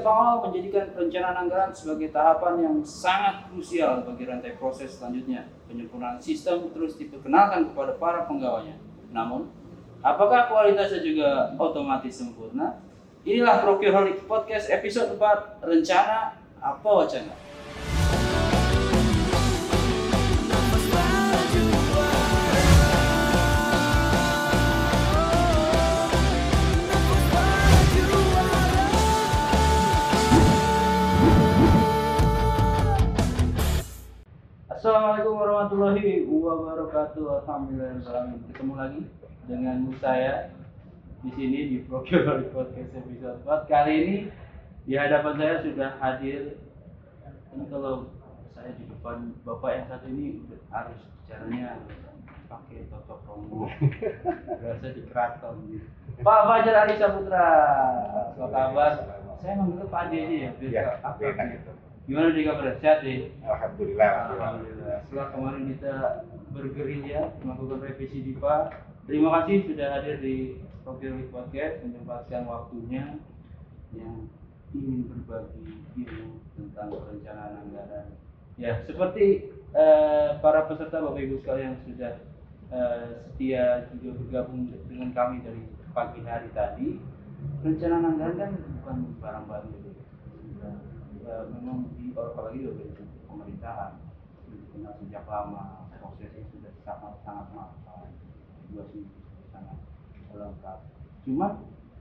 Pengawal menjadikan perencanaan anggaran sebagai tahapan yang sangat krusial bagi rantai proses selanjutnya. Penyempurnaan sistem terus diperkenalkan kepada para penggawanya. Namun, apakah kualitasnya juga otomatis sempurna? Inilah Procureholic Podcast episode 4, Rencana Apa Wacana. Assalamualaikum warahmatullahi wabarakatuh. Alhamdulillah ketemu lagi dengan saya di sini di Procure Podcast episode 4. Kali ini di hadapan saya sudah hadir ini kalau saya di depan bapak yang satu ini harus bicaranya pakai toto promo berasa di keraton gitu. Pak Fajar Ali Saputra apa kabar saya manggil Pak Ade aja ya biar Ya, enak gitu. Gimana di kabar sehat deh Alhamdulillah. Alhamdulillah. Setelah kemarin kita bergerilya melakukan revisi DIPA, terima kasih sudah hadir di Tokyo Week Podcast menyempatkan waktunya yang ingin berbagi ilmu tentang perencanaan anggaran. Ya, seperti eh, para peserta Bapak Ibu sekalian yang sudah eh, setia juga bergabung dengan kami dari pagi hari tadi, perencanaan anggaran kan bukan barang baru memang di apalagi di pemerintahan. Dikenal sejak lama prosesnya sudah sangat sangat matang juga sih sangat lengkap. Cuma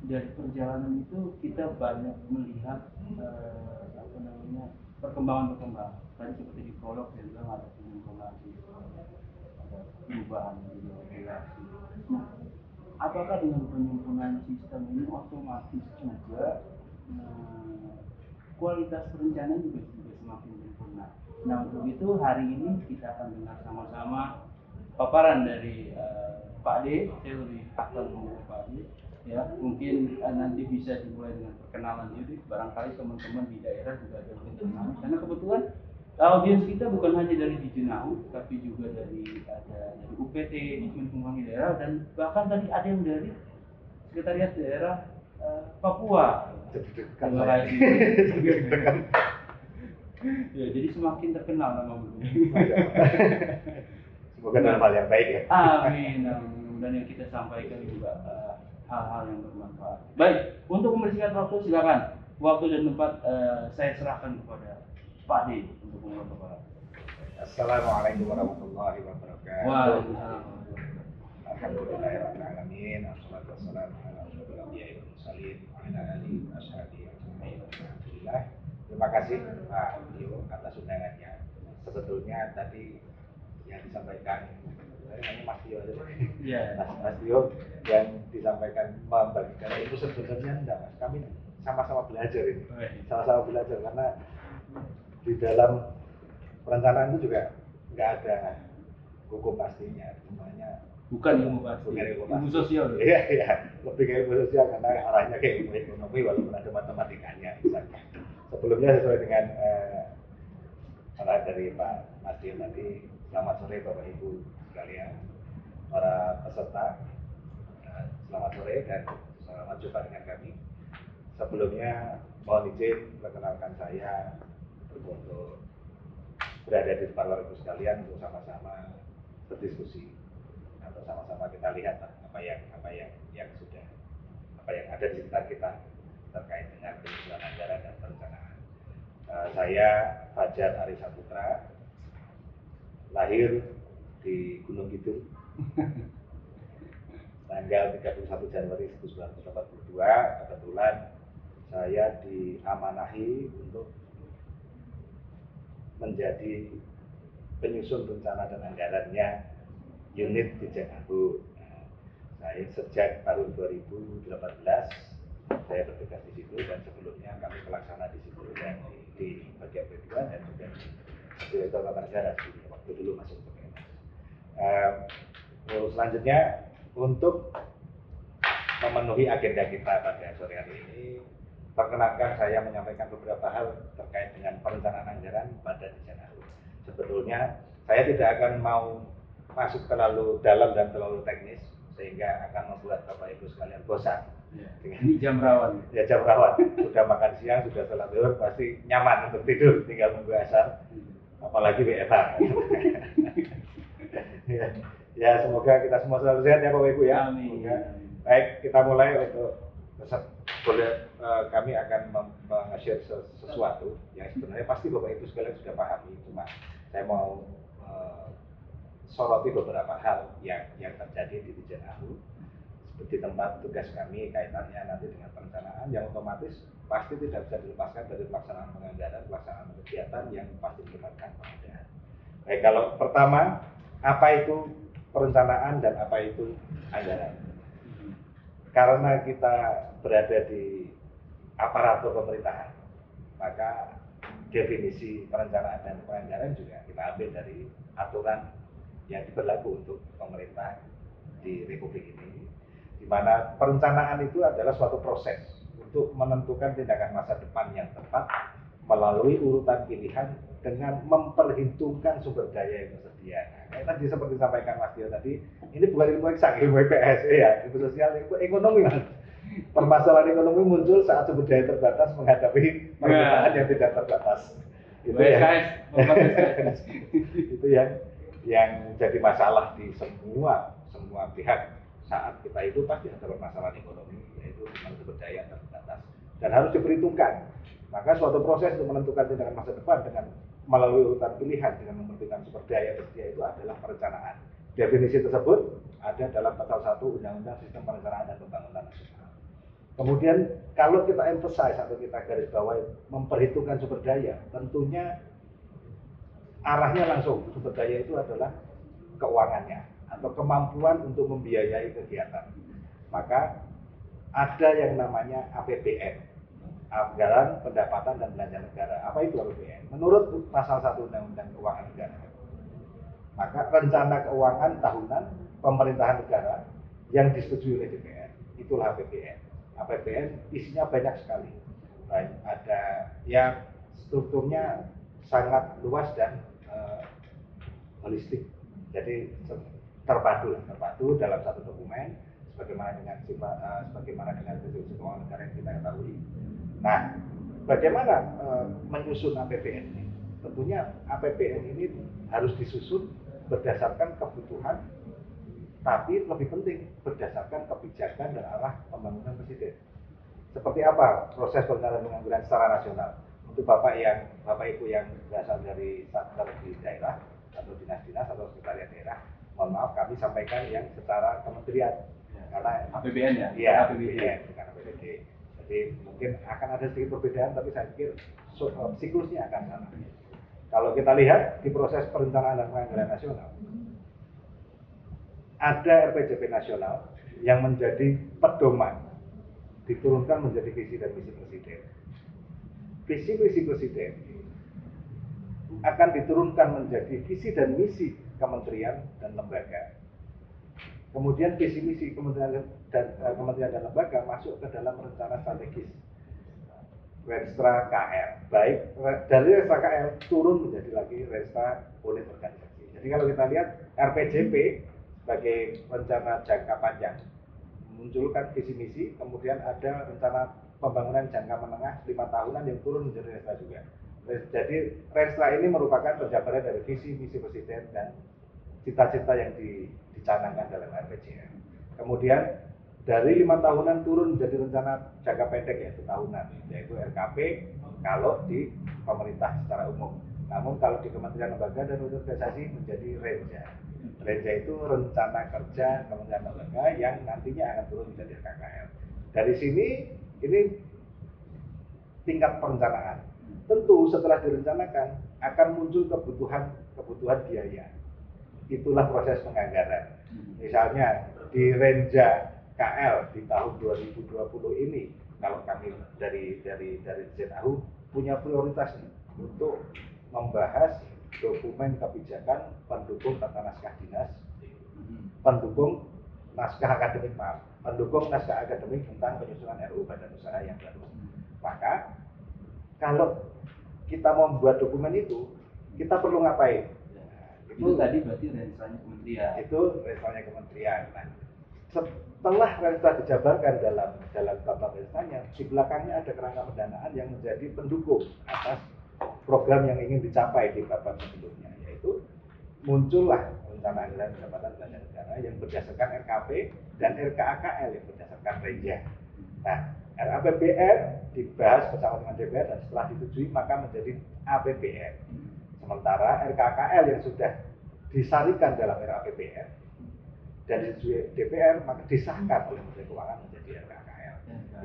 dari perjalanan itu kita banyak melihat eh, apa namanya perkembangan perkembangan tadi seperti di prolog saya bilang ada sistem ada perubahan juga regulasi nah apakah dengan penyempurnaan sistem ini otomatis juga eh, kualitas perencanaan juga juga semakin sempurna. Nah untuk itu hari ini kita akan dengar sama-sama paparan dari eh, Pak D. Saya lebih akan Pak D. Ya mungkin eh, nanti bisa dimulai dengan perkenalan diri. Barangkali teman-teman di daerah juga ada yang berkenalan. Karena kebetulan audiens kita bukan hanya dari di Jenau, tapi juga dari ada dari UPT, Dijen Pembangunan Daerah dan bahkan tadi ada yang dari Sekretariat Daerah Papua. Deg-degan. Deg-degan. ya, jadi semakin terkenal nama beliau. Semoga dalam hal yang baik ya. Amin. Dan yang kita sampaikan juga eh, hal-hal yang bermanfaat. Baik, untuk membersihkan waktu silakan. Waktu dan tempat eh, saya serahkan kepada Pak D untuk paparan. Assalamualaikum warahmatullahi wabarakatuh. Waalaikumsalam. Alhamdulillahirrahmanirrahim. Assalatu wassalamu ala asyrofil anbiya'i wal mursalin wa ala alihi wa sahbihi ajma'in. Alhamdulillah. Terima kasih Pak Dio atas undangannya. Sebetulnya tadi yang disampaikan saya namanya Mas Dio aja. Iya. Mas, Mas Dio yang disampaikan membagikan itu sebenarnya enggak Mas. Kami sama-sama belajar ini. Baik. Sama-sama belajar karena di dalam perencanaan itu juga nggak ada hukum pastinya. Semuanya Bukan ilmu pasti, Bukan ilmu ilmu pasti. sosial. Iya, iya. Lebih ke ilmu sosial karena arahnya ke ilmu ekonomi walaupun ada matematikanya misalnya. Sebelumnya sesuai dengan eh, arahan dari Pak Mas Dio tadi, selamat sore Bapak Ibu sekalian, para peserta. Eh, Selamat sore dan selamat jumpa dengan kami. Sebelumnya mohon izin perkenalkan saya untuk berada di depan Bapak Ibu sekalian untuk sama-sama berdiskusi sama-sama kita lihat lah apa yang apa yang yang sudah apa yang ada di sekitar kita terkait dengan penyusunan anggaran dan perencanaan. Eh, saya Fajar Ari Saputra, lahir di Gunung Kidul, tanggal 31 Januari 1982. Kebetulan saya diamanahi untuk menjadi penyusun rencana dan anggarannya unit di Agung. Nah, saya sejak tahun 2018 saya bertugas di situ dan sebelumnya kami pelaksana di situ dan di, di bagian kedua dan juga di Direktur Tata Negara waktu dulu masuk ke PNS. Eh, terus selanjutnya untuk memenuhi agenda kita pada sore hari ini perkenankan saya menyampaikan beberapa hal terkait dengan perencanaan anggaran pada Dijen. Sebetulnya saya tidak akan mau masuk terlalu dalam dan terlalu teknis. sehingga akan membuat Bapak Ibu sekalian bosan. Ya. Dengan Ini jam rawan. ya jam rawat, sudah makan siang, sudah sholat zuhur, pasti nyaman untuk tidur, tinggal nunggu asar, apalagi WFH. ya, ya, semoga kita semua selalu sehat ya Bapak Ibu ya. Amin. Semoga. Baik, kita mulai untuk boleh eh, kami akan meng-share ses- sesuatu yang sebenarnya pasti Bapak Ibu sekalian sudah pahami, cuma saya mau eh, soroti beberapa hal yang yang terjadi di Dijen AHU seperti tempat tugas kami kaitannya nanti dengan perencanaan yang otomatis pasti tidak bisa dilepaskan dari pelaksanaan penganggaran, pelaksanaan kegiatan yang pasti melibatkan pengadaan. Baik, kalau pertama apa itu perencanaan dan apa itu anggaran? Karena kita berada di aparatur pemerintahan, maka definisi perencanaan dan penganggaran juga kita ambil dari aturan yang berlaku untuk pemerintah di Republik ini, di mana perencanaan itu adalah suatu proses untuk menentukan tindakan masa depan yang tepat melalui urutan pilihan dengan memperhitungkan sumber daya yang tersedia. Nah, kayak tadi seperti disampaikan Mas Dio tadi, ini bukan ilmu eksak, ilmu IPS ya, ilmu sosial, ilmu ekonomi Mas. Permasalahan ekonomi muncul saat sumber daya terbatas menghadapi permintaan yang tidak terbatas. Itu ya itu yang yang jadi masalah di semua semua pihak saat kita itu pasti ada permasalahan ekonomi yaitu sumber daya terbatas. Dan harus diperhitungkan. Maka suatu proses untuk menentukan tindakan masa depan dengan melalui urutan pilihan dengan memperhitungkan sumber daya tersedia itu adalah perencanaan. Definisi tersebut ada dalam pasal 1 Undang-Undang Sistem Perencanaan dan Pembangunan Nasional. Kemudian kalau kita emphasize atau kita garis bawahi memperhitungkan sumber daya tentunya arahnya langsung sumber daya itu adalah keuangannya atau kemampuan untuk membiayai kegiatan. Maka ada yang namanya APBN, anggaran pendapatan dan belanja negara. Apa itu APBN? Menurut pasal 1 Undang-Undang Keuangan Negara. Maka rencana keuangan tahunan pemerintahan negara yang disetujui oleh DPR, itulah APBN. APBN isinya banyak sekali. Baik, ada yang strukturnya sangat luas dan eh, holistik. Jadi terpadu, terpadu dalam satu dokumen sebagaimana dengan eh, sebagaimana dengan institusi keuangan negara yang kita ketahui. Nah, bagaimana eh, menyusun APBN ini? Tentunya APBN ini harus disusun berdasarkan kebutuhan, tapi lebih penting berdasarkan kebijakan dan arah pembangunan presiden. Seperti apa proses perencanaan pengangguran secara nasional? Untuk bapak yang bapak ibu yang berasal dari satker di daerah atau dinas-dinas atau sekretariat daerah, mohon maaf kami sampaikan yang secara kementerian karena APBN ya? Iya, APBD. APBN, bukan APBD. Jadi mungkin akan ada sedikit perbedaan, tapi saya pikir so- eh, siklusnya akan sama. Kalau kita lihat di proses perencanaan dan penganggaran nasional, ada RPJP nasional yang menjadi pedoman, diturunkan menjadi visi dan misi presiden. Visi misi presiden akan diturunkan menjadi visi dan misi kementerian dan lembaga Kemudian visi misi kementerian dan eh, kementerian dan lembaga masuk ke dalam rencana strategis Restra KL. Baik dari Restra KL turun menjadi lagi Restra unit organisasi. Jadi kalau kita lihat RPJP sebagai rencana jangka panjang memunculkan visi misi, kemudian ada rencana pembangunan jangka menengah lima tahunan yang turun menjadi Restra juga. Jadi Restra ini merupakan penjabaran dari visi misi presiden dan cita-cita yang di- dicanangkan dalam RPJM. Kemudian dari lima tahunan turun menjadi rencana jangka pendek yaitu tahunan, yaitu RKP kalau di pemerintah secara umum. Namun kalau di Kementerian Lembaga dan Organisasi menjadi Renja. Renja itu rencana kerja Kementerian Lembaga yang nantinya akan turun menjadi RKKL. Dari sini ini tingkat perencanaan. Tentu setelah direncanakan akan muncul kebutuhan kebutuhan biaya itulah proses penganggaran. Misalnya di Renja KL di tahun 2020 ini, kalau kami dari dari dari ZAHU punya prioritas nih untuk membahas dokumen kebijakan pendukung tata naskah dinas, pendukung naskah akademik maaf, pendukung naskah akademik tentang penyusunan RUU Badan Usaha yang baru. Maka kalau kita mau membuat dokumen itu, kita perlu ngapain? Itu tadi berarti rensanya kementerian. itu levelnya kementerian. Nah, setelah Renstra dijabarkan dalam dalam tata Renstranya, di belakangnya ada kerangka pendanaan yang menjadi pendukung atas program yang ingin dicapai di babak sebelumnya, yaitu muncullah rencana anggaran pendapatan belanja negara yang berdasarkan RKP dan RKAKL yang berdasarkan Renja. Nah, RAPBN dibahas bersama dengan DPR dan setelah disetujui maka menjadi APBN. Sementara RKAKL yang sudah disarikan dalam RAPBN dan disetujui DPR maka disahkan oleh Menteri Keuangan menjadi RKKL.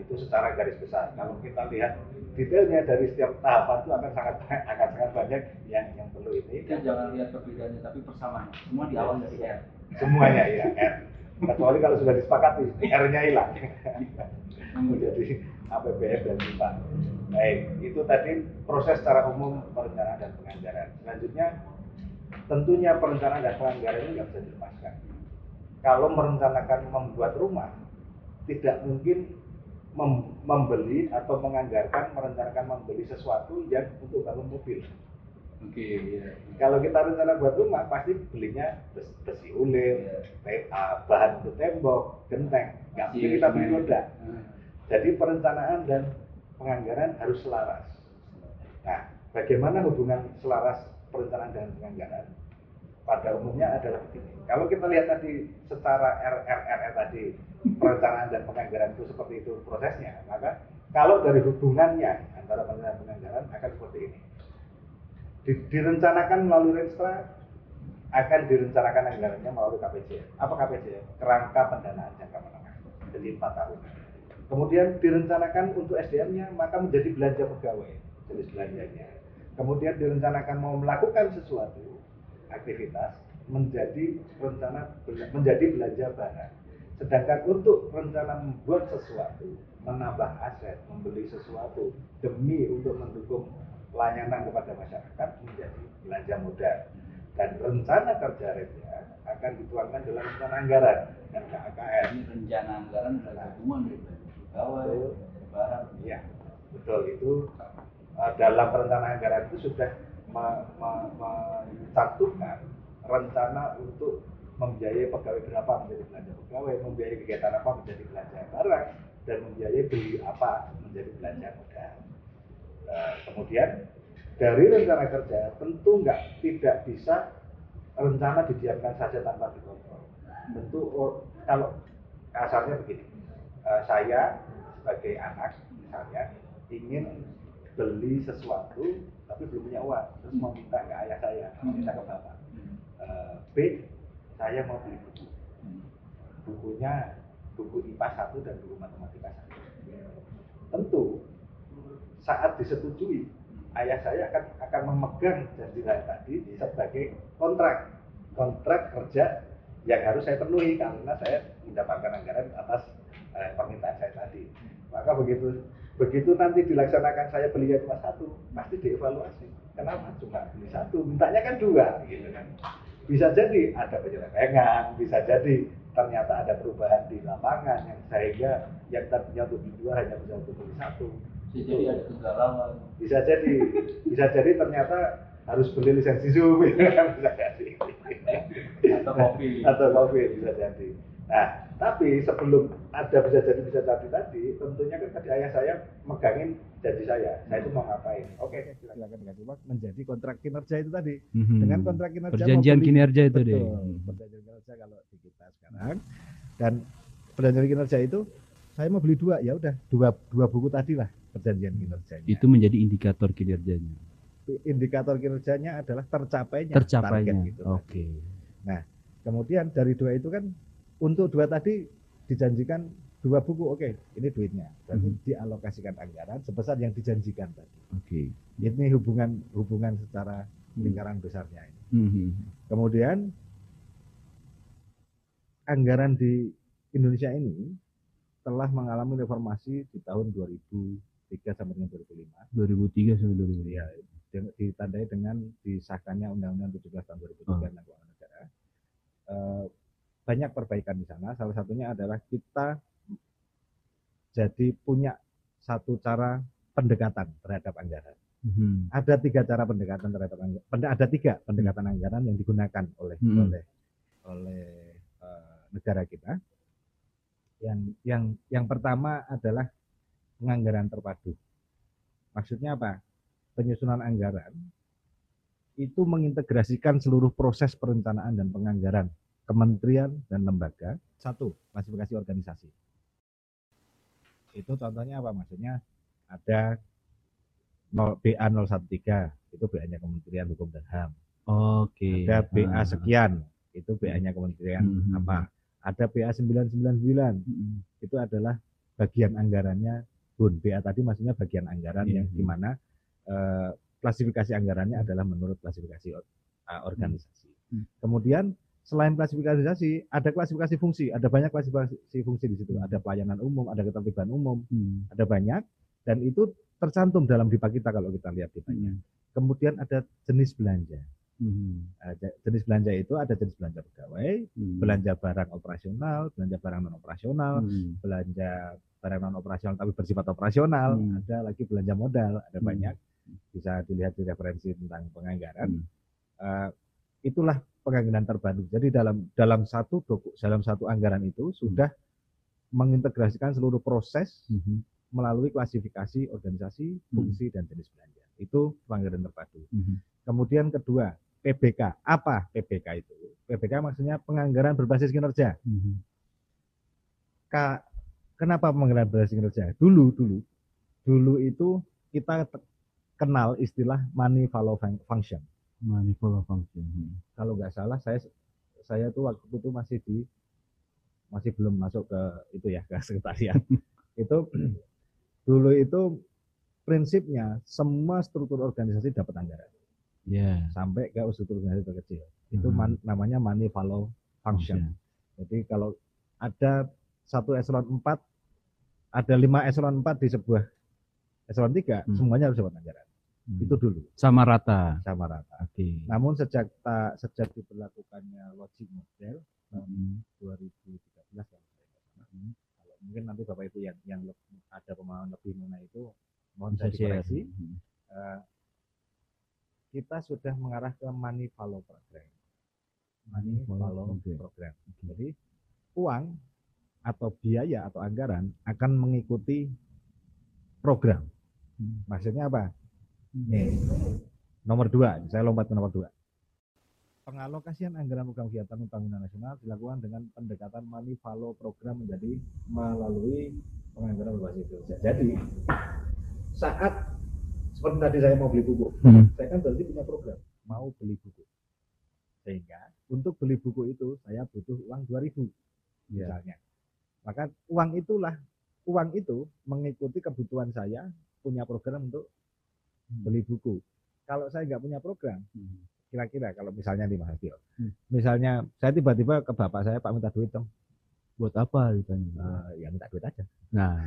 Itu secara garis besar. Kalau kita lihat detailnya dari setiap tahapan itu akan sangat akan sangat banyak yang yang perlu ini. Kita jangan lihat perbedaannya tapi persamaan. Semua di awal dari R. Semuanya ya R. Kecuali kalau sudah disepakati R-nya hilang. menjadi APBN dan IPA. Baik, itu tadi proses secara umum perencanaan dan penganggaran. Selanjutnya, tentunya perencanaan dan penganggaran ini nggak bisa dilepaskan. Kalau merencanakan membuat rumah, tidak mungkin mem- membeli atau menganggarkan merencanakan membeli sesuatu yang untuk bangun mobil. Oke, ya. Kalau kita rencana buat rumah, pasti belinya bes- besi ulir, te- ah, bahan untuk tembok, genteng. Nggak mungkin kita beli roda. Hmm. Jadi perencanaan dan penganggaran harus selaras. Nah, bagaimana hubungan selaras perencanaan dan penganggaran? Pada umumnya adalah begini. Kalau kita lihat tadi secara RRR tadi perencanaan dan penganggaran itu seperti itu prosesnya, maka kalau dari hubungannya antara perencanaan penganggaran akan seperti ini. Di- direncanakan melalui Renstra akan direncanakan anggarannya melalui KPJ. Apa KPJ? Kerangka pendanaan jangka menengah. Jadi empat tahun. Kemudian direncanakan untuk SDM-nya maka menjadi belanja pegawai jenis belanjanya. Kemudian direncanakan mau melakukan sesuatu aktivitas menjadi rencana menjadi belanja barang. Sedangkan untuk rencana membuat sesuatu, menambah aset, membeli sesuatu demi untuk mendukung pelayanan kepada masyarakat menjadi belanja modal. Dan rencana kerja Renja akan dituangkan dalam rencana anggaran dan KAKR. Ini rencana anggaran adalah gabungan dari pegawai, barang. Iya, betul itu eh, dalam perencanaan anggaran itu sudah mencantumkan rencana untuk membiayai pegawai berapa menjadi belanja pegawai, membiayai kegiatan apa menjadi belanja barang, dan membiayai beli apa menjadi belanja modal. Eh, kemudian dari rencana kerja tentu nggak tidak bisa rencana didiamkan saja tanpa dikontrol. Tentu oh, kalau kasarnya begini, eh, saya sebagai anak misalnya ingin beli sesuatu tapi belum punya uang. Terus mau minta ke ayah saya mau minta ke bapak. Hmm. Eh, B saya mau beli buku. Hmm. bukunya buku IPA 1 dan buku matematika 1 tentu saat disetujui ayah saya akan akan memegang janji saya tadi sebagai kontrak. Kontrak kerja yang harus saya penuhi karena saya mendapatkan anggaran atas eh, permintaan saya tadi. Maka begitu begitu nanti dilaksanakan saya belinya cuma satu pasti dievaluasi. Kenapa? Cuma beli satu mintanya kan dua gitu kan. Bisa jadi ada penyelewengan bisa jadi ternyata ada perubahan di lapangan yang sehingga yang tadinya untuk beli dua hanya bisa untuk beli satu. Bisa jadi ada kegalauan. bisa jadi bisa jadi ternyata harus beli lisensi zoom gitu kan bisa jadi. Atau kopi. atau covid bisa jadi nah tapi sebelum ada bisa jadi bisa jadi tadi tentunya kan tadi ayah saya megangin janji saya. Saya itu mau ngapain? Oke silakan. dengan Iwak menjadi kontrak kinerja itu tadi. Mhm. dengan kontrak kinerja perjanjian kinerja itu deh. Betul, perjanjian kinerja kalau di kita sekarang. Dan perjanjian kinerja itu saya mau beli dua. Ya udah dua dua buku tadi lah perjanjian kinerjanya. Itu menjadi indikator kinerjanya. indikator kinerjanya adalah tercapainya Tercapainya. target gitu Oke. kemudian dari dua itu kan untuk dua tadi dijanjikan dua buku oke ini duitnya berarti Mhm. dialokasikan anggaran sebesar yang dijanjikan tadi Oke. ini hubungan hubungan secara Hmm. lingkaran besarnya ini Mhm. kemudian anggaran di Indonesia ini telah mengalami reformasi di tahun 2003 sampai dengan 2005 2003 sampai 2005. ya di- ditandai dengan disahkannya Undang-Undang 17 tahun 2003 Oh. tentang keuangan negara. Eh, banyak perbaikan di sana. Salah satunya adalah kita jadi punya satu cara pendekatan terhadap anggaran. Mhm. Ada tiga cara pendekatan terhadap anggaran. Ada tiga pendekatan anggaran yang digunakan oleh Hmm. oleh oleh eh, negara kita. Yang yang yang pertama adalah penganggaran terpadu. Maksudnya apa? Penyusunan anggaran itu mengintegrasikan seluruh proses perencanaan dan penganggaran kementerian dan lembaga. Satu, klasifikasi organisasi. Itu contohnya apa? Maksudnya ada 0, BA 013, itu BA-nya Kementerian Hukum dan HAM. Oke. Ada BA Ah. sekian, itu BA-nya Kementerian Mhm. apa? Ada BA 999, Mm-mm. itu adalah bagian anggarannya BUN. BA tadi maksudnya bagian anggaran Iya, yang iya. di mana eh, klasifikasi anggarannya adalah menurut klasifikasi or- eh, organisasi. Hmm. Kemudian selain klasifikasi, ada klasifikasi fungsi, ada banyak klasifikasi fungsi di situ. Ada pelayanan umum, ada ketertiban umum, Mm. ada banyak dan itu tercantum dalam DIPA kita kalau kita lihat DIPA-nya. Mm. Kemudian ada jenis belanja. Mm. Eh, je- jenis belanja itu ada jenis belanja pegawai, Mm. belanja barang operasional, belanja barang non operasional, Mm. belanja barang non operasional tapi bersifat operasional, Hmm. ada lagi belanja modal, ada Hmm. banyak bisa dilihat di referensi tentang penganggaran. Hmm. Eh, itulah penganggaran terpadu. Jadi dalam dalam satu doku, dalam satu anggaran itu sudah mengintegrasikan seluruh proses Mhm. melalui klasifikasi organisasi, fungsi dan jenis belanja. Itu penganggaran terpadu. Mhm. Kemudian kedua, PBK. Apa PBK itu? PBK maksudnya penganggaran berbasis kinerja. Ka- kenapa penganggaran berbasis kinerja? Dulu dulu dulu itu kita kenal istilah money follow fun- function. Manifold function. Mm. Kalau nggak salah saya saya tuh waktu itu masih di masih belum masuk ke itu ya ke sekretariat. itu dulu itu prinsipnya semua struktur organisasi dapat anggaran Ya. sampai ke struktur organisasi terkecil. Itu Hmm. man- namanya money follow function. Jadi kalau ada satu eselon 4, ada lima eselon 4 di sebuah eselon 3, Hmm. semuanya harus dapat anggaran. Mm. Itu dulu sama rata. sama rata. Oke. Namun sejak ta, sejak diberlakukannya logic model tahun Mm. 2013 kalau saya nggak salah. Hmm. Kalau mungkin nanti Bapak Ibu yang yang ada pemahaman lebih mengenai itu mohon saya dikoreksi. Mm. Eh, kita sudah mengarah ke money follow program. Money Money follow follow program. program. Jadi uang atau biaya atau anggaran akan mengikuti program. Hmm. Maksudnya apa? Nih, nomor dua, saya lompat ke nomor dua. Pengalokasian anggaran program kegiatan pembangunan nasional dilakukan dengan pendekatan money follow program menjadi melalui penganggaran berbasis kerja. Jadi saat seperti tadi saya mau beli buku, Hmm. saya kan berarti punya program mau beli buku. Sehingga untuk beli buku itu saya butuh uang 2000 Ya. misalnya. Maka uang itulah uang itu mengikuti kebutuhan saya punya program untuk beli buku. Kalau saya nggak punya program, Hmm. kira-kira kalau misalnya di Mas Hastio, Hmm. misalnya saya tiba-tiba ke bapak saya, Pak minta duit dong, Buat apa ditanya? Eh, ya minta duit aja. Nah,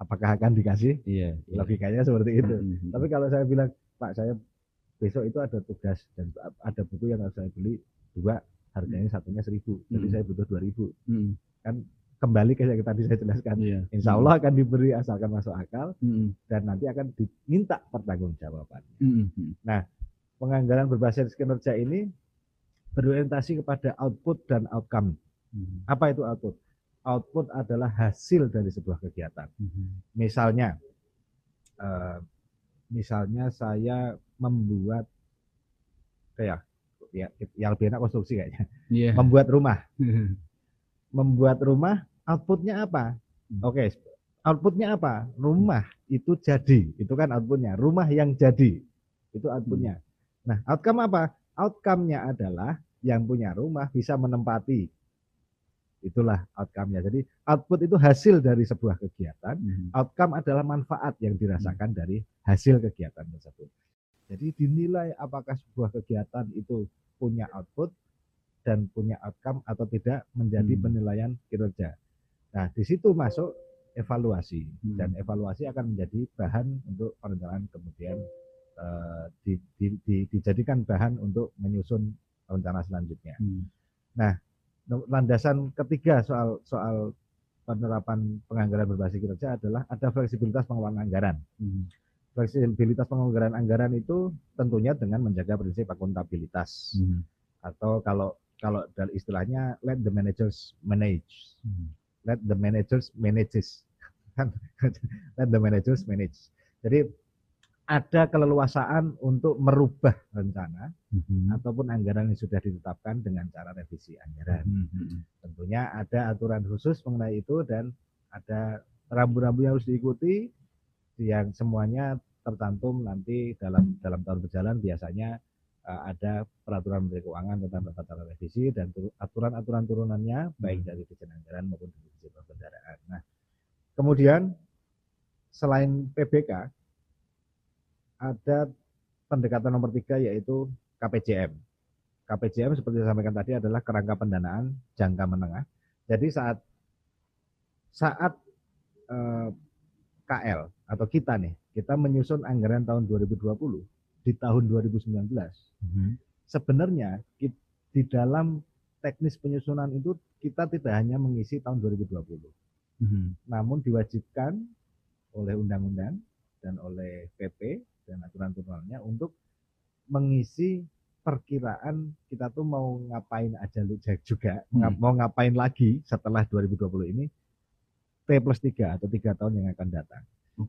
Apakah akan dikasih? iya. iya. Logikanya seperti itu. Tapi kalau saya bilang, Pak saya besok itu ada tugas dan ada buku yang harus saya beli dua, harganya satunya seribu, jadi Hmm. saya butuh dua ribu. Mm. Kembali ke yang tadi saya jelaskan, Iya. Insya Allah akan diberi asalkan masuk akal Mm. dan nanti akan diminta pertanggungjawaban. Mm. Mm. Penganggaran berbasis kinerja ini berorientasi kepada output dan outcome. Mm. Apa itu output? Output adalah hasil dari sebuah kegiatan. Mm. Misalnya, eh, misalnya saya membuat kayak ya yang lebih enak konstruksi kayaknya. Iya. Membuat rumah. Membuat rumah outputnya apa? Hmm. Oke, outputnya apa? Rumah itu jadi, itu kan outputnya. Rumah yang jadi, itu outputnya. Nah, outcome apa? Outcome-nya adalah yang punya rumah bisa menempati. Itulah outcome-nya. Jadi output itu hasil dari sebuah kegiatan. Mm. Outcome adalah manfaat yang dirasakan dari hasil kegiatan tersebut. Jadi dinilai apakah sebuah kegiatan itu punya output dan punya outcome atau tidak menjadi Hmm. penilaian kinerja. Nah, di situ masuk evaluasi Hmm. dan evaluasi akan menjadi bahan untuk perencanaan kemudian eh, di- di- di- dijadikan bahan untuk menyusun rencana selanjutnya. Mm. No- Landasan ketiga soal soal penerapan penganggaran berbasis kinerja adalah ada fleksibilitas pengelolaan anggaran. Mm. Fleksibilitas penganggaran anggaran itu tentunya dengan menjaga prinsip akuntabilitas Mm. atau kalau kalau dari istilahnya let the managers manage. Mm. Let the managers manages. Kan? let the managers manage. Jadi ada keleluasaan untuk merubah rencana Mhm. ataupun anggaran yang sudah ditetapkan dengan cara revisi anggaran. Mhm. Tentunya ada aturan khusus mengenai itu dan ada rambu-rambu yang harus diikuti yang semuanya tercantum nanti dalam dalam tahun berjalan biasanya ada peraturan Menteri Keuangan tentang tata cara revisi dan tu- aturan-aturan turunannya baik dari Dirjen Anggaran maupun dari Dirjen Perbendaraan. Nah, kemudian selain PBK ada pendekatan nomor tiga yaitu KPJM. KPJM seperti disampaikan tadi adalah kerangka pendanaan jangka menengah. Jadi saat saat eh, KL atau kita nih, kita menyusun anggaran tahun 2020 di tahun 2019, Mhm. sebenarnya ki- di dalam teknis penyusunan itu kita tidak hanya mengisi tahun 2020, Mhm. namun diwajibkan oleh undang-undang dan oleh PP dan aturan turunannya untuk mengisi perkiraan kita tuh mau ngapain aja lu juga Hmm. mau ngapain lagi setelah 2020 ini T plus 3 atau tiga tahun yang akan datang.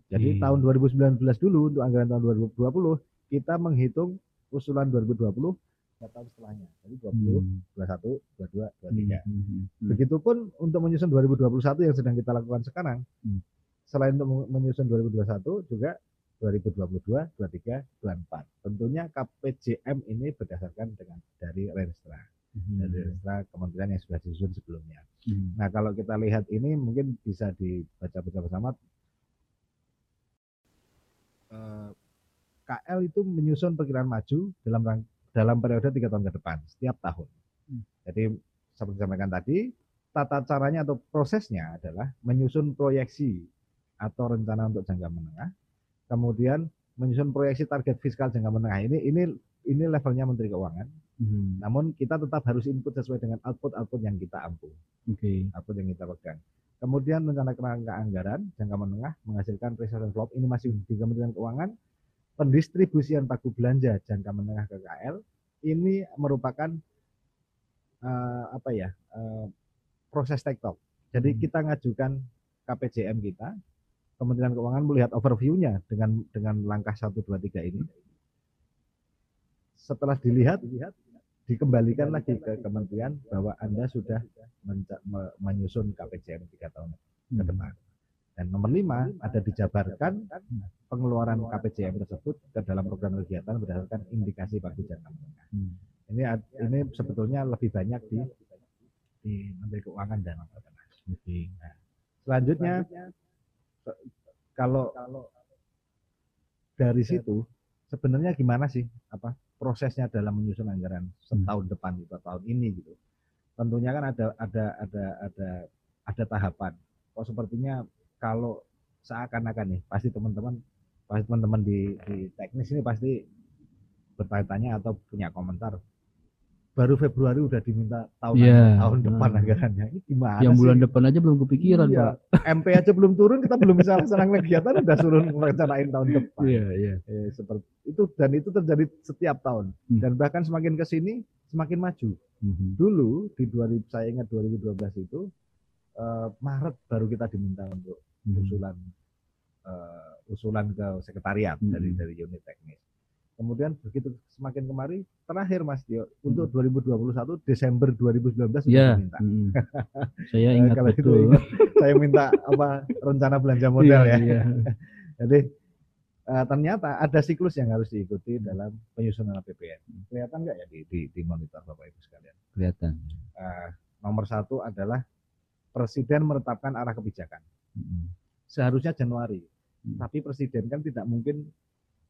Jadi Oke. tahun 2019 dulu untuk anggaran tahun 2020 kita menghitung usulan 2020 tiga tahun setelahnya. Jadi 20, Hmm. 21, 22, 23. Mhm. Mhm. Begitupun untuk menyusun 2021 yang sedang kita lakukan sekarang. Hmm. Selain untuk menyusun 2021 juga 2022, 23, 24. Tentunya KPJM ini berdasarkan dengan dari Renstra, Mhm. dari Renstra kementerian yang sudah disusun sebelumnya. Mhm. Nah, kalau kita lihat ini mungkin bisa dibaca-baca bersama. Eh, KL itu menyusun perkiraan maju dalam dalam periode tiga tahun ke depan setiap tahun. Hmm. Jadi seperti disampaikan tadi, tata caranya atau prosesnya adalah menyusun proyeksi atau rencana untuk jangka menengah, kemudian menyusun proyeksi target fiskal jangka menengah ini ini ini levelnya Menteri Keuangan. Mhm. Namun kita tetap harus input sesuai dengan output-output yang kita ampu Oke. output yang kita pegang. Kemudian rencana kerangka anggaran jangka menengah menghasilkan reserve envelope ini masih di Kementerian Keuangan. Pendistribusian pagu belanja jangka menengah ke KL ini merupakan eh, apa ya eh, proses tektok. Jadi Hmm. kita ngajukan KPJM kita, Kementerian Keuangan melihat overview-nya dengan dengan langkah 1, 2, 3 ini. Setelah dilihat, dikembalikan lagi ke kementerian bahwa Anda sudah menyusun KPJM tiga tahun ke Mhm. depan. Dan nomor lima ada dijabarkan pengeluaran KPJM tersebut ke dalam program kegiatan berdasarkan indikasi pagu jangka menengah. Mhm. Ini ini sebetulnya lebih banyak di di Menteri Keuangan dan Bapenas. Oke. Selanjutnya se- kalau dari situ sebenarnya gimana sih apa prosesnya dalam menyusun anggaran setahun depan atau tahun ini gitu. Tentunya kan ada ada ada ada ada tahapan. Kok sepertinya kalau seakan-akan nih pasti teman-teman pasti teman-teman di di teknis ini pasti bertanya-tanya atau punya komentar. Baru Februari udah diminta tahun Iya, tahun depan nah. anggarannya. Ini gimana Yang sih? bulan depan aja belum kepikiran, Iya. Pak. MP aja belum turun, kita belum bisa laksanakan kegiatan, udah suruh merencanain tahun depan. Iya, iya. Eh, seperti itu dan itu terjadi setiap tahun Hmm. dan bahkan semakin ke sini semakin maju. Mhm. Dulu di 2000 saya ingat 2012 itu eh, Maret baru kita diminta untuk. Usulan eh, usulan ke sekretariat Hmm. dari dari unit teknis. Kemudian begitu semakin kemari terakhir Mas Dio untuk Hmm. 2021 Desember 2019 sudah Iya. diminta. mhm. Saya Eh, ingat kalau itu betul. ingat, saya minta apa rencana belanja modal Iya, ya. iya. Jadi eh, ternyata ada siklus yang harus diikuti dalam penyusunan APBN. Kelihatan nggak ya di, di, di monitor Bapak Ibu sekalian? Kelihatan. Eh, nomor satu adalah Presiden menetapkan arah kebijakan. Seharusnya Januari, Hmm. tapi Presiden kan tidak mungkin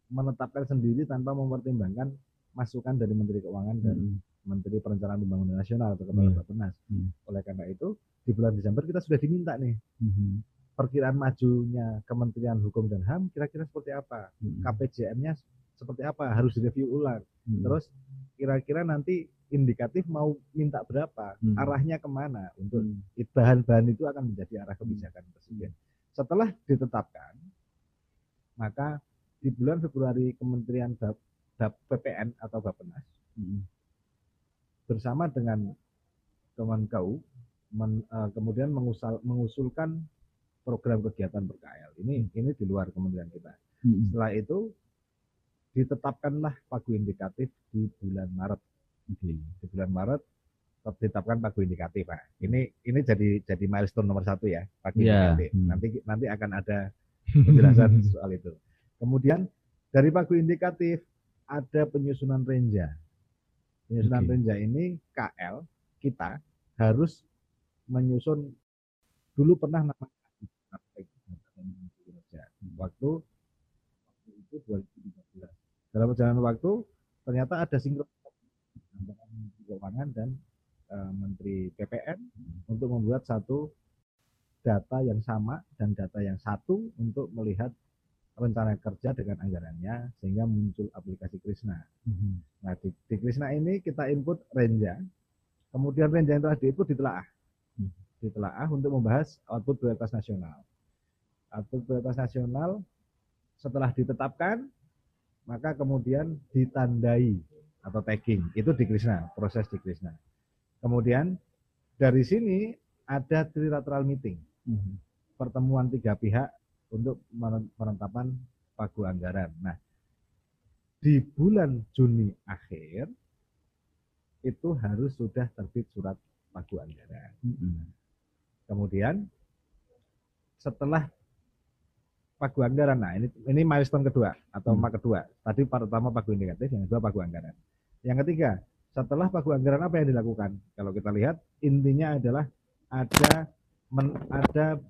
menetapkan sendiri tanpa mempertimbangkan masukan dari Menteri Keuangan dan. Menteri Perencanaan Pembangunan Nasional atau Kepala Iya. Bappenas. Hmm. Oleh karena itu di bulan Desember kita sudah diminta nih Mhm. perkiraan majunya Kementerian Hukum dan HAM kira-kira seperti apa. KPJM-nya seperti apa, harus direview ulang. Terus kira-kira nanti indikatif mau minta berapa, Hmm. arahnya ke mana untuk Mhm. bahan-bahan itu akan menjadi arah kebijakan presiden. Setelah ditetapkan, maka di bulan Februari Kementerian Bap, Bap- PPN atau Bappenas Mhm. bersama dengan Kemenkeu men- eh, kemudian mengusal- mengusulkan program kegiatan ber-KL. Ini ini di luar kementerian kita. Mm-mm. Setelah itu ditetapkanlah pagu indikatif di bulan Maret. Oke. Di bulan Maret tetap ditetapkan pagu indikatif, Pak. Ini ini jadi jadi milestone nomor satu ya, pagu Iya, indikatif. hmm. Nanti nanti akan ada penjelasan soal itu. Kemudian dari pagu indikatif ada penyusunan renja. Penyusunan Oke. renja ini KL kita harus menyusun dulu pernah nama waktu waktu itu 2013. Dalam perjalanan waktu ternyata ada sinkron antara Menteri Keuangan dan eh, Menteri PPN untuk membuat satu data yang sama dan data yang satu untuk melihat rencana kerja dengan anggarannya sehingga muncul aplikasi Krisna. Mhm. Nah di, di Krisna ini kita input renja, kemudian renja yang telah diinput ditelaah, Hmm. ditelaah untuk membahas output prioritas nasional. Output prioritas nasional setelah ditetapkan, maka kemudian ditandai atau tagging itu di Krisna, proses di Krisna. Kemudian dari sini ada trilateral meeting, Mhm. pertemuan tiga pihak untuk penetapan pagu anggaran. Nah, di bulan Juni akhir itu harus sudah terbit surat pagu anggaran. Mhm. Kemudian setelah pagu anggaran, nah ini ini milestone kedua atau Hmm. kedua. Tadi pertama pagu indikatif, yang kedua pagu anggaran. Yang ketiga, setelah pagu anggaran apa yang dilakukan? Kalau kita lihat intinya adalah ada men- ada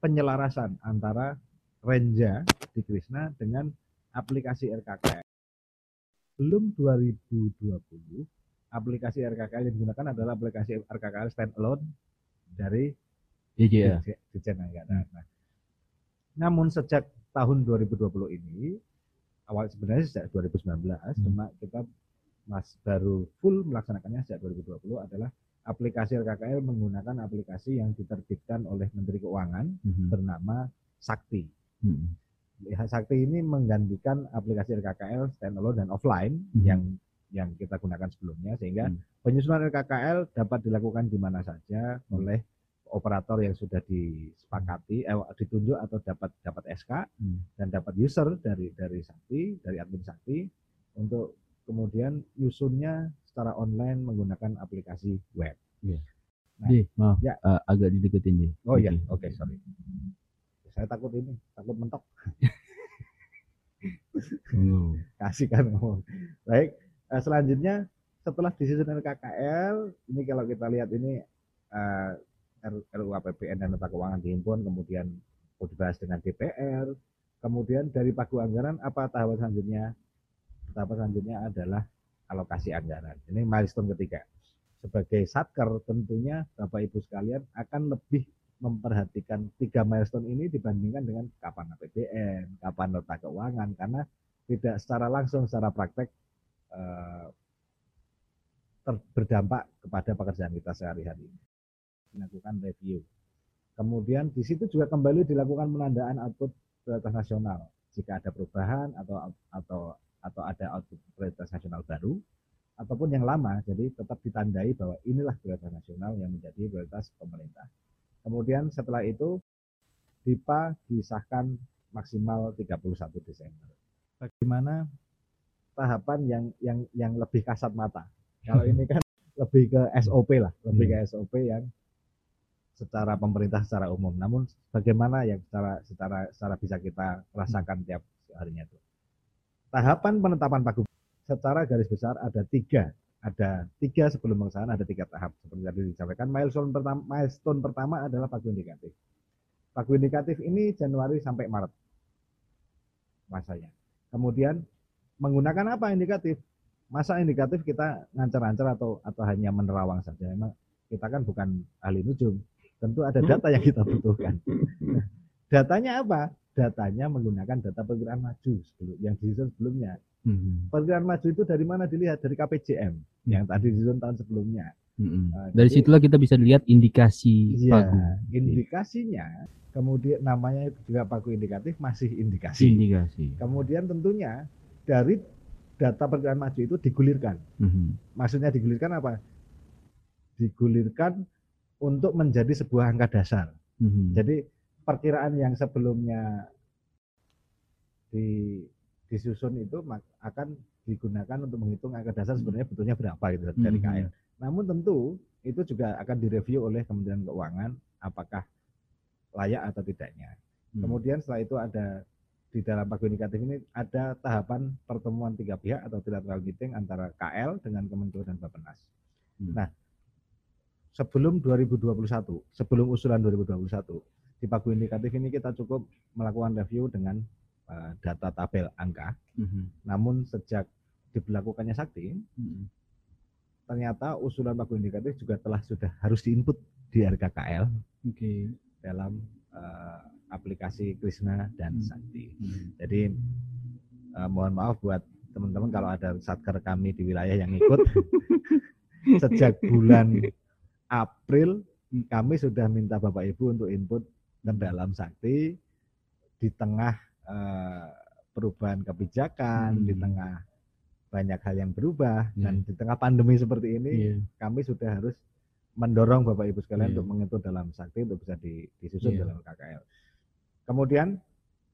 penyelarasan antara Renja di Krisna dengan aplikasi RKKL. Belum 2020, aplikasi RKKL yang digunakan adalah aplikasi RKKL standalone dari Dirjen Anggaran. Nah, namun sejak tahun 2020 ini, awal sebenarnya sejak 2019, Hmm. cuma kita mas baru full melaksanakannya sejak 2020 adalah aplikasi RKKL menggunakan aplikasi yang diterbitkan oleh Menteri Keuangan Mhm. bernama Sakti. Ya, Sakti ini menggantikan aplikasi RKKL standalone dan offline Mhm. yang yang kita gunakan sebelumnya sehingga Hmm. penyusunan RKKL dapat dilakukan di mana saja Hmm. oleh operator yang sudah disepakati eh, ditunjuk atau dapat dapat SK Hmm. dan dapat user dari dari Sakti dari admin Sakti untuk kemudian yusunnya secara online menggunakan aplikasi web. Deh, maaf. Ya. eh, agak dideketin deh. Oh iya, Oke. oke sorry. Saya takut ini, takut mentok. Oh. kasih kan ngomong. Baik, eh, selanjutnya setelah disusun RKKL, ini kalau kita lihat ini R- RUU APBN dan nota keuangan dihimpun, kemudian dibahas dengan DPR, kemudian dari pagu anggaran apa tahapan selanjutnya? Tahapan selanjutnya adalah alokasi anggaran. Ini milestone ketiga. Sebagai satker tentunya Bapak Ibu sekalian akan lebih memperhatikan tiga milestone ini dibandingkan dengan kapan APBN, kapan nota keuangan, karena tidak secara langsung secara praktek eh, berdampak kepada pekerjaan kita sehari-hari. Dilakukan review. Kemudian di situ juga kembali dilakukan penandaan output prioritas nasional. Jika ada perubahan atau atau atau ada output prioritas nasional baru ataupun yang lama, jadi tetap ditandai bahwa inilah prioritas nasional yang menjadi prioritas pemerintah. Kemudian setelah itu DIPA disahkan maksimal 31 Desember bagaimana tahapan yang yang yang lebih kasat mata. Kalau ini kan lebih ke SOP lah, lebih ke SOP yang secara pemerintah secara umum. Namun bagaimana yang secara secara secara bisa kita rasakan tiap harinya itu. Tahapan penetapan pagu secara garis besar ada tiga, ada tiga sebelum pengesahan ada tiga tahap seperti tadi disampaikan. Milestone pertama, milestone pertama adalah pagu indikatif. Pagu indikatif ini Januari sampai Maret masanya. Kemudian menggunakan apa indikatif? Masa indikatif kita ngancar-ngancar atau atau hanya menerawang saja? Memang kita kan bukan ahli nujum. Tentu ada data yang kita butuhkan. Nah, datanya apa? Datanya menggunakan data perkiraan maju sebelum yang disusun sebelumnya. Mhm. Perkiraan maju itu dari mana dilihat? Dari KPJM yang tadi disusun tahun sebelumnya. Mhm. Nah, Dari jadi- situlah kita bisa lihat indikasi Iya, pagu. indikasinya kemudian namanya juga pagu indikatif masih indikasi. Indikasi. Kemudian tentunya dari data perkiraan maju itu digulirkan. Mhm. Maksudnya digulirkan apa? Digulirkan untuk menjadi sebuah angka dasar. Mhm. Jadi perkiraan yang sebelumnya di, disusun itu akan digunakan untuk menghitung angka dasar sebenarnya butuhnya berapa gitu dari Mhm. KL. Namun tentu itu juga akan direview oleh Kementerian Keuangan apakah layak atau tidaknya. Hmm. Kemudian setelah itu ada di dalam pagu indikatif ini ada tahapan pertemuan tiga pihak atau trilateral meeting antara KL dengan Kementerian dan Bappenas. Hmm. Nah, sebelum 2021, sebelum usulan 2021, di pagu indikatif ini kita cukup melakukan review dengan eh, data tabel angka. Mhm. Namun sejak diberlakukannya sakti, Mhm. ternyata usulan pagu indikatif juga telah sudah harus diinput di RKKL Oke. dalam eh, aplikasi Krishna dan Hmm. Sakti. Mhm. Jadi eh, mohon maaf buat teman-teman kalau ada satker kami di wilayah yang ikut sejak bulan April kami sudah minta Bapak Ibu untuk input ke dalam Sakti di tengah eh, perubahan kebijakan, Hmm. di tengah banyak hal yang berubah dan Iya. di tengah pandemi seperti ini Iya. kami sudah harus mendorong Bapak Ibu sekalian Iya. untuk menginput dalam sakti untuk bisa di- disusun Iya. dalam KKL. Kemudian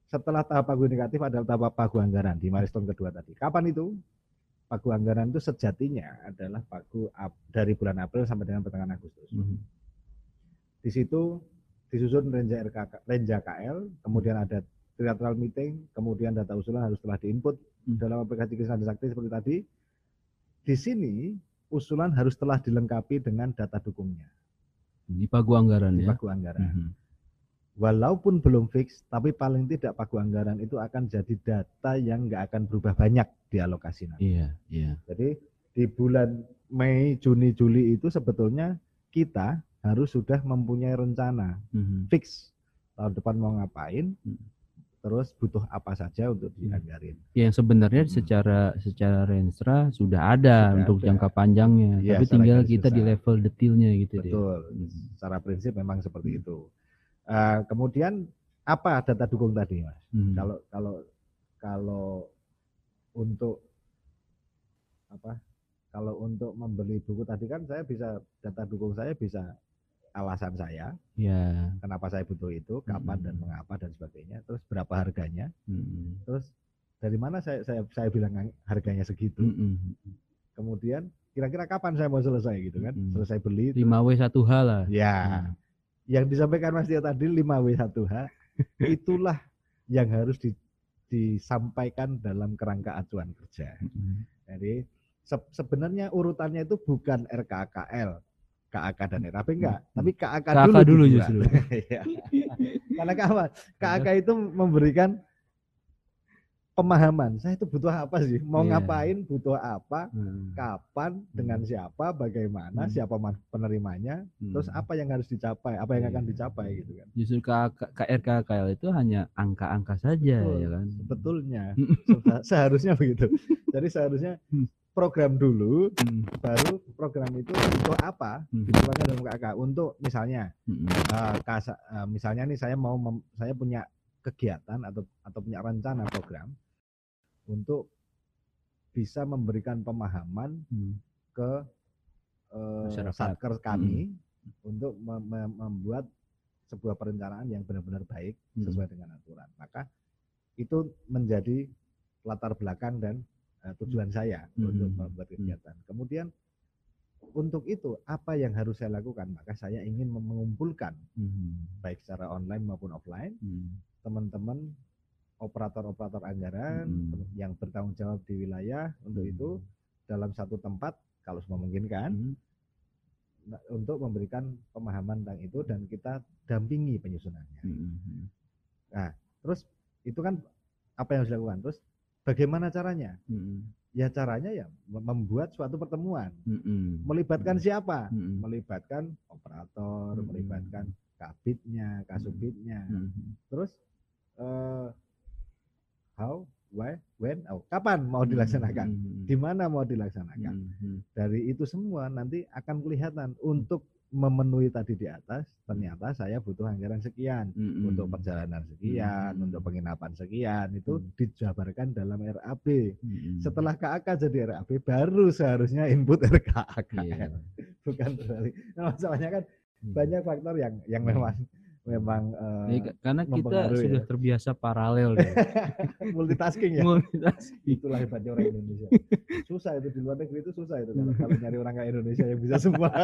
setelah tahap pagu indikatif adalah tahap pagu anggaran di milestone kedua tadi. Kapan itu? Pagu anggaran itu sejatinya adalah pagu dari bulan April sampai dengan pertengahan Agustus. Mhm. Di situ disusun renja RK, renja KL, kemudian ada trilateral meeting, kemudian data usulan harus telah diinput Hmm. dalam aplikasi Krisna dan Sakti seperti tadi. Di sini usulan harus telah dilengkapi dengan data dukungnya Di pagu anggaran di ya. pagu anggaran. Mhm. Walaupun belum fix, tapi paling tidak pagu anggaran itu akan jadi data yang nggak akan berubah banyak di alokasi nanti. Iya, iya. Jadi di bulan Mei, Juni, Juli itu sebetulnya kita harus sudah mempunyai rencana Mhm. fix tahun depan mau ngapain, Hmm. terus butuh apa saja untuk Hmm. dianggarin. Yang sebenarnya Hmm. secara secara renstra sudah ada Sudah untuk ada. jangka panjangnya, Iya, tapi tinggal kita di besar. level detailnya gitu. Betul. Hmm. Secara prinsip memang seperti itu. Eh, kemudian apa data dukung tadi, Mas? Mhm. Kalau kalau kalau untuk apa? Kalau untuk membeli buku tadi kan saya bisa data dukung saya bisa alasan saya, Ya. kenapa saya butuh itu, kapan dan Mm-mm. mengapa dan sebagainya, terus berapa harganya, Mhm. terus dari mana saya saya saya bilang harganya segitu. Mhm. Kemudian kira-kira kapan saya mau selesai gitu kan? Mm-mm. Selesai beli. 5W 1H lah. Ya. Hmm. Yang disampaikan Mas Tio tadi 5W1H itulah yang harus di- disampaikan dalam kerangka acuan kerja. Mhm. Jadi se- sebenarnya urutannya itu bukan RKKL, KAK dan RAP enggak, Hmm. tapi KAK, KAK dulu, dulu justru. Iya. Karena apa? KAK itu memberikan pemahaman. Saya itu butuh apa sih? Mau Iya. ngapain? Butuh apa? Hmm. Kapan? Dengan siapa? Bagaimana? Hmm. Siapa man- penerimanya? Terus Hmm. apa yang harus dicapai? Apa yang akan Iya. dicapai gitu kan? Justru KK KRKKL itu hanya angka-angka saja Betul. ya kan. Sebetulnya Hmm. Se- seharusnya begitu. Jadi seharusnya Hmm. program dulu, Hmm. baru program itu untuk apa? Hmm. Dalam KK. Untuk misalnya, Mhm. eh, kasa- eh, misalnya nih saya mau mem- saya punya kegiatan atau atau punya rencana program untuk bisa memberikan pemahaman Hmm. ke eh, Masyarakat. satker kami untuk mem- mem- membuat sebuah perencanaan yang benar-benar baik Hmm. sesuai dengan aturan. Maka itu menjadi latar belakang dan eh, tujuan saya Hmm. untuk membuat Hmm. kegiatan. Kemudian untuk itu apa yang harus saya lakukan? Maka saya ingin mengumpulkan Mhm. baik secara online maupun offline Hmm. teman-teman operator-operator anggaran Hmm. yang bertanggung jawab di wilayah untuk Hmm. itu dalam satu tempat kalau memungkinkan Mhm. nah, untuk memberikan pemahaman tentang itu dan kita dampingi penyusunannya. Mhm. Terus itu kan apa yang harus dilakukan? Terus bagaimana caranya? Mhm. Ya caranya ya mem- membuat suatu pertemuan. Mhm. Melibatkan siapa? Mhm. Melibatkan operator, Hmm. melibatkan kabitnya, kasubitnya. Mhm. Terus eh, how, why, when, oh, kapan mau Hmm. dilaksanakan? Mhm. Di mana mau dilaksanakan? Mhm. Dari itu semua nanti akan kelihatan untuk memenuhi tadi di atas ternyata saya butuh anggaran sekian Mhm. untuk perjalanan sekian, Hmm. untuk penginapan sekian itu Hmm. dijabarkan dalam RAB. Mhm. Setelah KAK jadi RAB baru seharusnya input RKAK. Iya. Bukan berarti. Nah, masalahnya kan banyak faktor yang yang memang memang eh, Ya, ka- karena kita sudah ya. terbiasa paralel ya. multitasking ya. Multitasking. Itulah hebatnya orang Indonesia. Susah itu di luar negeri itu susah itu kalau, kalau nyari orang kayak Indonesia yang bisa semua.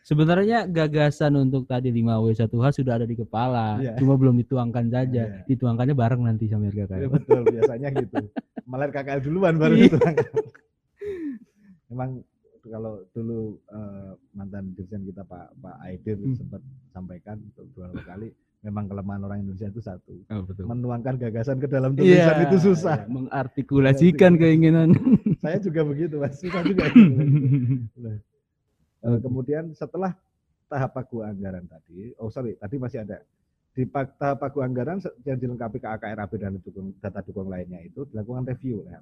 Sebenarnya gagasan untuk tadi 5W1H sudah ada di kepala, Iya. cuma belum dituangkan saja. Iya. Dituangkannya bareng nanti sama Ya, RKKL. betul biasanya gitu. Malah KKL duluan baru Iya. itu. Memang kalau dulu eh, mantan dirjen kita Pak Pak Aidil Hmm. sempat sampaikan beberapa kali memang kelemahan orang Indonesia itu satu Oh, betul. menuangkan gagasan ke dalam tulisan Iya, itu susah. iya, mengartikulasikan keinginan. Saya juga begitu mas, susah juga. Eh, kemudian setelah tahap pagu anggaran tadi, oh sorry, tadi masih ada di tahap pagu anggaran yang dilengkapi ke AKRAB dan dukung, data dukung lainnya itu dilakukan review oleh.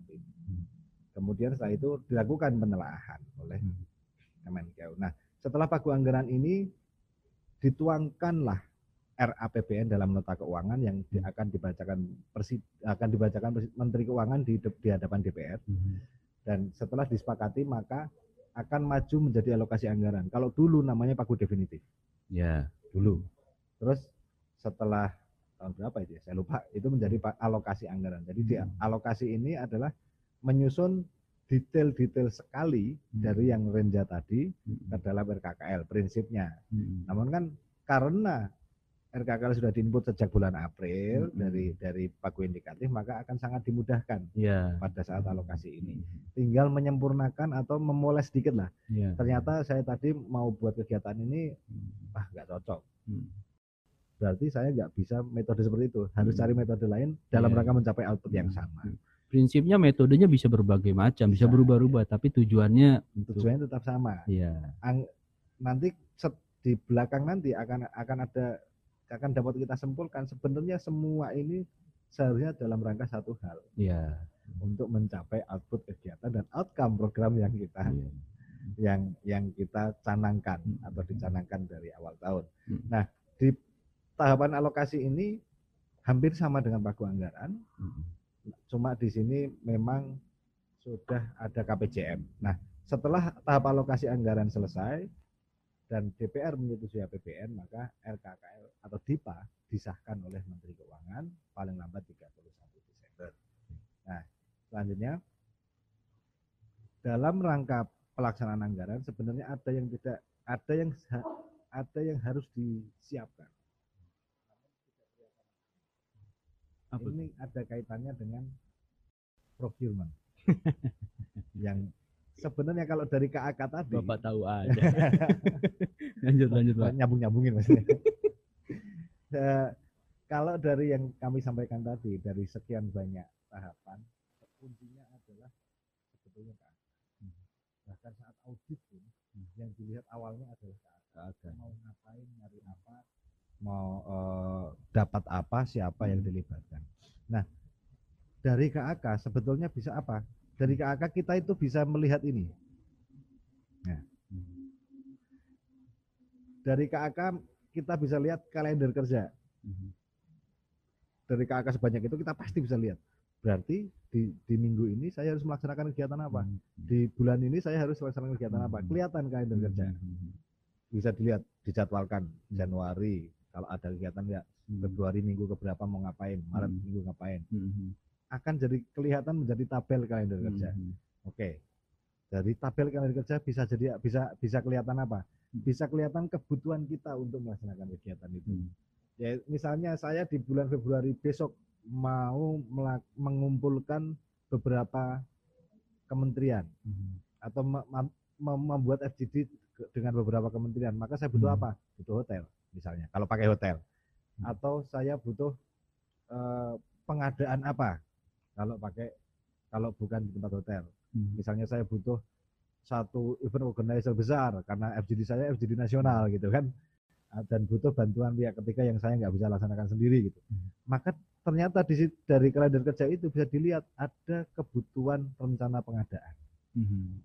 Kemudian setelah itu dilakukan penelaahan oleh Hmm. Kemenkeu. Nah, setelah pagu anggaran ini dituangkanlah RAPBN dalam nota keuangan yang di- akan dibacakan persi, akan dibacakan persi- Menteri Keuangan di, di hadapan DPR dan setelah disepakati maka akan maju menjadi alokasi anggaran. Kalau dulu namanya pagu definitif ya. dulu. Terus setelah tahun berapa itu ya? Saya lupa. Itu menjadi alokasi anggaran. Jadi di Hmm. alokasi ini adalah menyusun detail-detail sekali Hmm. dari yang renja tadi Hmm. ke dalam RKKL prinsipnya. Hmm. Namun kan karena RKKL sudah diinput sejak bulan April Hmm. dari dari pagu indikatif maka akan sangat dimudahkan Ya. pada saat alokasi ini. Tinggal menyempurnakan atau memoles sedikit lah. Ya. Ternyata saya tadi mau buat kegiatan ini Hmm. ah nggak cocok. Hmm. Berarti saya nggak bisa metode seperti itu. Harus Hmm. cari metode lain dalam Iya. rangka mencapai output yang Hmm. Prinsipnya metodenya bisa berbagai macam, bisa Bisa. berubah-ubah, tapi tujuannya untuk Tujuannya tetap sama. ya. Ang- nanti set- di belakang nanti akan akan ada akan dapat kita simpulkan sebenarnya semua ini seharusnya dalam rangka satu hal Ya. untuk mencapai output kegiatan dan outcome program yang kita ya. yang yang kita canangkan Hmm. atau dicanangkan dari awal tahun. Hmm. Nah, di tahapan alokasi ini hampir sama dengan pagu anggaran, Hmm. Cuma di sini memang sudah ada KPJM. Nah, setelah tahap alokasi anggaran selesai dan DPR menyetujui APBN, maka RKKL atau DIPA disahkan oleh Menteri Keuangan paling lambat 31 Desember. Nah, selanjutnya dalam rangka pelaksanaan anggaran sebenarnya ada yang tidak ada yang ada yang harus disiapkan. Apa Ini ada kaitannya dengan procurement. yang sebenarnya kalau dari KAK tadi Bapak tahu aja. lanjut lanjut Pak. nyambung nyambungin maksudnya. Eh, kalau dari yang kami sampaikan tadi dari sekian banyak tahapan kuncinya adalah sebetulnya KAK. Bahkan saat audit pun yang dilihat awalnya adalah KAK. Mau ngapain, nyari apa, mau eh, dapat apa, siapa yang dilibatkan. Nah, dari KAK sebetulnya bisa apa? Dari KAK kita itu bisa melihat ini. Dari KAK kita bisa lihat kalender kerja. Hmm. Dari KAK sebanyak itu kita pasti bisa lihat. Berarti di, di minggu ini saya harus melaksanakan kegiatan apa? Hmm. Di bulan ini saya harus melaksanakan kegiatan apa? Kelihatan kalender kerja. Bisa dilihat, dijadwalkan Januari. Kalau ada kegiatan ya Februari minggu keberapa mau ngapain, Maret Hmm. minggu ngapain. Hmm. Akan jadi kelihatan menjadi tabel kalender kerja. Oke. Dari tabel kalender kerja bisa jadi bisa bisa kelihatan apa? Bisa kelihatan kebutuhan kita untuk melaksanakan kegiatan itu. Hmm. Ya, misalnya saya di bulan Februari besok mau mengumpulkan beberapa kementerian Hmm. atau me- mem- mem- membuat FGD dengan beberapa kementerian, maka saya butuh Hmm. apa? Butuh hotel, misalnya. Kalau pakai hotel, Hmm. atau saya butuh eh, pengadaan apa? Kalau pakai, kalau bukan di tempat hotel, Hmm. misalnya saya butuh satu event organizer besar karena FGD saya FGD nasional gitu kan Ah, dan butuh bantuan pihak ketiga yang saya nggak bisa laksanakan sendiri gitu Hmm. maka ternyata di dari kalender kerja itu bisa dilihat ada kebutuhan rencana pengadaan Hmm.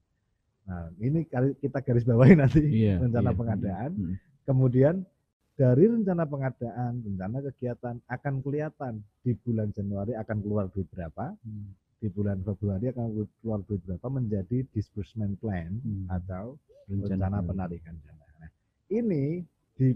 nah ini kali- kita garis bawahi nanti Iya, rencana iya. pengadaan Hmm. kemudian dari rencana pengadaan rencana kegiatan akan kelihatan di bulan Januari akan keluar duit berapa Hmm. di bulan Februari akan keluar duit berapa menjadi disbursement plan Hmm. atau rencana penarikan dana. Nah, ini di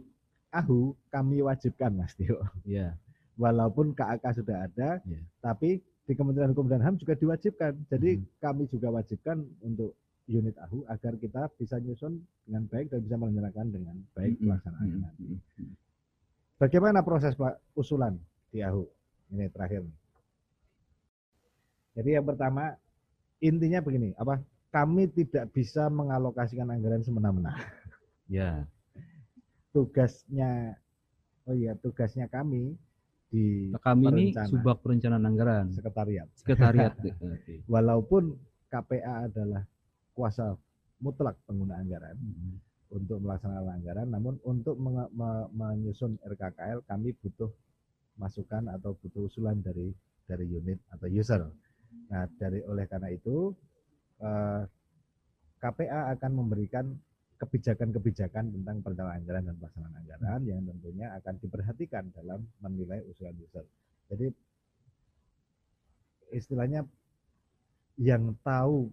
AHU kami wajibkan Mas Tio. Iya. Walaupun KAK sudah ada, Iya. tapi di Kementerian Hukum dan HAM juga diwajibkan. Jadi Mhm. kami juga wajibkan untuk unit AHU agar kita bisa nyusun dengan baik dan bisa menjalankan dengan baik. Mm-mm. Mm-mm. Bagaimana proses Pak usulan di AHU? Ini terakhir. Jadi yang pertama intinya begini, apa? Kami tidak bisa mengalokasikan anggaran semena-mena. Ya. Tugasnya, oh iya, tugasnya kami di Kami ini subak perencanaan anggaran, sekretariat. sekretariat. Walaupun KPA adalah kuasa mutlak pengguna anggaran Mm-mm. untuk melaksanakan anggaran, namun untuk menge- me- menyusun RKKL kami butuh masukan atau butuh usulan dari dari unit atau user. Nah, dari oleh karena itu eh, KPA akan memberikan kebijakan-kebijakan tentang perencanaan anggaran dan pelaksanaan anggaran yang tentunya akan diperhatikan dalam menilai usulan user. Jadi istilahnya yang tahu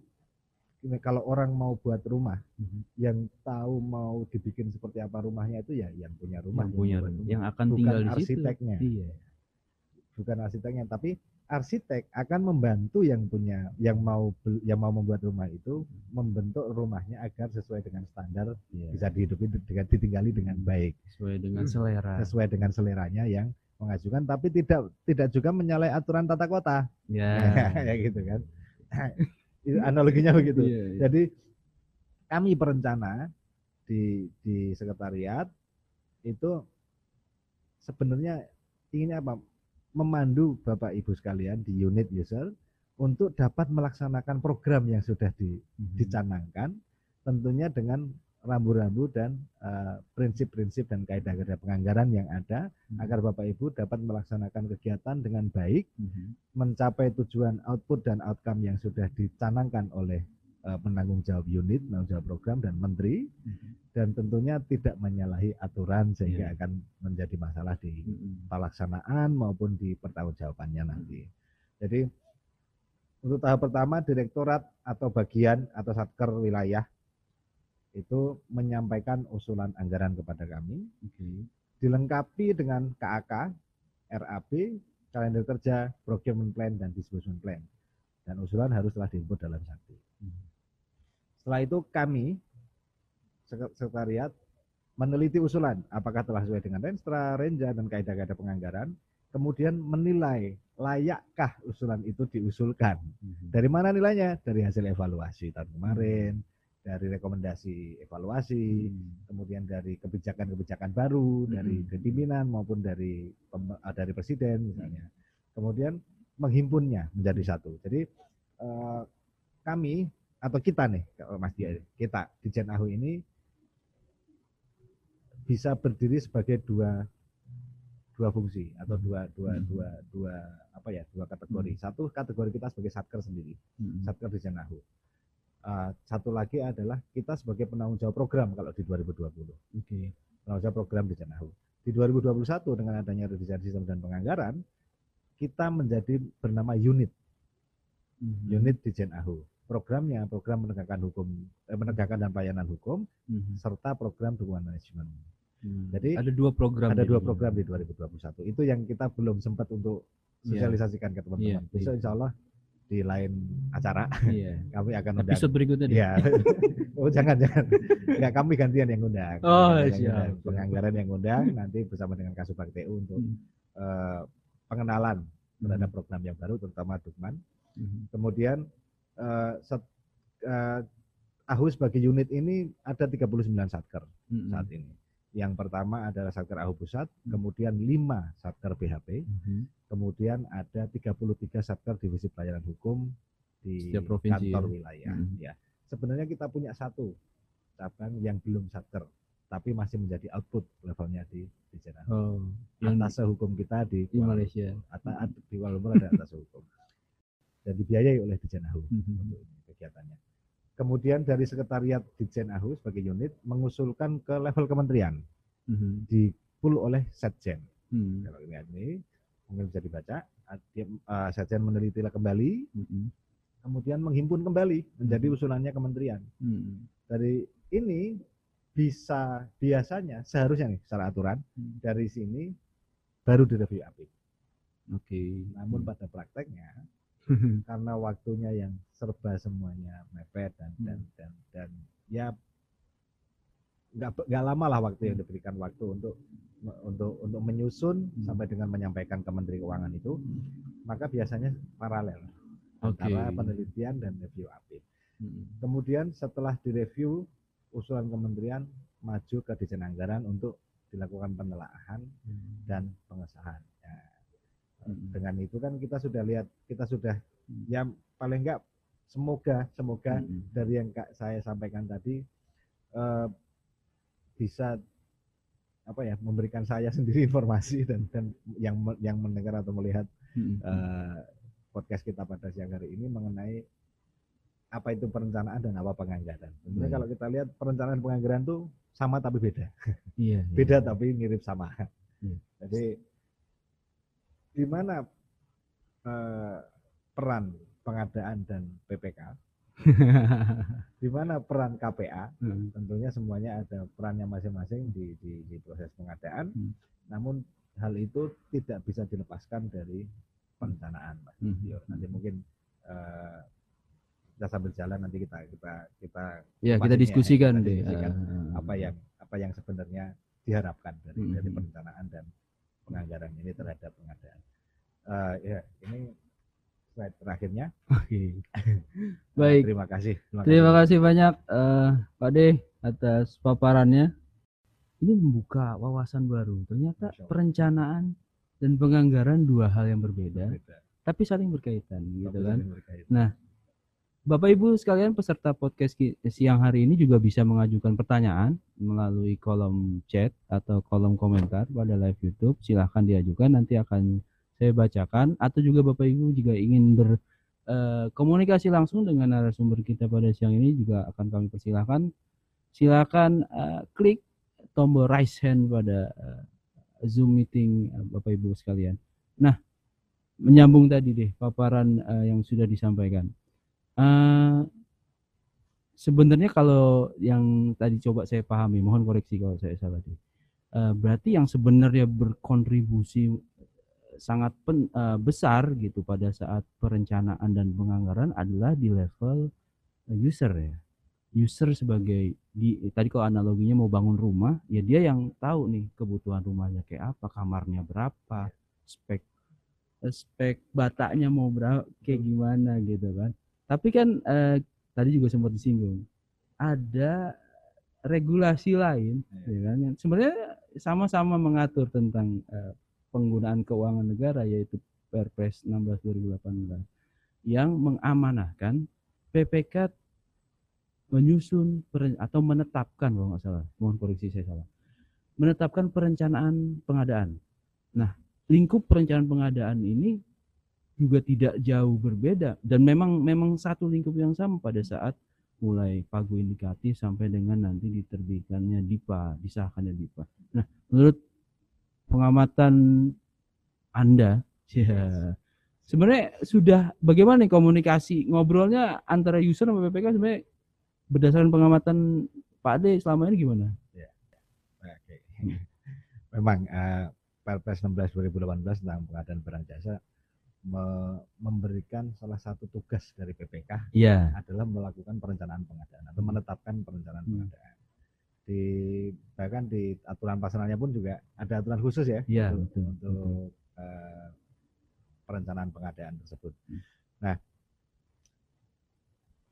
kalau orang mau buat rumah, Mhm. yang tahu mau dibikin seperti apa rumahnya itu ya yang punya rumah, Yang punya rumah, yang akan bukan tinggal di situ. arsiteknya, Iya. bukan arsiteknya, tapi arsitek akan membantu yang punya, yang mau yang mau membuat rumah itu membentuk rumahnya agar sesuai dengan standar Iya. bisa dihidupi dengan ditinggali dengan baik Sesuai dengan selera. sesuai dengan seleranya yang mengajukan tapi tidak tidak juga menyalahi aturan tata kota Ya. ya gitu kan Itu analoginya begitu Iya, iya. jadi kami berencana di di sekretariat itu sebenarnya inginnya apa memandu bapak ibu sekalian di unit user untuk dapat melaksanakan program yang sudah di, Mhm. dicanangkan tentunya dengan rambu-rambu dan eh, prinsip-prinsip dan kaidah-kaidah penganggaran yang ada Mhm. agar bapak ibu dapat melaksanakan kegiatan dengan baik Mhm. mencapai tujuan output dan outcome yang sudah dicanangkan oleh eh, penanggung jawab unit, penanggung jawab program dan menteri Mhm. dan tentunya tidak menyalahi aturan sehingga Iya. akan menjadi masalah di Mhm. pelaksanaan maupun di pertanggungjawabannya nanti. Jadi untuk tahap pertama direktorat atau bagian atau satker wilayah itu menyampaikan usulan anggaran kepada kami Oke. dilengkapi dengan KAK, RAP, kalender kerja, procurement plan, dan disbursement plan. Dan usulan harus telah diinput dalam satu. Mhm. Setelah itu kami, sek- sekretariat, meneliti usulan apakah telah sesuai dengan Renstra, Renja, dan kaidah-kaidah penganggaran, kemudian menilai layakkah usulan itu diusulkan. Mhm. Dari mana nilainya? Dari hasil evaluasi tahun kemarin, dari rekomendasi evaluasi, Mhm. kemudian dari kebijakan-kebijakan baru dari Mm-mm. dari pimpinan maupun dari eh, dari presiden misalnya. Kemudian menghimpunnya menjadi satu. Jadi eh, kami atau kita nih, Mas Dia, kita di Jenahu ini bisa berdiri sebagai dua dua fungsi atau dua dua Mm. dua dua apa ya dua kategori. Satu kategori kita sebagai satker sendiri, Mhm. satker di Jenahu. Eh, satu lagi adalah kita sebagai penanggung jawab program kalau di 2020 Oke. penanggung jawab program di Jenahu. Di 2021 dengan adanya redesign sistem dan penganggaran, kita menjadi bernama unit, Mhm. unit di Jenahu. Programnya program menegakkan hukum, eh, menegakkan dan pelayanan hukum Mhm. serta program dukungan manajemen. Mhm. Jadi, ada dua program. Ada dua program di 2021. Itu yang kita belum sempat untuk Iya. sosialisasikan ke teman-teman. Iya, Besok iya. insya Allah di lain acara Iya. kami akan undang. Episode berikutnya. Iya. oh jangan jangan. Enggak kami gantian yang undang. Oh, yang siap, undang. Penganggaran yang undang nanti bersama dengan Kasubag TU untuk Mhm. eh, pengenalan terhadap Mhm. program yang baru terutama Dukman. Mhm. Kemudian eh, set- eh, AHU sebagai unit ini ada 39 satker Mhm. saat ini. Yang pertama adalah satker AHU pusat, Hmm. kemudian 5 satker BHP, Mhm. Kemudian ada 33 satker divisi pelayanan hukum di Setiap provinsi kantor ya. wilayah. Mhm. Ya, sebenarnya kita punya satu cabang yang belum satker, tapi masih menjadi output levelnya di di Jenahu. Oh, yang Atas hukum kita di di Malaysia. Atau di Kuala Lumpur ada atas hukum dan dibiayai oleh di Jenahu Mhm. untuk ini, kegiatannya. Kemudian dari sekretariat di Jenahu sebagai unit mengusulkan ke level kementerian Mhm. di pool oleh Setjen. Mhm. Kalau ini mungkin bisa dibaca. Dia, eh, meneliti kembali, kemudian menghimpun kembali menjadi usulannya kementerian. Mhm. Dari ini bisa biasanya seharusnya nih secara aturan Hmm. dari sini baru direview APIK. Oke. Namun pada prakteknya karena waktunya yang serba semuanya mepet dan dan dan dan ya nggak nggak lama lah waktu yang diberikan waktu untuk untuk untuk menyusun Hmm. sampai dengan menyampaikan ke Menteri Keuangan itu maka biasanya paralel Oke. antara penelitian dan review APIK. Hmm. Kemudian setelah direview usulan kementerian maju ke desain anggaran untuk dilakukan penelaahan dan pengesahan. Ya, Hmm. dengan itu kan kita sudah lihat kita sudah ya paling enggak semoga semoga Hmm. dari yang saya sampaikan tadi eh, bisa apa ya memberikan saya sendiri informasi dan dan yang yang mendengar atau melihat Hmm. eh, podcast kita pada siang hari ini mengenai apa itu perencanaan dan apa penganggaran. Sebenarnya Baik. kalau kita lihat perencanaan penganggaran itu sama tapi beda. Iya. iya. Beda tapi mirip sama. Iya. Jadi di mana eh, peran pengadaan dan PPK, di mana peran KPA, Hmm. tentunya semuanya ada perannya masing-masing di, di, di proses pengadaan. Hmm. Namun hal itu tidak bisa dilepaskan dari perencanaan, Mas Hmm. Tio. Nanti mungkin eh, kita sambil jalan nanti kita kita kita Ya kita diskusikan kita deh. diskusikan Ah, apa yang apa yang sebenarnya diharapkan dari Hmm. dari perencanaan dan penganggaran ini terhadap pengadaan. Eh, ya ini slide terakhirnya. Oke. Eh, Baik. Terima kasih. Terima kasih banyak eh, Pak De atas paparannya. Ini membuka wawasan baru. Ternyata perencanaan dan penganggaran dua hal yang berbeda, Beda. tapi saling berkaitan, gitu Tapi kan? saling berkaitan. Bapak Ibu sekalian peserta podcast siang hari ini juga bisa mengajukan pertanyaan melalui kolom chat atau kolom komentar pada live YouTube. Silahkan diajukan, nanti akan saya bacakan. Atau juga Bapak Ibu jika ingin berkomunikasi langsung dengan narasumber kita pada siang ini juga akan kami persilahkan. Silakan eh, klik tombol raise hand pada eh, Zoom meeting eh, Bapak Ibu sekalian. Nah, menyambung tadi deh paparan eh, yang sudah disampaikan. Eh, sebenarnya kalau yang tadi coba saya pahami, mohon koreksi kalau saya salah deh. Eh, berarti yang sebenarnya berkontribusi sangat pen- eh, besar gitu pada saat perencanaan dan penganggaran adalah di level eh, user ya. User sebagai di tadi kalau analoginya mau bangun rumah, ya dia yang tahu nih kebutuhan rumahnya kayak apa, kamarnya berapa, spek eh, spek batanya mau berapa, kayak gimana gitu kan. Tapi kan eh, tadi juga sempat disinggung, ada regulasi lain, ya kan, sebenarnya sama-sama mengatur tentang eh, penggunaan keuangan negara yaitu Perpres 16 2018 yang mengamanahkan PPK menyusun atau menetapkan kalau nggak salah, mohon koreksi saya salah, menetapkan perencanaan pengadaan. Nah, lingkup perencanaan pengadaan ini juga tidak jauh berbeda dan memang memang satu lingkup yang sama pada saat mulai pagu indikatif sampai dengan nanti diterbitkannya DIPA, disahkannya DIPA. Nah, menurut pengamatan Anda, ya, sebenarnya sudah bagaimana nih komunikasi ngobrolnya antara user sama PPK sebenarnya berdasarkan pengamatan Pak Ade selama ini gimana? Oke. Memang eh, Perpres 16 2018 tentang pengadaan barang jasa me- memberikan salah satu tugas dari PPK Iya. adalah melakukan perencanaan pengadaan atau menetapkan perencanaan Hmm. pengadaan. Di bahkan di aturan pasalnya pun juga ada aturan khusus ya Iya, untuk, betul, untuk, eh, perencanaan pengadaan tersebut. Hmm. Nah,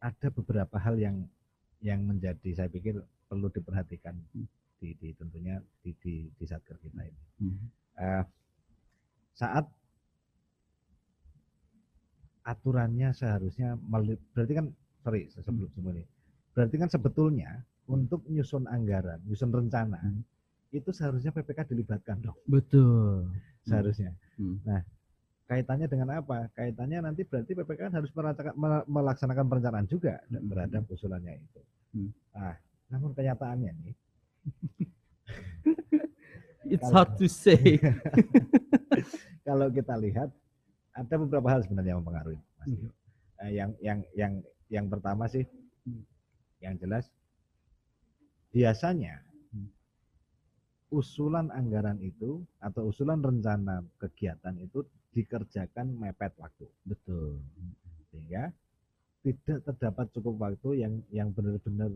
ada beberapa hal yang yang menjadi saya pikir perlu diperhatikan Hmm. di, di tentunya di di, di satker kita ini. Hmm. Eh, saat aturannya seharusnya berarti kan sorry sebelum sebelum ini berarti kan sebetulnya untuk nyusun anggaran nyusun rencana Hmm. itu seharusnya PPK dilibatkan dong Betul. seharusnya Hmm. nah kaitannya dengan apa kaitannya nanti berarti PPK kan harus melaksanakan perencanaan juga Hmm. terhadap usulannya itu Hmm. nah namun kenyataannya nih It's Kalau- hard to say. kalau kita lihat ada beberapa hal sebenarnya yang mempengaruhi Mas Hmm. Eh, yang yang yang yang pertama sih Hmm. yang jelas biasanya Hmm. usulan anggaran itu atau usulan rencana kegiatan itu dikerjakan mepet waktu Betul. sehingga tidak terdapat cukup waktu yang yang benar-benar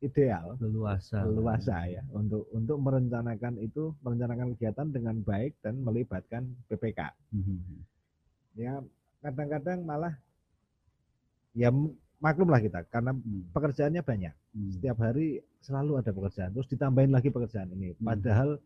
ideal Leluasa. leluasa ya untuk untuk merencanakan itu merencanakan kegiatan dengan baik dan melibatkan PPK Mhm. ya kadang-kadang malah ya maklumlah kita karena Hmm. pekerjaannya banyak Hmm. setiap hari selalu ada pekerjaan terus ditambahin lagi pekerjaan ini Hmm. padahal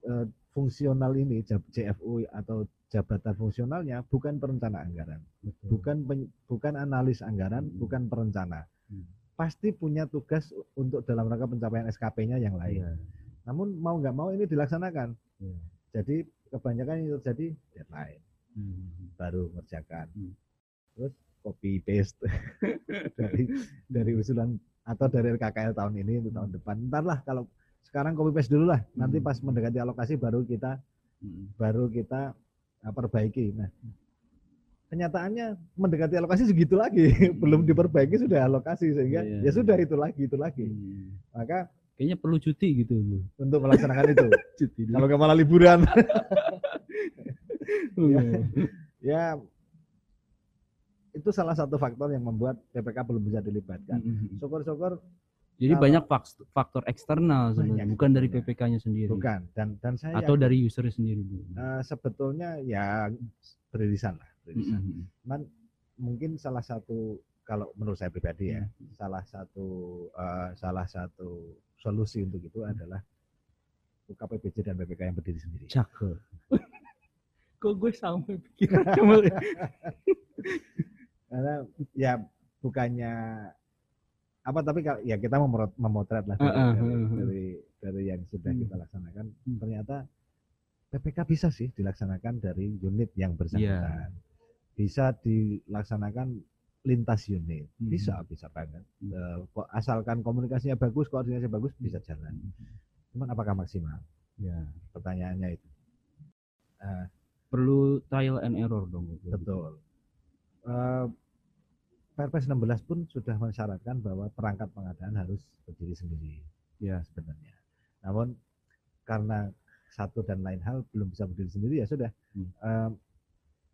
eh, fungsional ini JFU atau jabatan fungsionalnya bukan perencana anggaran Betul. bukan pen- bukan analis anggaran Hmm. bukan perencana Hmm. pasti punya tugas untuk dalam rangka pencapaian SKP-nya yang lain Iya. namun mau nggak mau ini dilaksanakan Iya. jadi kebanyakan ini terjadi deadline Hmm. baru ngerjakan Hmm. terus copy paste dari dari usulan atau dari RKKL tahun ini untuk tahun depan ntar lah kalau sekarang copy paste dulu lah nanti Hmm. pas mendekati alokasi baru kita Hmm. baru kita uh, perbaiki nah kenyataannya mendekati alokasi segitu lagi belum diperbaiki sudah alokasi sehingga Iya, ya iya. sudah itu lagi itu lagi Hmm. maka Kayaknya perlu cuti gitu untuk melaksanakan itu Cuti kalau nggak malah liburan Hmm. ya itu salah satu faktor yang membuat PPK belum bisa dilibatkan Hmm. syukur-syukur Jadi Kalau- banyak faktor eksternal sebenarnya, bukan dari. PPK-nya sendiri. bukan dan dan saya Atau dari user sendiri. Bu. eh, sebetulnya ya beririsan lah beririsan Hmm. cuman mungkin salah satu kalau menurut saya pribadi ya Hmm. salah satu eh, salah satu solusi untuk itu adalah UKPBJ dan PPK yang berdiri sendiri Cakep. Kok gue sampai pikiran karena ya bukannya apa tapi kalau ya kita memotret, memotret lah dari, Uh-uh, dari, uh-uh. dari dari yang sudah Hmm. kita laksanakan Hmm. ternyata PPK bisa sih dilaksanakan dari unit yang bersangkutan bisa dilaksanakan lintas unit Hmm. bisa bisa banget Hmm. Eh, asalkan komunikasinya bagus koordinasinya bagus bisa jalan cuman apakah maksimal Ya. pertanyaannya itu Eh, Perlu trial and error dong. Bu. betul Eh, Perpres 16 pun sudah mensyaratkan bahwa perangkat pengadaan harus berdiri sendiri Ya. sebenarnya. Namun karena satu dan lain hal belum bisa berdiri sendiri ya sudah. Hmm. Eh,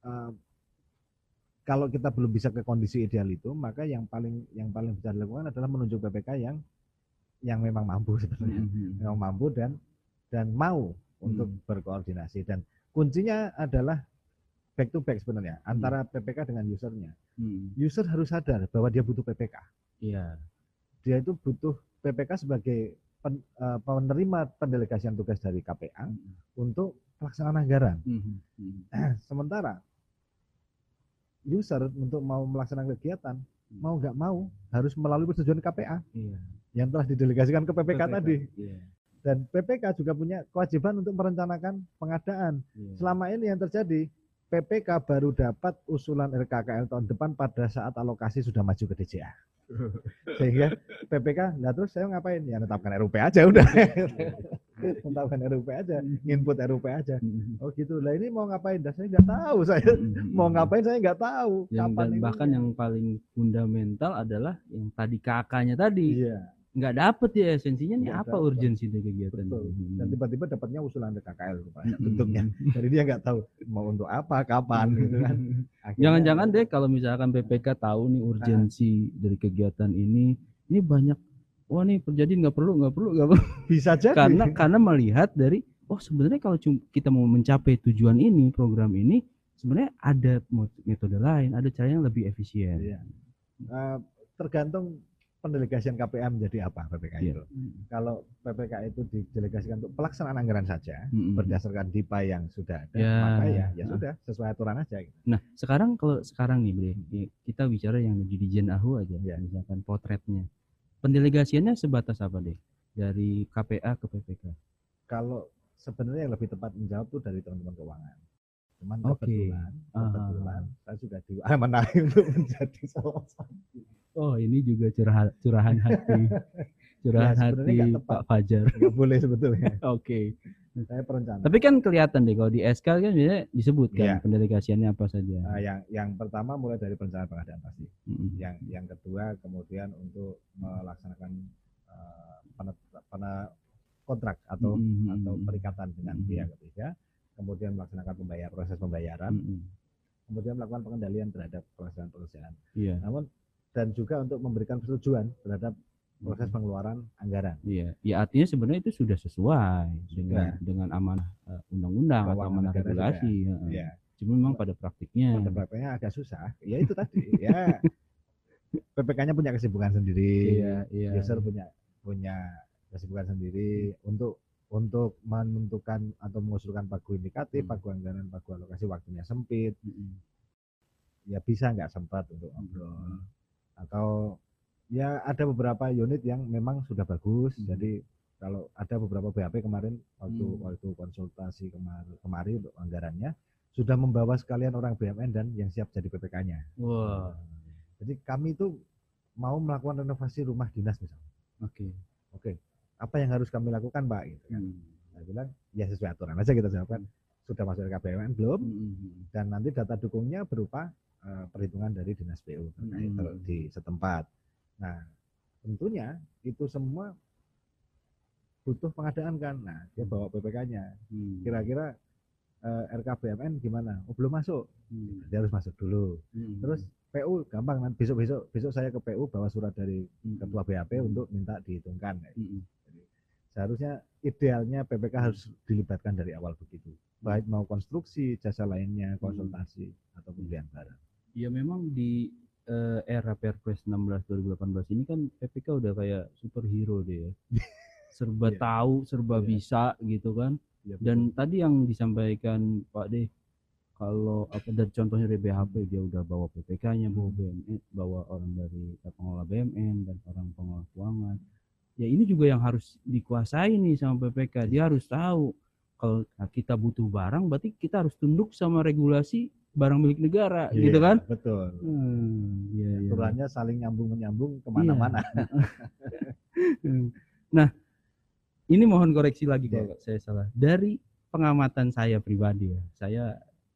eh, kalau kita belum bisa ke kondisi ideal itu, maka yang paling yang paling bisa dilakukan adalah menunjuk PPK yang yang memang mampu sebenarnya, Hmm. memang mampu dan dan mau untuk Hmm. berkoordinasi dan kuncinya adalah back to back sebenarnya antara PPK dengan usernya. Hmm. User harus sadar bahwa dia butuh PPK Iya. dia itu butuh PPK sebagai pen- eh, penerima pendelegasian tugas dari KPA Hmm. untuk pelaksanaan anggaran. Hmm. Hmm. Sementara user untuk mau melaksanakan kegiatan mau nggak mau harus melalui persetujuan KPA Iya. yang telah didelegasikan ke PPK, tadi. Iya. Dan PPK juga punya kewajiban untuk merencanakan pengadaan. Iya. Selama ini yang terjadi PPK baru dapat usulan RKKL tahun depan pada saat alokasi sudah maju ke DJA. Sehingga PPK, nah terus saya ngapain? Ya netapkan RUP aja udah. netapkan RUP aja, input RUP aja. Oh gitu. Lah ini mau ngapain? Dah saya nggak tahu saya. Mau ngapain saya nggak tahu. yang Kapan dan ini? bahkan yang paling fundamental adalah yang tadi kakaknya tadi Iya. Nggak dapet ya esensinya nih apa dapet. urgensi dari kegiatan Betul. ini. Dan tiba-tiba dapatnya usulan RKKL rupanya Hmm. bentuknya. Jadi dia nggak tahu mau untuk apa, kapan gitu kan. Jangan-jangan deh kalau misalkan PPK tahu nih urgensi dari kegiatan ini, ini banyak wah nih terjadi nggak perlu nggak perlu nggak perlu bisa jadi. karena karena melihat dari oh sebenarnya kalau kita mau mencapai tujuan ini program ini sebenarnya ada metode lain, ada cara yang lebih efisien. Iya. Eh, tergantung pendelegasian KPA menjadi apa PPK itu. Kalau PPK itu didelegasikan untuk pelaksanaan anggaran saja Mm-mm. berdasarkan DIPA yang sudah ada, Ya. maka ya ya Nah. sudah sesuai aturan aja. gitu. Nah, sekarang kalau sekarang nih, Bre, kita bicara yang di Dijen Ahu aja, Ya. misalkan potretnya. Pendelegasiannya sebatas apa deh? Dari KPA ke PPK. Kalau sebenarnya yang lebih tepat menjawab itu dari teman-teman keuangan. Cuman Oke. kebetulan, kebetulan saya sudah diamanahi untuk menjadi salah satu. Oh, ini juga curahan curahan hati. Curahan Ya, hati. Pak Fajar. Nggak boleh sebetulnya. Oke. Saya perencana. Tapi kan kelihatan deh kalau di SK kan biasanya disebutkan Iya. pendelegasiannya apa saja. Nah, yang yang pertama mulai dari perencanaan pengadaan pasti. Mm-mm. Yang yang kedua kemudian untuk melaksanakan eh, penet- pene- kontrak atau Mm, mm, atau perikatan dengan Mm. pihak ketiga, kemudian melaksanakan pembayar proses pembayaran, Mm-mm. kemudian melakukan pengendalian terhadap pelaksanaan pekerjaan. Iya. Namun dan juga untuk memberikan persetujuan terhadap proses Mm. pengeluaran anggaran. Iya, ya artinya sebenarnya itu sudah sesuai dengan Sudah. dengan amanah eh, undang-undang atau amanah regulasi. heeh. Ya, Cuma memang pada praktiknya. pada prakteknya agak susah. Ya itu tadi. ya PPK-nya punya kesibukan sendiri. Iya, iya. user punya punya kesibukan sendiri untuk untuk menentukan atau mengusulkan pagu indikatif, Hmm. pagu anggaran, pagu alokasi waktunya sempit, Mm-mm. ya bisa nggak sempat untuk ngobrol. Atau ya ada beberapa unit yang memang sudah bagus, Hmm. jadi kalau ada beberapa BAP kemarin waktu Hmm. waktu konsultasi kemarin kemarin untuk anggarannya sudah membawa sekalian orang BUMN dan yang siap jadi PPK-nya. Wah, Jadi kami itu mau melakukan renovasi rumah dinas misalnya. oke. Oke, apa yang harus kami lakukan, Pak? Gitu kan. Hmm. Saya bilang, ya sesuai aturan aja kita jawabkan. Sudah masuk RKBUMN belum? Mm-mm. Dan nanti data dukungnya berupa eh, perhitungan dari dinas PU terkait Hmm. di setempat. Nah, tentunya itu semua butuh pengadaan kan. Nah, dia bawa PPK-nya. Hmm. Kira-kira eh, RKBUMN gimana? Oh, belum masuk. Hmm. Dia harus masuk dulu. Hmm. Terus PU gampang nanti besok-besok besok saya ke PU bawa surat dari Hmm. ketua BAP untuk minta dihitungkan. Mm-mm. seharusnya idealnya PPK harus dilibatkan dari awal begitu baik mau konstruksi jasa lainnya konsultasi atau pembelian barang Ya memang di eh, era Perpres 16 2018 ini kan PPK udah kayak superhero deh ya. Serba Iya. tahu, serba Iya. bisa gitu kan. Ya, Dan tadi yang disampaikan Pak De kalau apa dari contohnya dari BHP dia udah bawa PPK-nya, bawa Hmm. BMN, bawa orang dari pengelola BMN dan orang pengelola keuangan. Ya ini juga yang harus dikuasai nih sama PPK. Dia harus tahu kalau kita butuh barang berarti kita harus tunduk sama regulasi barang milik negara gitu Iya, kan? betul Hmm, iya, iya. aturannya saling nyambung menyambung ke mana-mana Hmm. Nah, ini mohon koreksi lagi Iya. kalau saya salah. Dari pengamatan saya pribadi ya, saya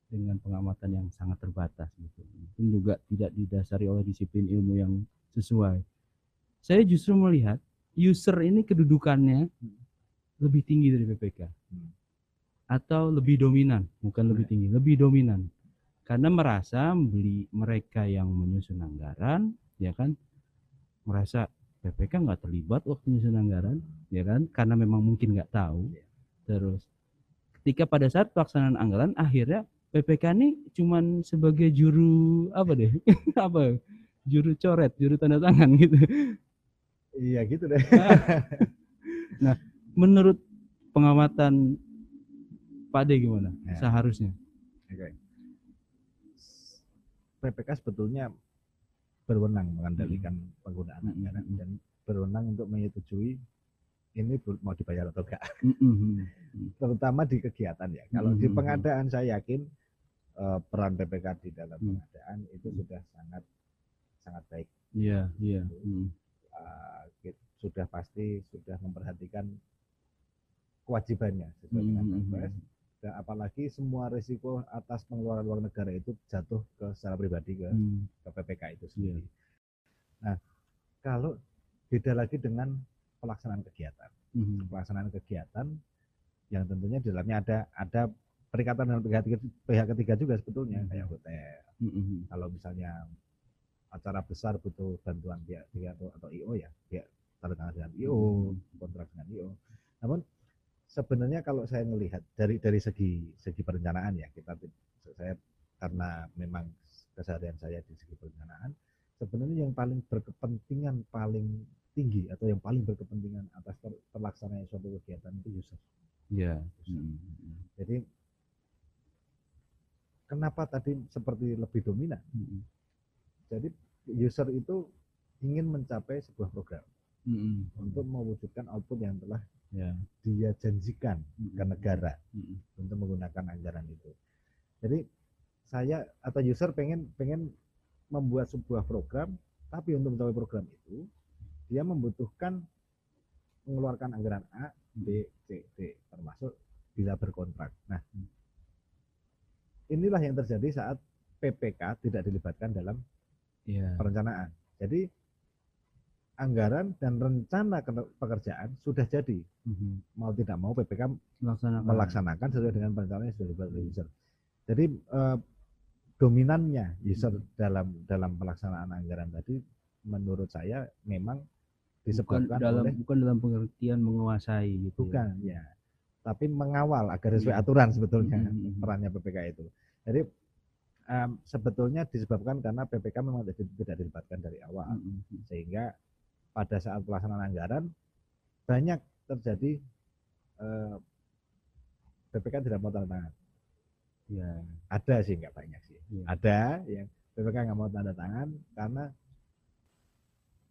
dengan pengamatan yang sangat terbatas gitu. Mungkin juga tidak didasari oleh disiplin ilmu yang sesuai. Saya justru melihat user ini kedudukannya lebih tinggi dari PPK. Hmm. Atau lebih dominan, bukan lebih Iya. tinggi, lebih dominan. Karena merasa beli mereka yang menyusun anggaran, ya kan, merasa PPK nggak terlibat waktu menyusun anggaran, ya kan, karena memang mungkin nggak tahu. Iya. Terus ketika pada saat pelaksanaan anggaran, akhirnya PPK ini cuman sebagai juru apa deh, apa, juru coret, juru tanda tangan gitu. iya gitu deh Menurut pengamatan Pak De gimana? Ya. Seharusnya. Oke. PPK sebetulnya berwenang mengendalikan penggunaan Hmm, anggaran hmm, hmm. dan berwenang untuk menyetujui ini mau dibayar atau enggak Mm-mm. terutama di kegiatan ya. Kalau di Mhm. pengadaan saya yakin eh, peran PPK di dalam Hmm. pengadaan itu sudah sangat sangat baik. Iya, iya. Mm. Eh, kit- sudah pasti sudah memperhatikan kewajibannya sesuai dengan Perpres. Dan apalagi semua risiko atas pengeluaran uang negara itu jatuh ke secara pribadi ke, Mm. ke PPK itu Iya. sendiri. Nah, kalau beda lagi dengan pelaksanaan kegiatan. Mhm. Pelaksanaan kegiatan yang tentunya di dalamnya ada ada perikatan dengan pihak ketiga, pihak ketiga juga sebetulnya Hmm. kayak hotel. Mhm. Kalau misalnya acara besar butuh bantuan pihak ketiga atau, atau IO ya, pihak tanda tangan dengan IO, Hmm. kontrak dengan IO. Namun sebenarnya kalau saya melihat dari dari segi segi perencanaan ya kita saya karena memang keseharian saya di segi perencanaan sebenarnya yang paling berkepentingan paling tinggi atau yang paling berkepentingan atas ter- terlaksananya suatu kegiatan itu user. Iya. User. Mhm. Jadi kenapa tadi seperti lebih dominan? Mhm. Jadi user itu ingin mencapai sebuah program Mhm. untuk mewujudkan output yang telah Ya. dia janjikan ke Mhm. negara Mhm. untuk menggunakan anggaran itu. Jadi saya atau user pengen pengen membuat sebuah program, tapi untuk mencapai program itu dia membutuhkan mengeluarkan anggaran A, B, C, D, termasuk bila berkontrak. Nah, inilah yang terjadi saat PPK tidak dilibatkan dalam Iya. perencanaan. Jadi anggaran dan rencana ke- pekerjaan sudah jadi. Mhm. Mau tidak mau PPK Melaksanakan. melaksanakan sesuai dengan perencanaan yang sudah dibuat oleh user. Jadi eh, dominannya user dalam dalam pelaksanaan anggaran tadi menurut saya memang bukan disebabkan dalam oleh bukan dalam pengertian menguasai gitu. ya. bukan ya, tapi mengawal agar sesuai aturan sebetulnya Mhm. perannya PPK itu. Jadi em, sebetulnya disebabkan karena PPK memang tidak dilibatkan dari awal Mhm. sehingga pada saat pelaksanaan anggaran banyak terjadi eh, PPK tidak mau tanda tangan. Ya. Ada sih nggak banyak sih. Iya. Ada yang PPK nggak mau tanda tangan karena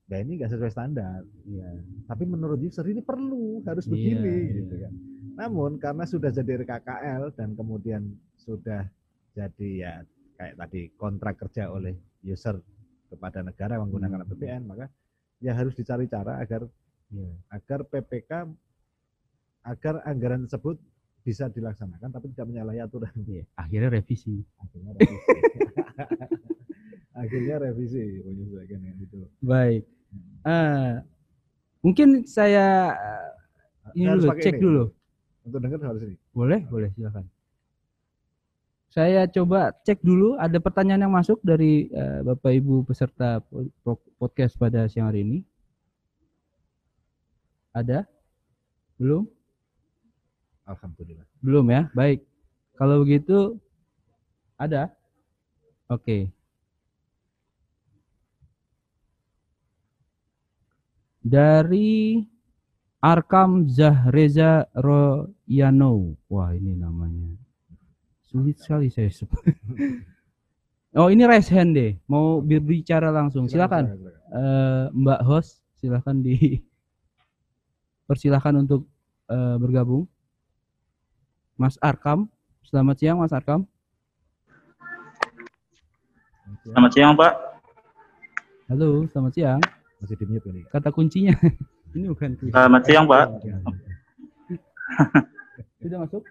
ya ini nggak sesuai standar. Iya. Tapi menurut user ini perlu harus Iya, begini iya. gitu kan. Namun karena sudah jadi RKKL dan kemudian sudah jadi ya kayak tadi kontrak kerja oleh user kepada negara menggunakan Hmm. APBN maka ya harus dicari cara agar Iya. agar PPK agar anggaran tersebut bisa dilaksanakan tapi tidak menyalahi aturan. Iya. Akhirnya revisi. Akhirnya revisi. Akhirnya revisi menyesuaikan dengan itu. Baik. Eh, mungkin saya eh, ini harus dulu cek ini. dulu. Untuk dengar harus ini. Boleh, boleh silakan. Saya coba cek dulu ada pertanyaan yang masuk dari eh, Bapak Ibu peserta po- po- podcast pada siang hari ini. Ada? Belum? Alhamdulillah. Belum ya. Baik. Kalau begitu ada? Oke. Dari Arkam Zahreza Royano. Wah, ini namanya. Sulit sekali saya sebut. Oh, ini raise hand deh. Mau berbicara langsung. Silakan. Eh, Mbak host, silakan di persilahkan untuk eh, bergabung. Mas Arkam, selamat siang Mas Arkam. Selamat siang Pak. Halo, selamat siang. Masih di mute ini. Kata kuncinya. Ini bukan kunci. Selamat siang Pak. Sudah masuk?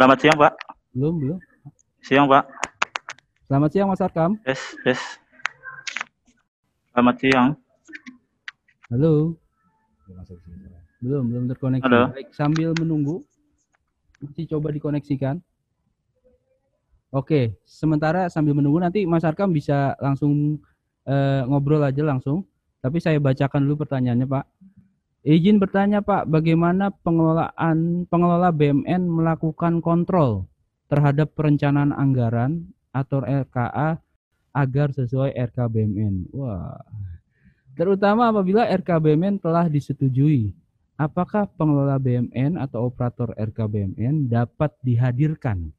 Selamat siang Pak. Belum, belum. Siang Pak. Selamat siang Mas Arkam. Yes, yes. Selamat siang. Halo. Belum. Belum, belum terkoneksi. Halo. Baik, sambil menunggu masih coba dikoneksikan. Oke, sementara sambil menunggu nanti Mas Arkam bisa langsung eh, ngobrol aja langsung. Tapi saya bacakan dulu pertanyaannya, Pak. Izin bertanya, Pak, bagaimana pengelolaan pengelola BMN melakukan kontrol terhadap perencanaan anggaran atau RKA agar sesuai RKBMN? Wah. Terutama apabila RKBMN telah disetujui apakah pengelola BMN atau operator RKBMN dapat dihadirkan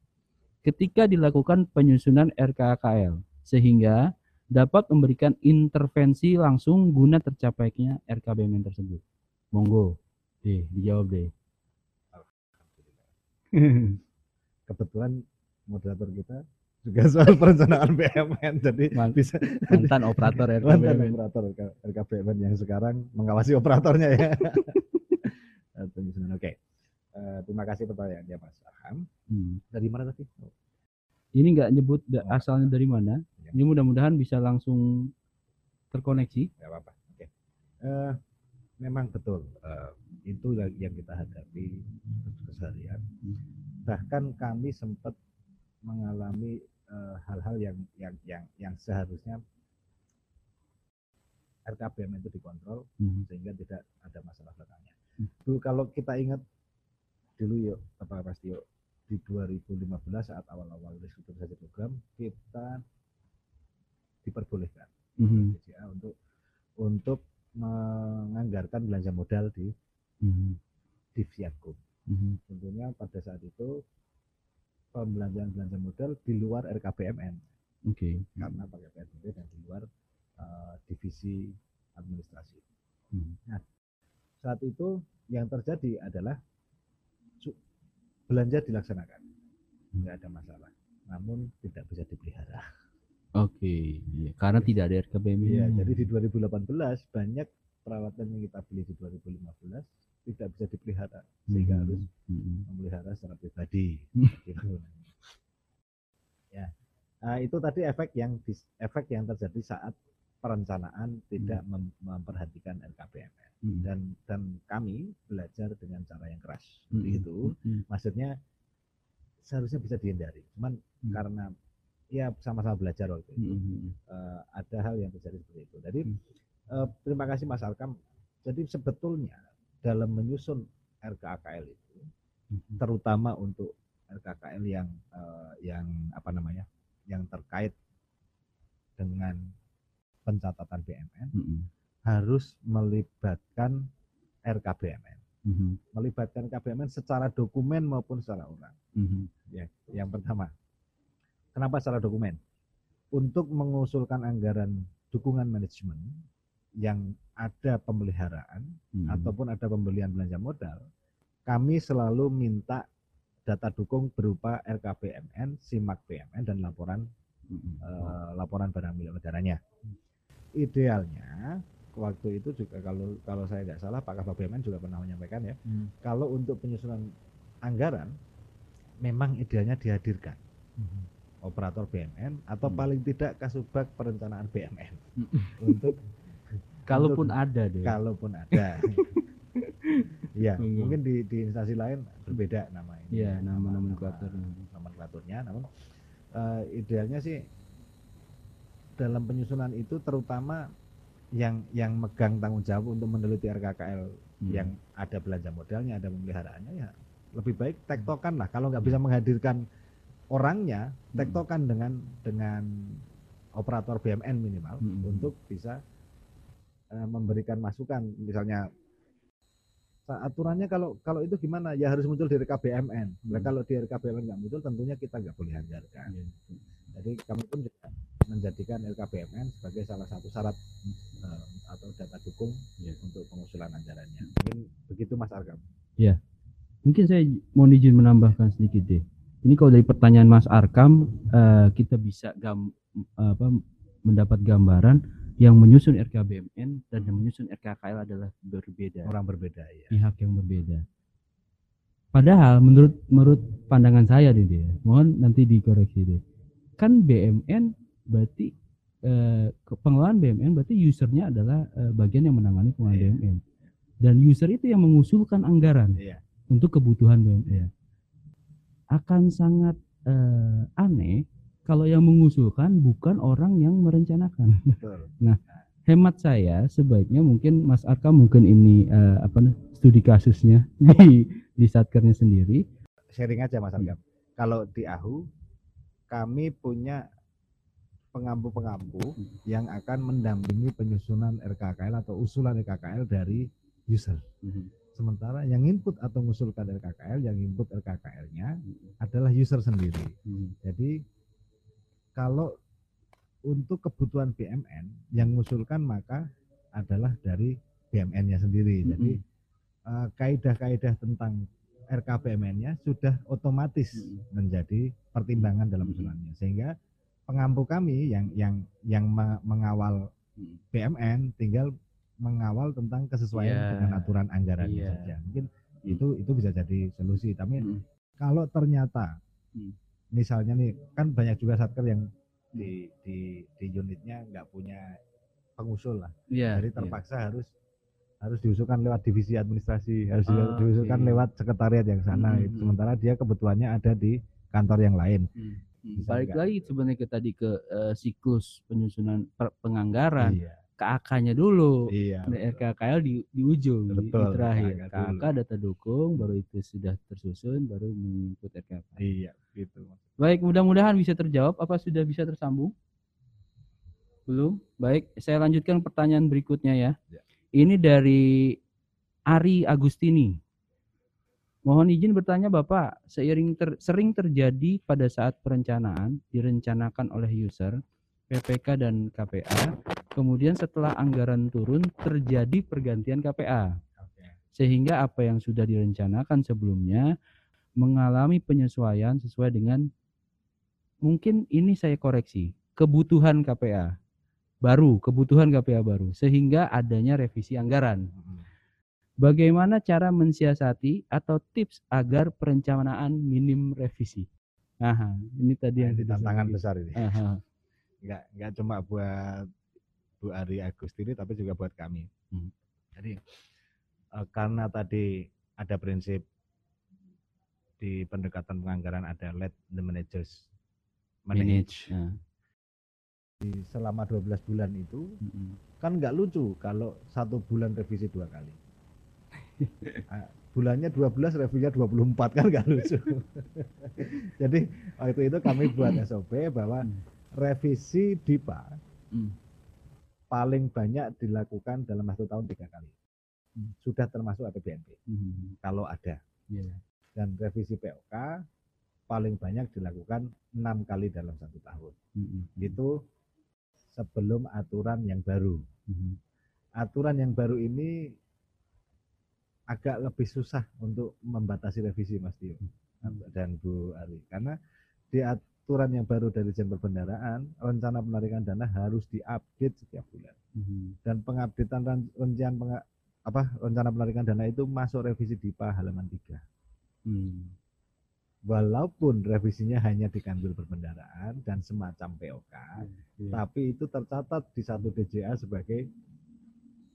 ketika dilakukan penyusunan RKKL sehingga dapat memberikan intervensi langsung guna tercapainya RKBMN tersebut. Monggo, deh dijawab deh. Kebetulan moderator kita juga soal perencanaan BMN jadi Man- bisa Mantan operator mantan RKBMN. operator RK- RKBMN yang sekarang mengawasi operatornya ya. Eh, penyusunan. Oke. Eh, terima kasih pertanyaannya Mas Aham. Hmm. Dari mana tadi? Oh, Ini nggak nyebut da- Oh. asalnya dari mana. Ya. Ini mudah-mudahan bisa langsung terkoneksi. nggak apa-apa. Oke. Eh, memang betul. eh, itu yang yang kita hadapi keseharian. Bahkan kami sempat mengalami eh, hal-hal yang yang yang yang seharusnya RKBM itu dikontrol Hmm. sehingga tidak ada masalah belakangnya. Hmm. Dulu kalau kita ingat dulu yuk apa pasti yuk di 2015 saat awal-awal restrukturisasi program kita diperbolehkan Mhm. BCA untuk untuk menganggarkan belanja modal di Mhm. Divsiakum. Mhm. Tentunya pada saat itu pembelanjaan belanja modal di luar RKBMN Oke. karena pakai PSBB dan di luar eh, divisi administrasi. Hmm. Nah, saat itu yang terjadi adalah belanja dilaksanakan, nggak ada masalah, namun tidak bisa dipelihara. Oke, iya, karena tidak ada RKBMN. Iya, jadi di 2018 banyak peralatan yang kita beli di 2015 tidak bisa dipelihara, sehingga Mhm. harus Mhm. memelihara secara pribadi. Hmm. Gitu. ya, Nah, itu tadi efek yang efek yang terjadi saat perencanaan tidak mem- memperhatikan RKPMN Mm. dan dan kami belajar dengan cara yang keras Mm. begitu Mm. maksudnya seharusnya bisa dihindari cuman Hmm. karena ya sama-sama belajar waktu itu Mm. eh, ada hal yang terjadi seperti itu jadi Hmm. eh, terima kasih Mas Alkam jadi sebetulnya dalam menyusun RKKL itu Mm. terutama untuk RKKL yang eh, yang apa namanya yang terkait dengan pencatatan BMN Mm. harus melibatkan RKBMN Mm. melibatkan KBMN secara dokumen maupun secara orang Mm. ya yang pertama kenapa secara dokumen untuk mengusulkan anggaran dukungan manajemen yang ada pemeliharaan Mm. ataupun ada pembelian belanja modal kami selalu minta data dukung berupa RKBMN, SIMAK BMN dan laporan Mm. eh, laporan barang milik negaranya. Idealnya waktu itu juga kalau kalau saya nggak salah Pak Kabak BMN juga pernah menyampaikan ya, Mm. kalau untuk penyusunan anggaran memang idealnya dihadirkan operator BMN atau Hmm. paling tidak kasubag perencanaan BMN Mm. untuk Kalaupun untuk- ada deh. kalaupun ada. Iya, Hmm. mungkin di, di instansi lain berbeda nama ini. Iya, nama nama- nama- nomenklaturnya, namun eh, idealnya sih dalam penyusunan itu terutama yang yang megang tanggung jawab untuk meneliti RKKL Mm. yang ada belanja modalnya, ada pemeliharaannya ya lebih baik tektokan lah. Kalau nggak bisa menghadirkan orangnya, Hmm. tektokan dengan dengan operator BMN minimal Hmm. untuk bisa eh, memberikan masukan. Misalnya sa- aturannya kalau kalau itu gimana? Ya harus muncul di RKBMN. Nah, Hmm. kalau di RKBMN nggak muncul, tentunya kita nggak boleh anggarkan. Iya. Jadi kami pun juga menjadikan RKBMN sebagai salah satu syarat eh, atau data dukung Iya. untuk pengusulan anggarannya. Mungkin begitu Mas Arkam. Mungkin saya mau izin menambahkan sedikit deh. Ini kalau dari pertanyaan Mas Arkam, eh, kita bisa gam, apa, mendapat gambaran yang menyusun RKBMN dan yang menyusun RKKL adalah berbeda. Orang berbeda ya. pihak yang berbeda. Padahal menurut menurut pandangan saya deh dia, mohon nanti dikoreksi deh. Kan BMN berarti eh, pengelolaan BMN berarti usernya adalah eh, bagian yang menangani pengelolaan Iya. BMN. Dan user itu yang mengusulkan anggaran Iya. untuk kebutuhan BMN. Iya. Akan sangat eh, aneh kalau yang mengusulkan bukan orang yang merencanakan Betul. hemat saya sebaiknya mungkin Mas Arka mungkin ini eh, apa nih, studi kasusnya di di satkernya sendiri. Sharing aja Mas Arkam. Kalau di AHU kami punya pengampu-pengampu yang akan mendampingi penyusunan RKKL atau usulan RKKL dari user. Sementara yang input atau mengusulkan RKKL, yang input RKKL-nya adalah user sendiri. Jadi kalau untuk kebutuhan BMN yang mengusulkan maka adalah dari BMN-nya sendiri. Jadi eh, kaidah-kaidah tentang RKBMN-nya sudah otomatis menjadi pertimbangan dalam usulannya. Sehingga pengampu kami yang yang yang me- mengawal. BMN tinggal mengawal tentang kesesuaian Iya. dengan aturan anggarannya Iya. saja. Mungkin itu itu bisa jadi solusi. Tapi Mm. kalau ternyata Mm. misalnya nih kan banyak juga satker yang di di di unitnya nggak punya pengusul lah Iya. jadi terpaksa harus harus diusulkan lewat divisi administrasi harus Ah, diusulkan oke. lewat sekretariat yang sana Mm, gitu. mm. sementara dia kebutuhannya ada di kantor yang lain Hmm. Bisa Balik nggak? lagi sebenarnya ke tadi ke eh, siklus penyusunan per- penganggaran iya ke AK-nya dulu. iya betul. RKKL di, di ujung, di- di, Betul, terakhir. KK data dukung, baru itu sudah tersusun, baru mengikut RKK. iya gitu Baik, mudah-mudahan bisa terjawab. Apa sudah bisa tersambung? Belum? Baik, saya lanjutkan pertanyaan berikutnya ya. Ya. Ini dari Ari Agustini. Mohon izin bertanya Bapak, seiring ter- sering terjadi pada saat perencanaan direncanakan oleh user, PPK dan KPA, kemudian setelah anggaran turun terjadi pergantian KPA sehingga apa yang sudah direncanakan sebelumnya mengalami penyesuaian sesuai dengan mungkin ini saya koreksi kebutuhan KPA baru kebutuhan KPA baru sehingga adanya revisi anggaran. Mm-mm. bagaimana cara mensiasati atau tips agar perencanaan minim revisi? Aha, ini tadi Nah, yang ini kita tantangan sebut. besar ini. Aha, nggak nggak cuma buat Bu Ari Agustini tapi juga buat kami. Hmm. Jadi eh, karena tadi ada prinsip di pendekatan penganggaran ada let the managers manage. manage ya. Di selama 12 bulan itu Mm-mm. kan nggak lucu kalau satu bulan revisi dua kali. Ah, Bulannya 12, revisinya 24 kan nggak lucu. Jadi waktu itu kami buat SOP bahwa Hmm. revisi DIPA Mm. Paling banyak dilakukan dalam satu tahun tiga kali. Hmm. Sudah termasuk APBNP Mm. kalau ada. Iya. Dan revisi POK paling banyak dilakukan enam kali dalam satu tahun. Mm-mm. Itu sebelum aturan yang baru. Mhm. aturan yang baru ini agak lebih susah untuk membatasi revisi Mas Tio dan Bu Ari karena di aturan yang baru dari Jen Perbendaraan rencana penarikan dana harus diupdate setiap bulan Mhm. dan pengupdatean rencana penga- apa rencana penarikan dana itu masuk revisi DIPA halaman 3 Mm. walaupun revisinya hanya di kanwil perbendaraan dan semacam POK Iya. tapi itu tercatat di satu DJA sebagai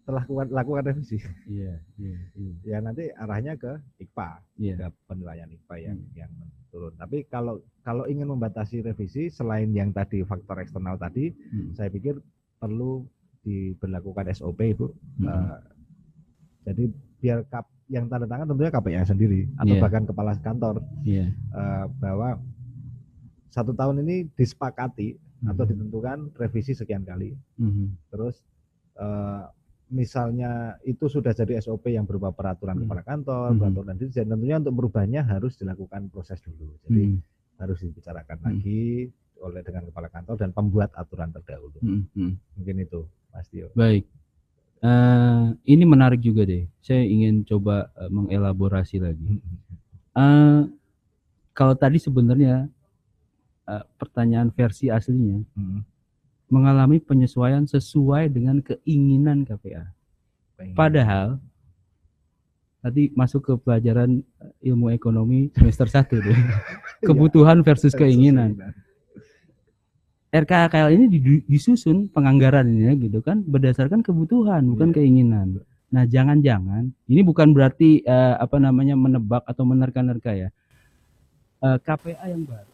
telah lakukan, lakukan revisi Iya, iya, iya. ya nanti arahnya ke IKPA Iya. ke penilaian IKPA yang Hmm. yang turun tapi kalau kalau ingin membatasi revisi selain yang tadi faktor eksternal tadi Mm. saya pikir perlu diberlakukan SOP Bu Mm. Eh, jadi biar kap, yang tanda tangan tentunya KPA sendiri atau Iya. bahkan kepala kantor Iya. eh, bahwa satu tahun ini disepakati atau Mhm. ditentukan revisi sekian kali Mhm. terus eh, misalnya itu sudah jadi SOP yang berupa peraturan Hmm. kepala kantor, Hmm. peraturan dirjen, tentunya untuk merubahnya harus dilakukan proses dulu. Jadi Mm. harus dibicarakan Hmm. lagi oleh dengan kepala kantor dan pembuat aturan terdahulu. Mm. Mm. Mungkin itu, Mas Tio. Baik. Eh, ini menarik juga deh. Saya ingin coba eh, mengelaborasi lagi. Eh, kalau tadi sebenarnya eh, pertanyaan versi aslinya Hmm. Mengalami penyesuaian sesuai dengan keinginan KPA. Padahal tadi masuk ke pelajaran eh, ilmu ekonomi semester 1 deh. Kebutuhan versus keinginan. RKKL ini di- disusun penganggarannya gitu kan berdasarkan kebutuhan bukan Iya. keinginan. Nah, jangan-jangan ini bukan berarti eh, apa namanya menebak atau menerka-nerka ya. Eh, KPA yang baru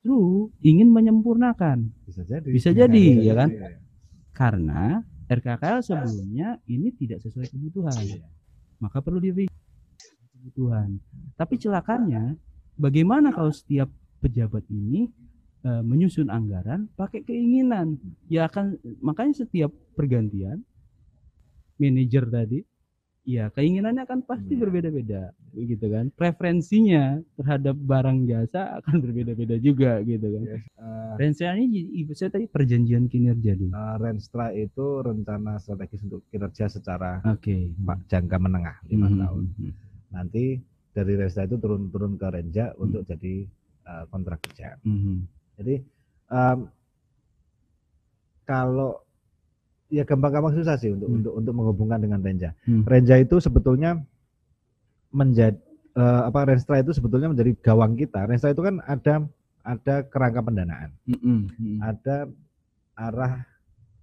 justru ingin menyempurnakan Bisa jadi. Bisa jadi, ya kan? jadi. karena RKKL sebelumnya ini tidak sesuai kebutuhan. Iya. Maka perlu direvisi kebutuhan. Tapi celakanya bagaimana kalau setiap pejabat ini eh, menyusun anggaran pakai keinginan? Ya akan makanya setiap pergantian manajer tadi ya keinginannya akan pasti Iya. berbeda-beda begitu kan. Preferensinya terhadap barang jasa akan berbeda-beda juga gitu kan. Yes. Eh, Rencananya jadi- saya tadi perjanjian kinerja deh. eh, Renstra itu rencana strategis untuk kinerja secara Oke. ma- jangka menengah lima Mhm, tahun. mhm. Nanti dari Renstra itu turun-turun ke Renja Hmm. untuk jadi eh, kontrak kerja. Mhm. Jadi em, kalau ya gampang-gampang susah sih untuk Hmm. untuk untuk menghubungkan dengan Renja. Hmm. Renja itu sebetulnya menjadi eh, apa Renstra itu sebetulnya menjadi gawang kita. Renstra itu kan ada ada kerangka pendanaan, Mhm, mhm. ada arah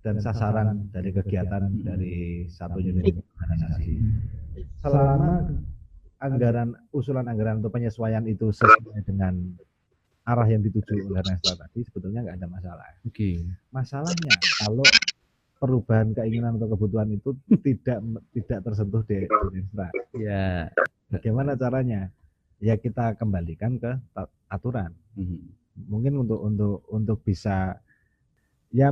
dan sasaran dari kegiatan Hmm. dari satu unit organisasi. Selama anggaran usulan anggaran untuk penyesuaian itu sesuai dengan arah yang dituju oleh Renstra tadi sebetulnya nggak ada masalah. Oke. Masalahnya kalau perubahan keinginan atau kebutuhan itu tidak tidak tersentuh di Renstra. Ya. Bagaimana caranya? Ya kita kembalikan ke aturan. Mhm. Mungkin untuk untuk untuk bisa ya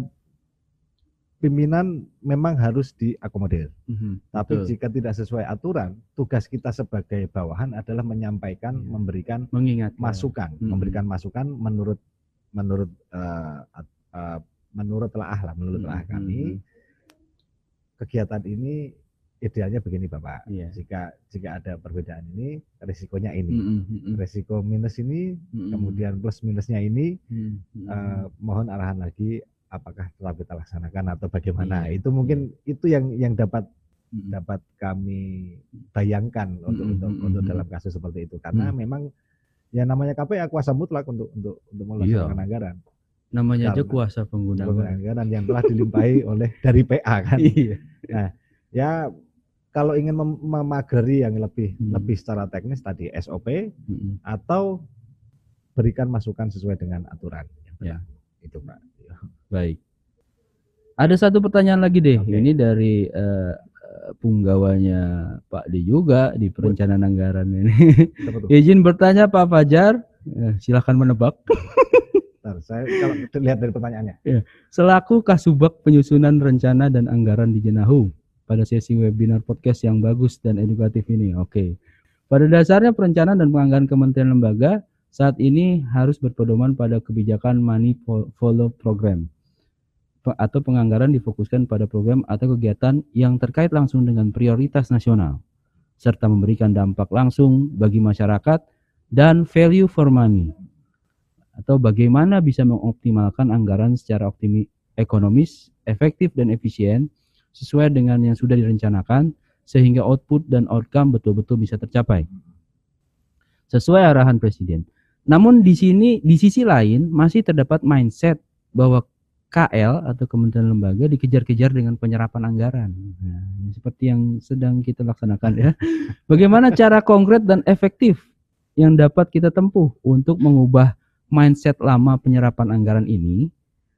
pimpinan memang harus diakomodir. Mhm. Tapi Betul. jika tidak sesuai aturan, tugas kita sebagai bawahan adalah menyampaikan, Iya. memberikan mengingat masukan, Mhm. memberikan masukan menurut menurut at- eh, menurut telaah lah, menurut Mhm, telaah kami mhm. kegiatan ini idealnya begini Bapak. Iya. Jika jika ada perbedaan ini, risikonya ini. Mhm, mhm. Risiko minus ini, Mhm. kemudian plus minusnya ini, Mhm, mhm. eh, mohon arahan lagi apakah tetap kita laksanakan atau bagaimana. Iya. Itu mungkin itu yang yang dapat Mhm. dapat kami bayangkan untuk Mm, untuk mm, untuk mm, dalam kasus seperti itu karena Mm. memang ya namanya KPA kuasa mutlak untuk untuk untuk melaksanakan anggaran. Namanya aja kuasa pengguna. penggunaan anggaran yang telah dilimpahi oleh dari PA kan. Iya. Ya kalau ingin mem- memagari yang lebih Hmm. lebih secara teknis tadi SOP Mm-mm. atau berikan masukan sesuai dengan aturan. Ya. Itu Pak. Baik. Ada satu pertanyaan lagi deh. Oke. Ini dari eh, punggawanya Pak D juga di perencanaan anggaran ini. Izin bertanya Pak Fajar, Eh, silahkan menebak. Bentar, saya kalau lihat dari pertanyaannya. Selaku Kasubag Penyusunan Rencana dan Anggaran di Jenahu pada sesi webinar podcast yang bagus dan edukatif ini. Oke. Pada dasarnya perencanaan dan penganggaran kementerian lembaga saat ini harus berpedoman pada kebijakan money fo- follow program atau penganggaran difokuskan pada program atau kegiatan yang terkait langsung dengan prioritas nasional serta memberikan dampak langsung bagi masyarakat dan value for money atau bagaimana bisa mengoptimalkan anggaran secara optimi, ekonomis, efektif dan efisien sesuai dengan yang sudah direncanakan sehingga output dan outcome betul-betul bisa tercapai sesuai arahan presiden. Namun di sini di sisi lain masih terdapat mindset bahwa KL atau kementerian lembaga dikejar-kejar dengan penyerapan anggaran. Nah, seperti yang sedang kita laksanakan ya. Bagaimana cara konkret dan efektif yang dapat kita tempuh untuk mengubah mindset lama penyerapan anggaran ini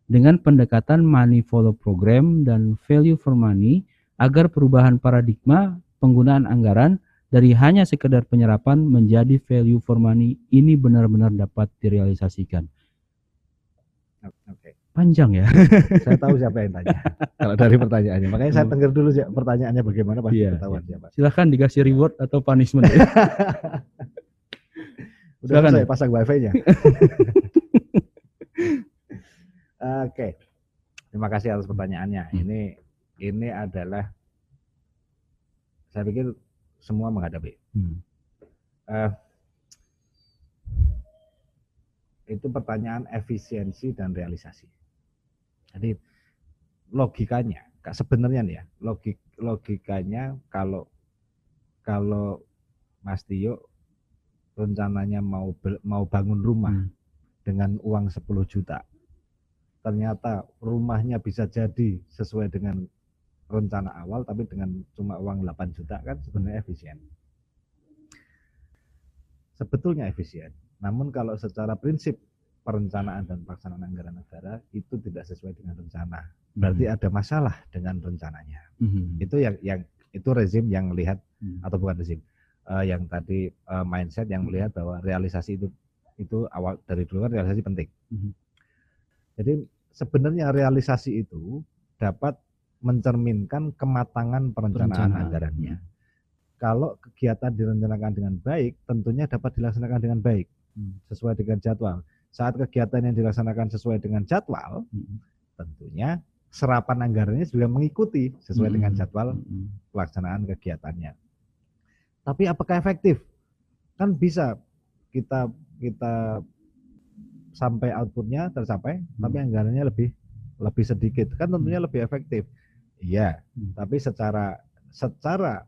dengan pendekatan money follow program dan value for money agar perubahan paradigma penggunaan anggaran dari hanya sekedar penyerapan menjadi value for money ini benar-benar dapat direalisasikan. Oke. Panjang ya. Saya tahu siapa yang tanya. kalau dari pertanyaannya. Makanya saya dengar dulu sih pertanyaannya bagaimana pasti Iya, ketahuan iya. siapa. Silahkan dikasih reward atau punishment. Udah Silakan. selesai pasang wifi-nya. Oke. Terima kasih atas pertanyaannya. Hmm. Ini ini adalah saya pikir semua menghadapi. Hmm. Eh, itu pertanyaan efisiensi dan realisasi. Jadi logikanya, sebenarnya nih ya, logik logikanya kalau kalau Mas Tio rencananya mau mau bangun rumah Hmm. dengan uang 10 juta. Ternyata rumahnya bisa jadi sesuai dengan rencana awal tapi dengan cuma uang 8 juta kan sebenarnya efisien. Sebetulnya efisien. Namun kalau secara prinsip perencanaan dan pelaksanaan anggaran negara itu tidak sesuai dengan rencana. Berarti ada masalah dengan rencananya. Hmm. Itu yang yang itu rezim yang melihat Hmm. atau bukan rezim eh, yang tadi eh, mindset yang melihat bahwa realisasi itu itu awal dari dulu kan realisasi penting. Mhm. Jadi sebenarnya realisasi itu dapat mencerminkan kematangan perencanaan Perencanaan. anggarannya. Kalau kegiatan direncanakan dengan baik, tentunya dapat dilaksanakan dengan baik Hmm. sesuai dengan jadwal. Saat kegiatan yang dilaksanakan sesuai dengan jadwal, tentunya serapan anggarannya juga mengikuti sesuai dengan jadwal pelaksanaan kegiatannya. Tapi apakah efektif? Kan bisa kita kita sampai outputnya tercapai, Hmm. tapi anggarannya lebih lebih sedikit. Kan tentunya lebih efektif. Iya, Hmm. tapi secara secara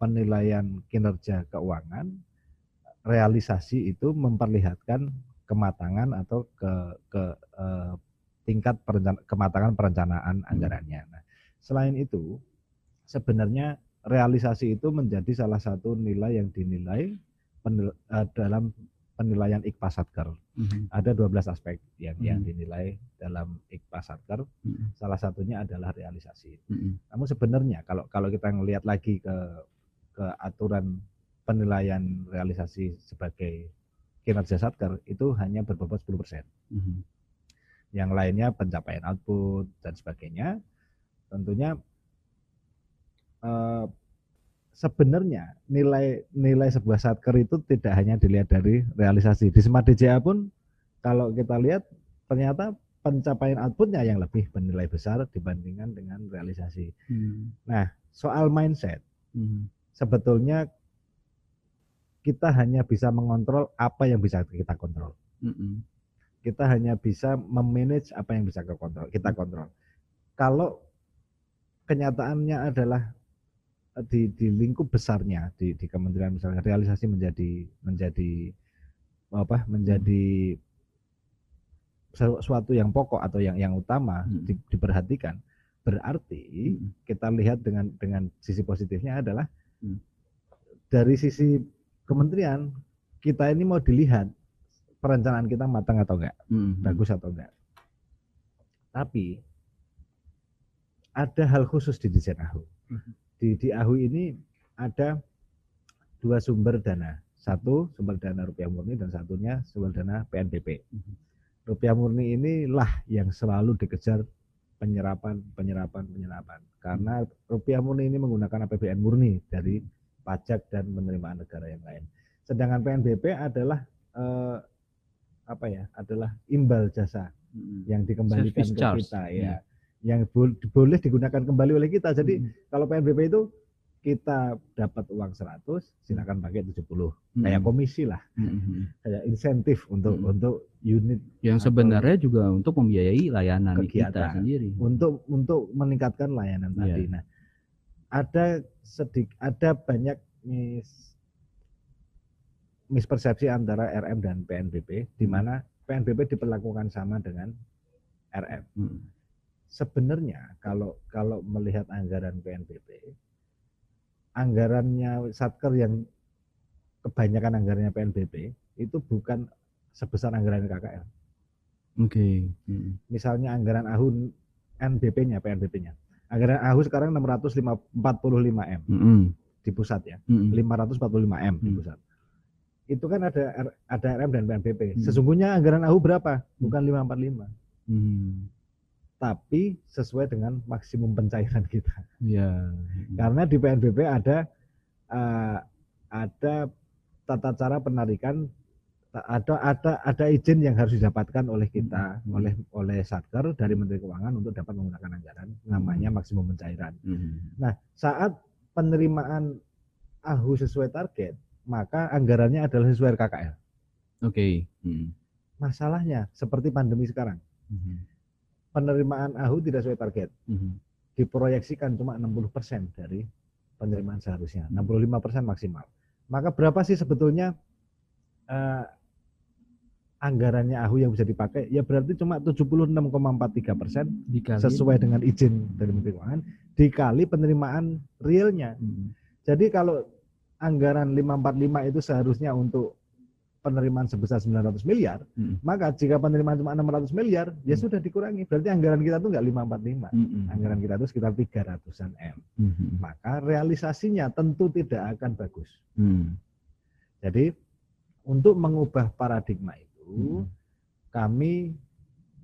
penilaian kinerja keuangan realisasi itu memperlihatkan kematangan atau ke ke eh, tingkat perencan- kematangan perencanaan anggarannya. Nah, selain itu sebenarnya realisasi itu menjadi salah satu nilai yang dinilai penil- eh, dalam penilaian IKPA Satker. Hmm. Ada 12 aspek yang yang Hmm. dinilai dalam IKPA Satker. Hmm. Salah satunya adalah realisasi. Hmm. Namun sebenarnya kalau kalau kita ngelihat lagi ke ke aturan penilaian realisasi sebagai kinerja Satker itu hanya berbobot 10%. Hmm. Yang lainnya pencapaian output dan sebagainya. Tentunya eh, sebenarnya nilai nilai sebuah satker itu tidak hanya dilihat dari realisasi. Di Smart DJA pun kalau kita lihat ternyata pencapaian outputnya yang lebih bernilai besar dibandingkan dengan realisasi. Hmm. Soal mindset, Hmm. sebetulnya kita hanya bisa mengontrol apa yang bisa kita kontrol. Hmm. Kita hanya bisa memanage apa yang bisa kita kontrol. Kita kontrol. Kalau kenyataannya adalah di, di lingkup besarnya di, di kementerian misalnya realisasi menjadi menjadi apa menjadi sesuatu yang pokok atau yang yang utama Hmm. di- diperhatikan, berarti Hmm. kita lihat dengan dengan sisi positifnya adalah Hmm. dari sisi kementerian kita ini mau dilihat perencanaan kita matang atau enggak, Hmm. bagus atau enggak. Tapi ada hal khusus di desain AHU. Mhm. Di di AHU ini ada dua sumber dana. Satu sumber dana rupiah murni dan satunya sumber dana PNBP. Mhm. Rupiah murni inilah yang selalu dikejar penyerapan, penyerapan, penyerapan. Karena rupiah murni ini menggunakan APBN murni dari pajak dan penerimaan negara yang lain. Sedangkan PNBP adalah eh, apa ya? Adalah imbal jasa Hmm. yang dikembalikan Service ke charge, kita ya. Yang bol- boleh digunakan kembali oleh kita. Jadi Hmm. kalau PNBP itu kita dapat uang 100, silakan pakai 70. Kayak Hmm. komisi lah, Hmm. Hmm. kayak insentif untuk Hmm. untuk unit Yang sebenarnya juga untuk membiayai layanan kita sendiri. untuk untuk meningkatkan layanan Iya. tadi. Nah, ada sedik ada banyak mis mispersepsi antara RM dan PNBP di mana PNBP diperlakukan sama dengan RM. Hmm. Sebenarnya kalau kalau melihat anggaran PNBP anggarannya Satker yang kebanyakan anggarannya PNBP itu bukan sebesar anggaran KKL. Oke. Hmm. misalnya anggaran AHU NBP-nya, PNBP-nya. Anggaran AHU sekarang 645 M Hmm. di pusat ya, Hmm. 545 M di Hmm. pusat. Itu kan ada R- ada RM dan PNBP. Hmm. Sesungguhnya anggaran AHU berapa? Bukan 545, Hmm. Tapi sesuai dengan maksimum pencairan kita. Ya. Karena di PNBP ada eh, ada tata cara penarikan ada ada ada izin yang harus didapatkan oleh kita Hmm. oleh oleh Satker dari Menteri Keuangan untuk dapat menggunakan anggaran namanya maksimum pencairan. Hmm. Nah, saat penerimaan AHU sesuai target, maka anggarannya adalah sesuai KKL. Oke. Hmm. Masalahnya seperti pandemi sekarang, Hmm. Penerimaan AHU tidak sesuai target. Hmm. diproyeksikan cuma 60% dari penerimaan seharusnya, Hmm. 65% maksimal. Maka berapa sih sebetulnya eh, anggarannya AHU yang bisa dipakai? Ya berarti cuma 76,43 persen sesuai dengan izin dari Menteri Keuangan dikali penerimaan realnya. Hmm. Jadi kalau anggaran 545 itu seharusnya untuk penerimaan sebesar 900 miliar, Hmm. maka jika penerimaan cuma 600 miliar, ya Hmm. sudah dikurangi. Berarti anggaran kita tuh nggak 545 Hmm. anggaran kita itu sekitar 300-an M. Hmm. Maka realisasinya tentu tidak akan bagus. Hmm. Jadi untuk mengubah paradigma itu, Hmm. kami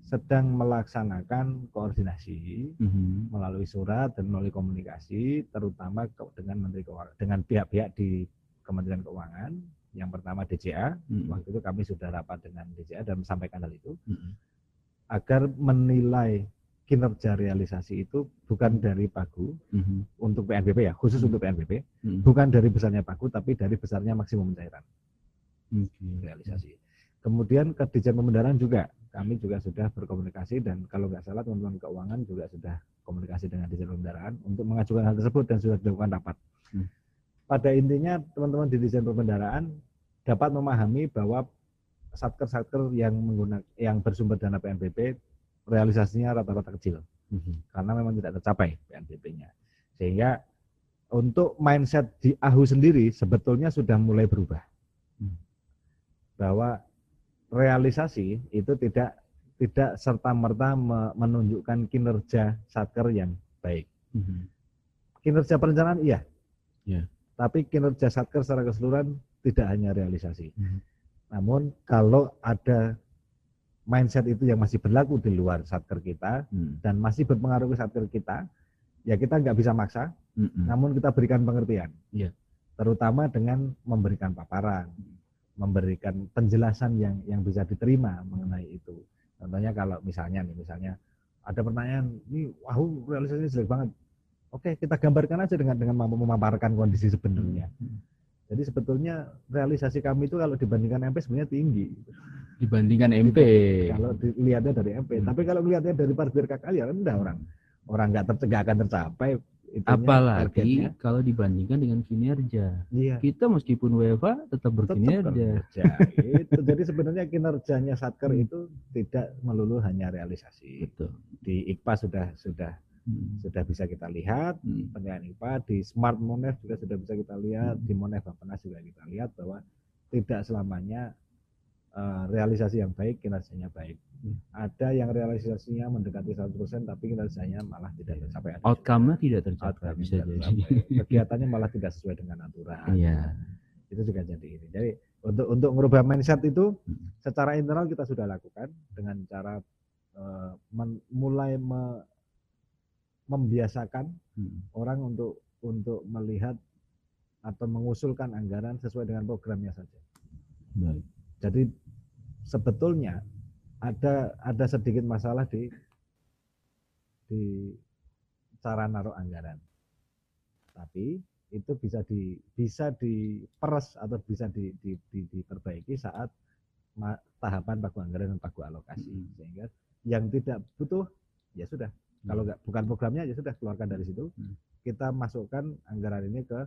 sedang melaksanakan koordinasi Hmm. melalui surat dan melalui komunikasi, terutama dengan Menteri Keuangan, dengan pihak-pihak di Kementerian Keuangan. Yang pertama DCA, Hmm. waktu itu kami sudah rapat dengan DCA dan sampaikan hal itu, Hmm. agar menilai kinerja realisasi itu bukan dari Pagu, Hmm. untuk PNBP ya, khusus Hmm. untuk PNBP, Hmm. bukan dari besarnya pagu tapi dari besarnya maksimum pencairan Oke. realisasi. Kemudian ke Dijen Pembendaraan juga, kami juga sudah berkomunikasi dan kalau nggak salah teman-teman keuangan juga sudah komunikasi dengan Dijen Pembendaraan untuk mengajukan hal tersebut dan sudah dilakukan rapat. Hmm. Pada intinya teman-teman di Dijen Pembendaraan dapat memahami bahwa satker-satker yang menggunakan yang bersumber dana PNBP realisasinya rata-rata kecil Hmm. karena memang tidak tercapai PNBP-nya. Sehingga untuk mindset di AHU sendiri sebetulnya sudah mulai berubah. Hmm. Bahwa realisasi itu tidak tidak serta merta menunjukkan kinerja satker yang baik. Hmm. Kinerja perencanaan iya. Iya. Tapi kinerja satker secara keseluruhan tidak hanya realisasi. Hmm. Namun kalau ada mindset itu yang masih berlaku di luar satker kita Hmm. dan masih berpengaruh ke satker kita, ya kita nggak bisa maksa, Hmm. namun kita berikan pengertian. Iya. Terutama dengan memberikan paparan, memberikan penjelasan yang yang bisa diterima mengenai itu. Contohnya kalau misalnya nih, misalnya ada pertanyaan, ini wahyu realisasinya jelek banget. Oke, kita gambarkan aja dengan dengan mampu memaparkan kondisi sebenarnya. Hmm. Jadi sebetulnya realisasi kami itu kalau dibandingkan MP sebenarnya tinggi. Dibandingkan MP. Kalau dilihatnya dari MP, Hmm. tapi kalau lihatnya dari parkir KKL ya rendah orang. Orang nggak ter, nggak akan tercapai itunya, Apalagi targetnya. kalau dibandingkan dengan kinerja. Iya. Kita meskipun WFA tetap tetap berkinerja. bekerja. itu jadi sebenarnya kinerjanya satker Hmm. itu tidak melulu hanya realisasi Betul. di IKPA sudah sudah Hmm. sudah bisa kita lihat Hmm. penilaian IKPA di Smart Monef juga sudah bisa kita lihat Hmm. di Monef Bapenas juga kita lihat bahwa tidak selamanya eh, realisasi yang baik kinerjanya baik Hmm. ada yang realisasinya mendekati 100% tapi kinerjanya malah tidak Iya. tercapai Outcome-nya tidak tercapai outcome-nya bisa tidak jadi. kegiatannya malah tidak sesuai dengan aturan Iya. itu juga jadi ini. Jadi untuk untuk merubah mindset itu secara internal kita sudah lakukan dengan cara men- mulai me- membiasakan Hmm. orang untuk untuk melihat atau mengusulkan anggaran sesuai dengan programnya saja. Baik. Jadi sebetulnya ada ada sedikit masalah di di cara naruh anggaran. Tapi itu bisa di bisa diperes atau bisa di, di, di- diperbaiki saat tahapan pagu anggaran dan pagu alokasi Mm. sehingga yang tidak butuh ya sudah kalau nggak bukan programnya ya sudah keluarkan dari situ Mm. kita masukkan anggaran ini ke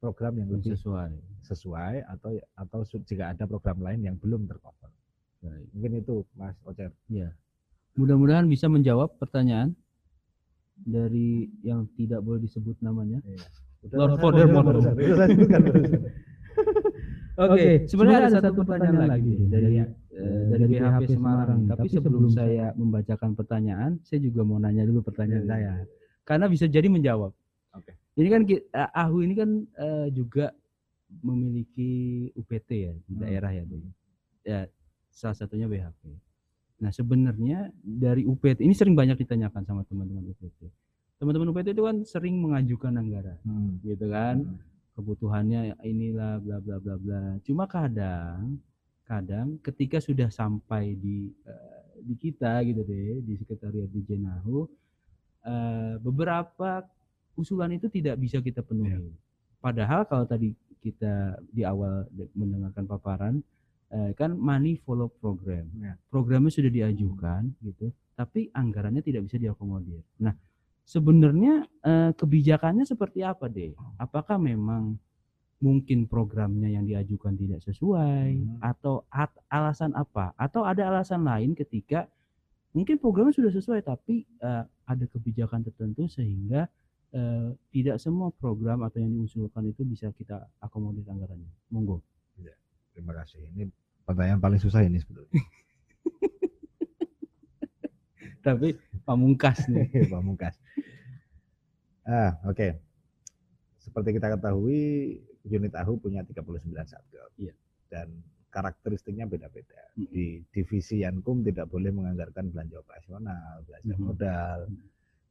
program yang lebih sesuai. sesuai atau atau jika ada program lain yang belum tercover Baik. mungkin itu Mas Ocer Mudah-mudahan bisa menjawab pertanyaan dari yang tidak boleh disebut namanya. Lord. Oke, sebenarnya ada satu pertanyaan lagi dari eh, dari BHP Semarang. Tapi sebelum saya membacakan pertanyaan, saya juga mau nanya dulu pertanyaan Iya, iya, saya. Karena bisa jadi menjawab. Oke. Ini kan eh, AHU ini kan eh, juga memiliki UPT ya di Hmm. daerah ya, Bu. Ya, salah satunya BHP. Nah, sebenarnya dari UPT ini sering banyak ditanyakan sama teman-teman UPT. Teman-teman UPT itu kan sering mengajukan anggaran, Hmm. gitu kan? Hmm. kebutuhannya inilah bla bla bla bla. Cuma kadang kadang ketika sudah sampai di eh, di kita gitu deh di sekretariat di Jenahu eh, beberapa usulan itu tidak bisa kita penuhi. Padahal kalau tadi kita di awal de- mendengarkan paparan eh, kan money follow program. Ya. Programnya sudah diajukan gitu, tapi anggarannya tidak bisa diakomodir. Nah, sebenarnya eh, kebijakannya seperti apa deh? Apakah memang mungkin programnya yang diajukan tidak sesuai Hmm. atau at- alasan apa? Atau ada alasan lain ketika mungkin programnya sudah sesuai tapi eh, ada kebijakan tertentu sehingga eh, tidak semua program atau yang diusulkan itu bisa kita akomodir anggarannya. Monggo. terima kasih ini pertanyaan paling susah ini sebetulnya Tapi pamungkas nih. Pamungkas. Ah, oke. Seperti kita ketahui, unit AHU punya 39 satgas. Iya. Dan karakteristiknya beda-beda. Mm. Di divisi Yankum tidak boleh menganggarkan belanja operasional, belanja Mhm. modal. Mhm.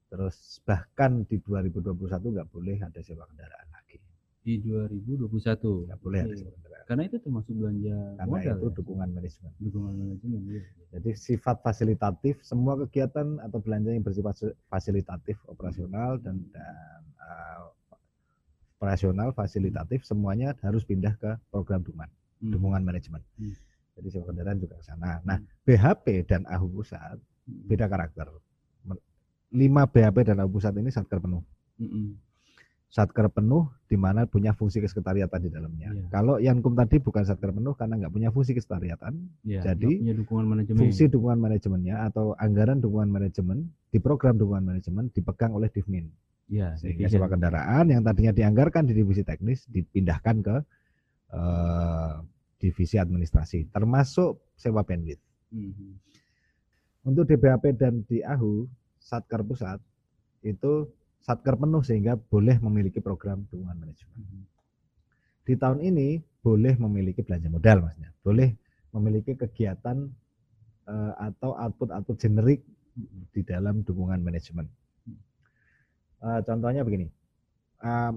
Terus bahkan di 2021 nggak boleh ada sewa kendaraan lagi. Di 2021. Nggak boleh ada Oke. sewa kendaraan. Karena itu termasuk belanja Karena modal. itu ya? dukungan manajemen. dukungan manajemen. iya. Jadi sifat fasilitatif semua kegiatan atau belanja yang bersifat fasilitatif operasional dan dan uh, operasional fasilitatif semuanya harus pindah ke program dukungan Hmm. dukungan manajemen. Hmm. Jadi sewa kendaraan juga ke sana. Nah, BHP dan AHU pusat Hmm. beda karakter. Lima BHP dan AHU pusat ini satker penuh. Mm-mm. Satker penuh di mana punya fungsi kesekretariatan di dalamnya. Iya. Kalau Yankum tadi bukan satker penuh karena nggak punya fungsi kesekretariatan, Ya, Jadi, punya dukungan manajemen. fungsi dukungan manajemennya atau anggaran dukungan manajemen di program dukungan manajemen dipegang oleh Divmin. Ya, Sehingga sewa kendaraan yang tadinya dianggarkan di divisi teknis dipindahkan ke eh, divisi administrasi, termasuk sewa bandwidth. Mhm. Untuk DBAP dan di AHU, Satker Pusat itu Satker penuh sehingga boleh memiliki program dukungan manajemen. Mhm. Di tahun ini boleh memiliki belanja modal maksudnya, boleh memiliki kegiatan eh, atau output-output generik di dalam dukungan manajemen. Eh, contohnya begini, eh,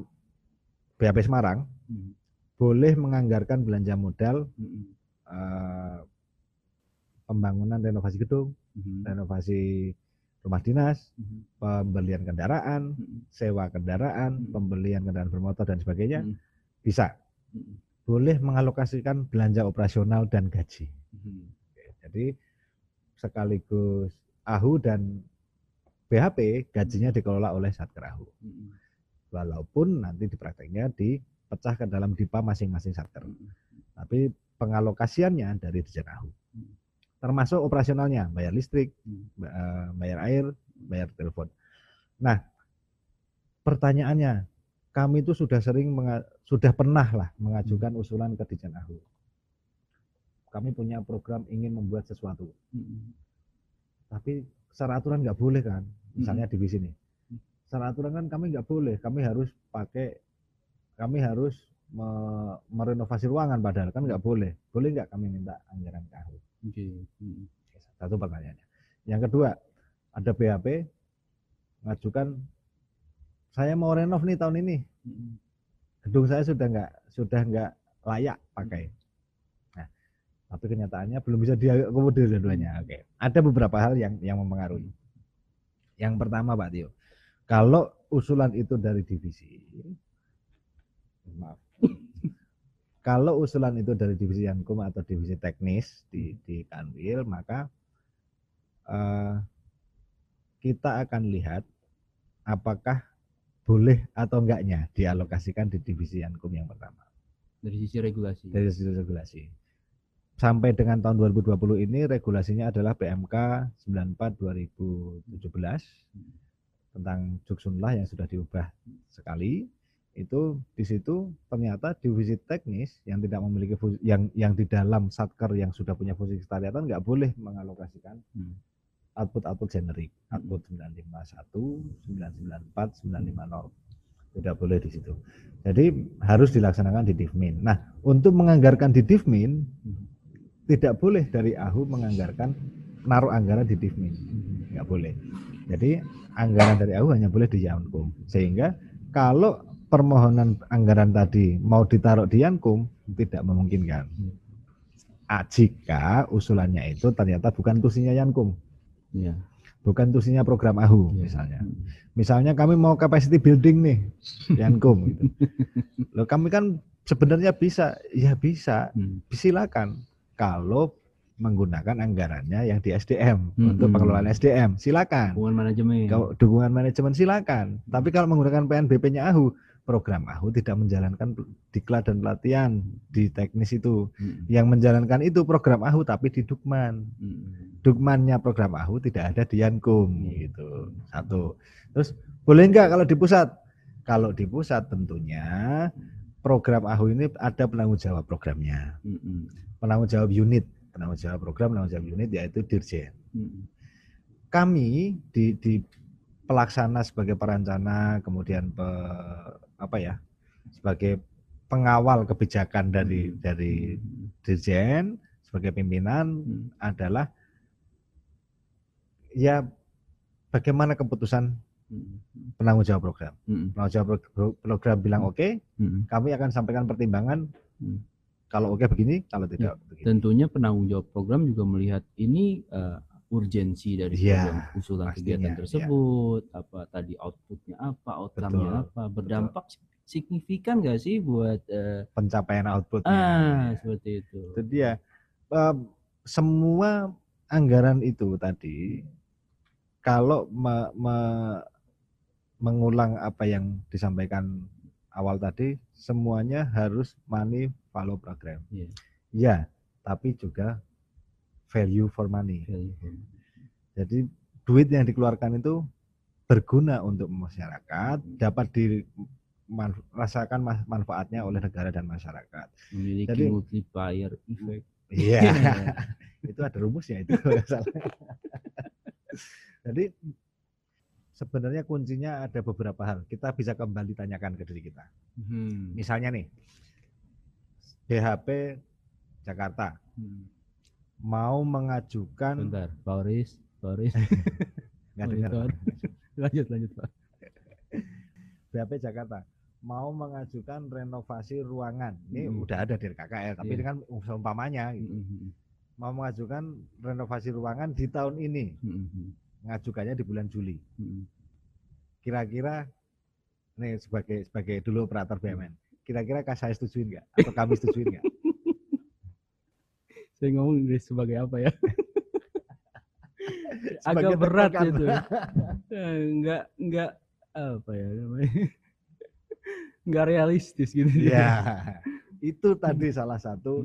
BAP Semarang Mhm. boleh menganggarkan belanja modal Mhm. eh, pembangunan renovasi gedung, Mhm. renovasi rumah dinas, Mhm. pembelian kendaraan, Mhm. sewa kendaraan, Hmm. pembelian kendaraan bermotor dan sebagainya, Mhm. bisa. Mhm. Boleh mengalokasikan belanja operasional dan gaji. Mhm. Jadi sekaligus AHU dan BHP gajinya dikelola oleh Satker AHU. Mhm. walaupun nanti di prakteknya dipecah ke dalam dipa masing-masing satker. Tapi pengalokasiannya dari Dirjen AHU. Termasuk operasionalnya, bayar listrik, eh, bayar air, bayar telepon. Nah, pertanyaannya, kami itu sudah sering sudah pernah lah mengajukan usulan ke Dirjen AHU. Kami punya program ingin membuat sesuatu, tapi secara aturan nggak boleh kan, misalnya divisi ini. Secara aturan kan kami nggak boleh, kami harus pakai, kami harus me- merenovasi ruangan padahal kan nggak boleh. Boleh nggak kami minta anggaran ke AHU? Oke. Mm. Satu pertanyaannya. Yang kedua, ada BHP mengajukan saya mau renov nih tahun ini. Mm. Gedung saya sudah nggak sudah nggak layak pakai. Tapi kenyataannya belum bisa diakomodir dua-duanya. Oke. Ada beberapa hal yang yang mempengaruhi. Yang pertama, Pak Tio, kalau usulan itu dari divisi, maaf, kalau usulan itu dari divisi Yankum atau divisi teknis di di Kanwil, maka eh, kita akan lihat apakah boleh atau enggaknya dialokasikan di divisi Yankum yang pertama Dari sisi regulasi. dari sisi regulasi. Sampai dengan tahun 2020 ini regulasinya adalah PMK 94 2017 tentang Juksunlah yang sudah diubah sekali. Itu di situ ternyata divisi teknis yang tidak memiliki fungsi, yang yang di dalam satker yang sudah punya fungsi kesetariatan nggak boleh mengalokasikan Hmm. output-output generik, output 951, 994, 950 tidak boleh di situ. Jadi harus dilaksanakan di Divmin. Nah, untuk menganggarkan di Divmin Hmm. Tidak boleh dari AHU menganggarkan naruh anggaran di Divmin, Hmm. nggak boleh. Jadi anggaran dari AHU hanya boleh di Yankum. Sehingga kalau permohonan anggaran tadi mau ditaruh di Yankum tidak memungkinkan. Hmm. Ah, Jika usulannya itu ternyata bukan tusinya Yankum, Iya. bukan tusinya program AHU Iya. misalnya. Misalnya kami mau capacity building nih, Yankum. gitu. Loh kami kan sebenarnya bisa, ya bisa, Mm. silakan. Kalau menggunakan anggarannya yang di SDM Hmm, untuk hmm. pengelolaan SDM, silakan. Hubungan manajemen. Kalau dukungan manajemen silakan. Tapi kalau menggunakan PNBP-nya AHU, program AHU tidak menjalankan diklat dan pelatihan di teknis itu. Mm. Yang menjalankan itu program AHU tapi di Dukman. Mm. Dukmannya program AHU tidak ada di Yankum Hmm. gitu. Satu. Terus boleh nggak kalau di pusat? Kalau di pusat tentunya program AHU ini ada penanggung jawab programnya. Mm. Penanggung jawab unit, penanggung jawab program, penanggung jawab unit yaitu Dirjen. Mm. Kami di di pelaksana sebagai perencana, kemudian pe, apa ya? sebagai pengawal kebijakan dari dari Dirjen sebagai pimpinan Mm. adalah ya bagaimana keputusan Mm. penanggung jawab program. Mm. Penanggung jawab pro- program bilang oke, Mm. kami akan sampaikan pertimbangan. Hmm. Kalau oke begini, kalau tidak begini. Tentunya penanggung jawab program juga melihat ini eh, urgensi dari Iya, program usulan pastinya, kegiatan iya. tersebut, apa tadi outputnya apa, outcome-nya Betul, apa, berdampak signifikan nggak sih buat eh, Pencapaian outputnya. ah seperti itu. Itu dia. Em, semua anggaran itu tadi kalau me- me- mengulang apa yang disampaikan awal tadi, semuanya harus money follow program. Iya. Ya, tapi juga value for money. Value. Jadi duit yang dikeluarkan itu berguna untuk masyarakat, dapat dirasakan manfaatnya oleh negara dan masyarakat. Memiliki Jadi- multiplier effect. Iya, itu ada rumusnya itu salah. Jadi sebenarnya kuncinya ada beberapa hal. Kita bisa kembali tanyakan ke diri kita. Hmm. Misalnya nih, BHP Jakarta Hmm. mau mengajukan Bentar, Pauris, Pauris. nggak dengar. Lanjut, lanjut Pak. BHP Jakarta mau mengajukan renovasi ruangan. Ini Hmm. udah ada di KKL, tapi Iya. ini kan umpamanya gitu. Hmm. mau mengajukan renovasi ruangan di tahun ini, Hmm. ngajukannya di bulan Juli. Hmm. Kira-kira nih sebagai sebagai dulu operator BUMN, kira-kira kah saya setujuin nggak atau kami setujuin nggak? Saya ngomong Inggris sebagai apa ya? Sebagai Agak berat tekan. itu. Eh, Enggak, enggak apa ya namanya? nggak realistis gitu. Ya, itu tadi salah satu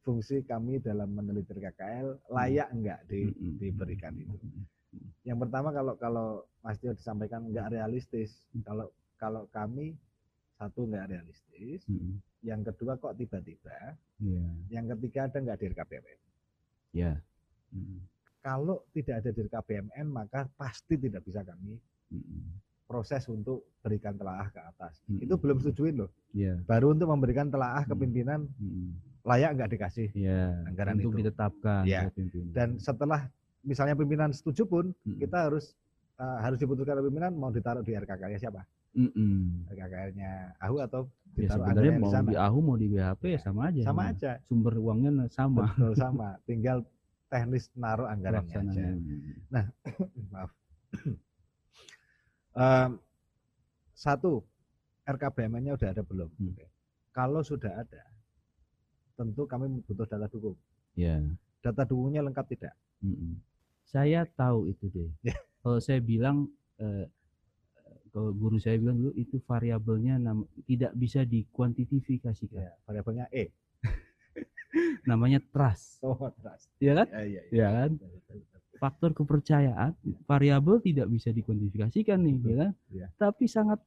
fungsi kami dalam meneliti KKL layak enggak di, diberikan itu. Yang pertama kalau kalau Mas Tio disampaikan enggak realistis. Kalau kalau kami satu enggak realistis, Mm-mm. yang kedua kok tiba-tiba, Iya. yang ketiga ada enggak di RKPMN. Ya. Mm-mm. Kalau tidak ada di RKPMN maka pasti tidak bisa kami Mm-mm. proses untuk berikan telaah ke atas. Mm-mm. Itu belum setujuin loh. Iya. Baru untuk memberikan telaah ke Mm. pimpinan Mm-mm. layak enggak dikasih. Iya. Anggaran Untuk itu. ditetapkan Ya. pimpinan. Dan setelah misalnya pimpinan setuju pun Mm-mm. kita harus eh, harus diputuskan oleh pimpinan mau ditaruh di RKK-nya siapa? RKK-nya AHU atau Ya sebenarnya mau di di AHU mau di BHP ya sama aja. sama Nah, aja. Sumber uangnya sama. Betul sama. Tinggal teknis naruh anggarannya aja. Pelaksanaan. Maaf. Em, satu, RKBMN-nya udah ada belum? Hmm. Kalau sudah ada, tentu kami butuh data dukung. Ya. Data dukungnya lengkap tidak? Mm-mm. Saya tahu itu deh. Ya. Kalau saya bilang, eh, kalau guru saya bilang dulu itu variabelnya nam- tidak bisa dikuantifikasikan. Ya, variabelnya E. Namanya trust, Oh, trust. ya kan? Ya, iya, iya. Ya kan? Faktor kepercayaan, variabel tidak bisa dikuantifikasikan nih, ya kan? Iya. Tapi sangat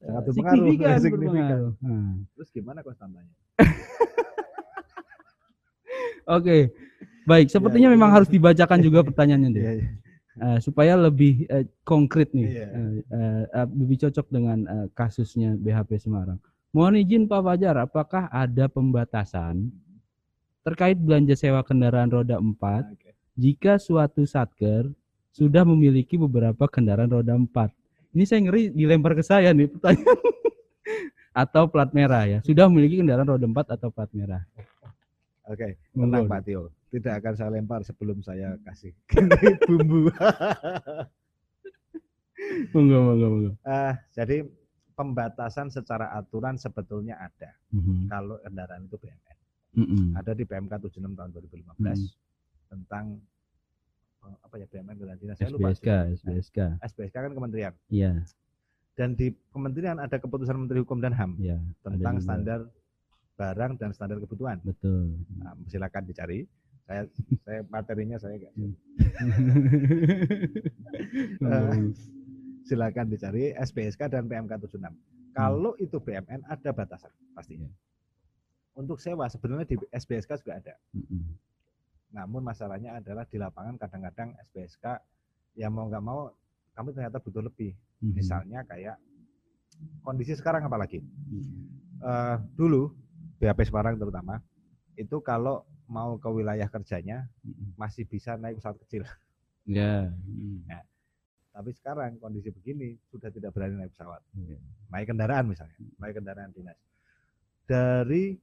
Sangat eh, berpengaruh, signifikan, signifikan. Nah, Terus gimana konstantanya? Oke, baik. Sepertinya Ya, memang iya. harus dibacakan juga pertanyaannya deh. Iya, iya. Eh, supaya lebih eh, konkret nih, Iya. eh, eh, eh, lebih cocok dengan eh, kasusnya BHP Semarang. Mohon izin Pak Fajar, apakah ada pembatasan terkait belanja sewa kendaraan roda 4 Oke. jika suatu satker sudah memiliki beberapa kendaraan roda 4? Ini saya ngeri dilempar ke saya nih pertanyaan. atau plat merah ya, sudah memiliki kendaraan roda 4 atau plat merah. Oke, Monggo. tenang Pak Tio. Tidak akan saya lempar sebelum saya kasih bumbu. Monggo, monggo, monggo. Eh, jadi pembatasan secara aturan sebetulnya ada Mhm. kalau kendaraan itu BMN. Mhm. Ada di PMK 76 tahun 2015 Hmm. tentang eh, apa ya BMN kendaraan dinas. Saya lupa. SBSK, SBSK. SBSK kan kementerian. Iya, Dan di kementerian ada keputusan Menteri Hukum dan HAM iya. tentang standar barang dan standar kebutuhan. Betul. Nah, silakan dicari. Saya saya materinya saya nggak Hmm. Eh, silakan dicari SPSK dan PMK 76. Kalau itu BMN ada batasan pastinya. Untuk sewa sebenarnya di SPSK juga ada. Mhm. Namun masalahnya adalah di lapangan kadang-kadang SPSK yang mau nggak mau kami ternyata butuh lebih. Mhm. Misalnya kayak kondisi sekarang apalagi. Eh, dulu BHP Semarang terutama itu kalau mau ke wilayah kerjanya masih bisa naik pesawat kecil. Ya. Mhm. Tapi sekarang kondisi begini sudah tidak berani naik pesawat. Iya. naik kendaraan misalnya, naik kendaraan dinas. Dari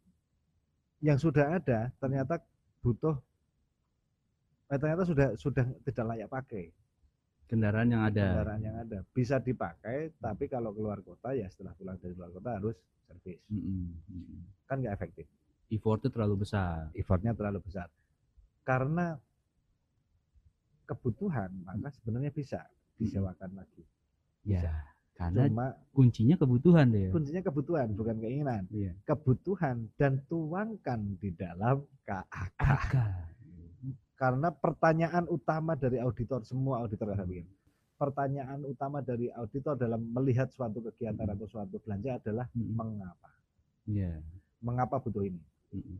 yang sudah ada ternyata butuh eh, ternyata sudah sudah tidak layak pakai Kendaraan yang ada. kendaraan yang ada. Bisa dipakai tapi kalau keluar kota ya setelah pulang dari luar kota harus servis. Mhm. Mhm. Kan nggak efektif. Effortnya terlalu besar. Effortnya terlalu besar. Karena kebutuhan maka sebenarnya bisa disewakan lagi. Ya, Bisa. karena Cuma kuncinya kebutuhan deh. ya. kuncinya kebutuhan bukan keinginan. Iya. kebutuhan dan tuangkan di dalam KAK. Karena pertanyaan utama dari auditor, semua auditor saya bikin, pertanyaan utama dari auditor dalam melihat suatu kegiatan atau suatu belanja adalah Mhm. mengapa? Iya. Mengapa butuh ini?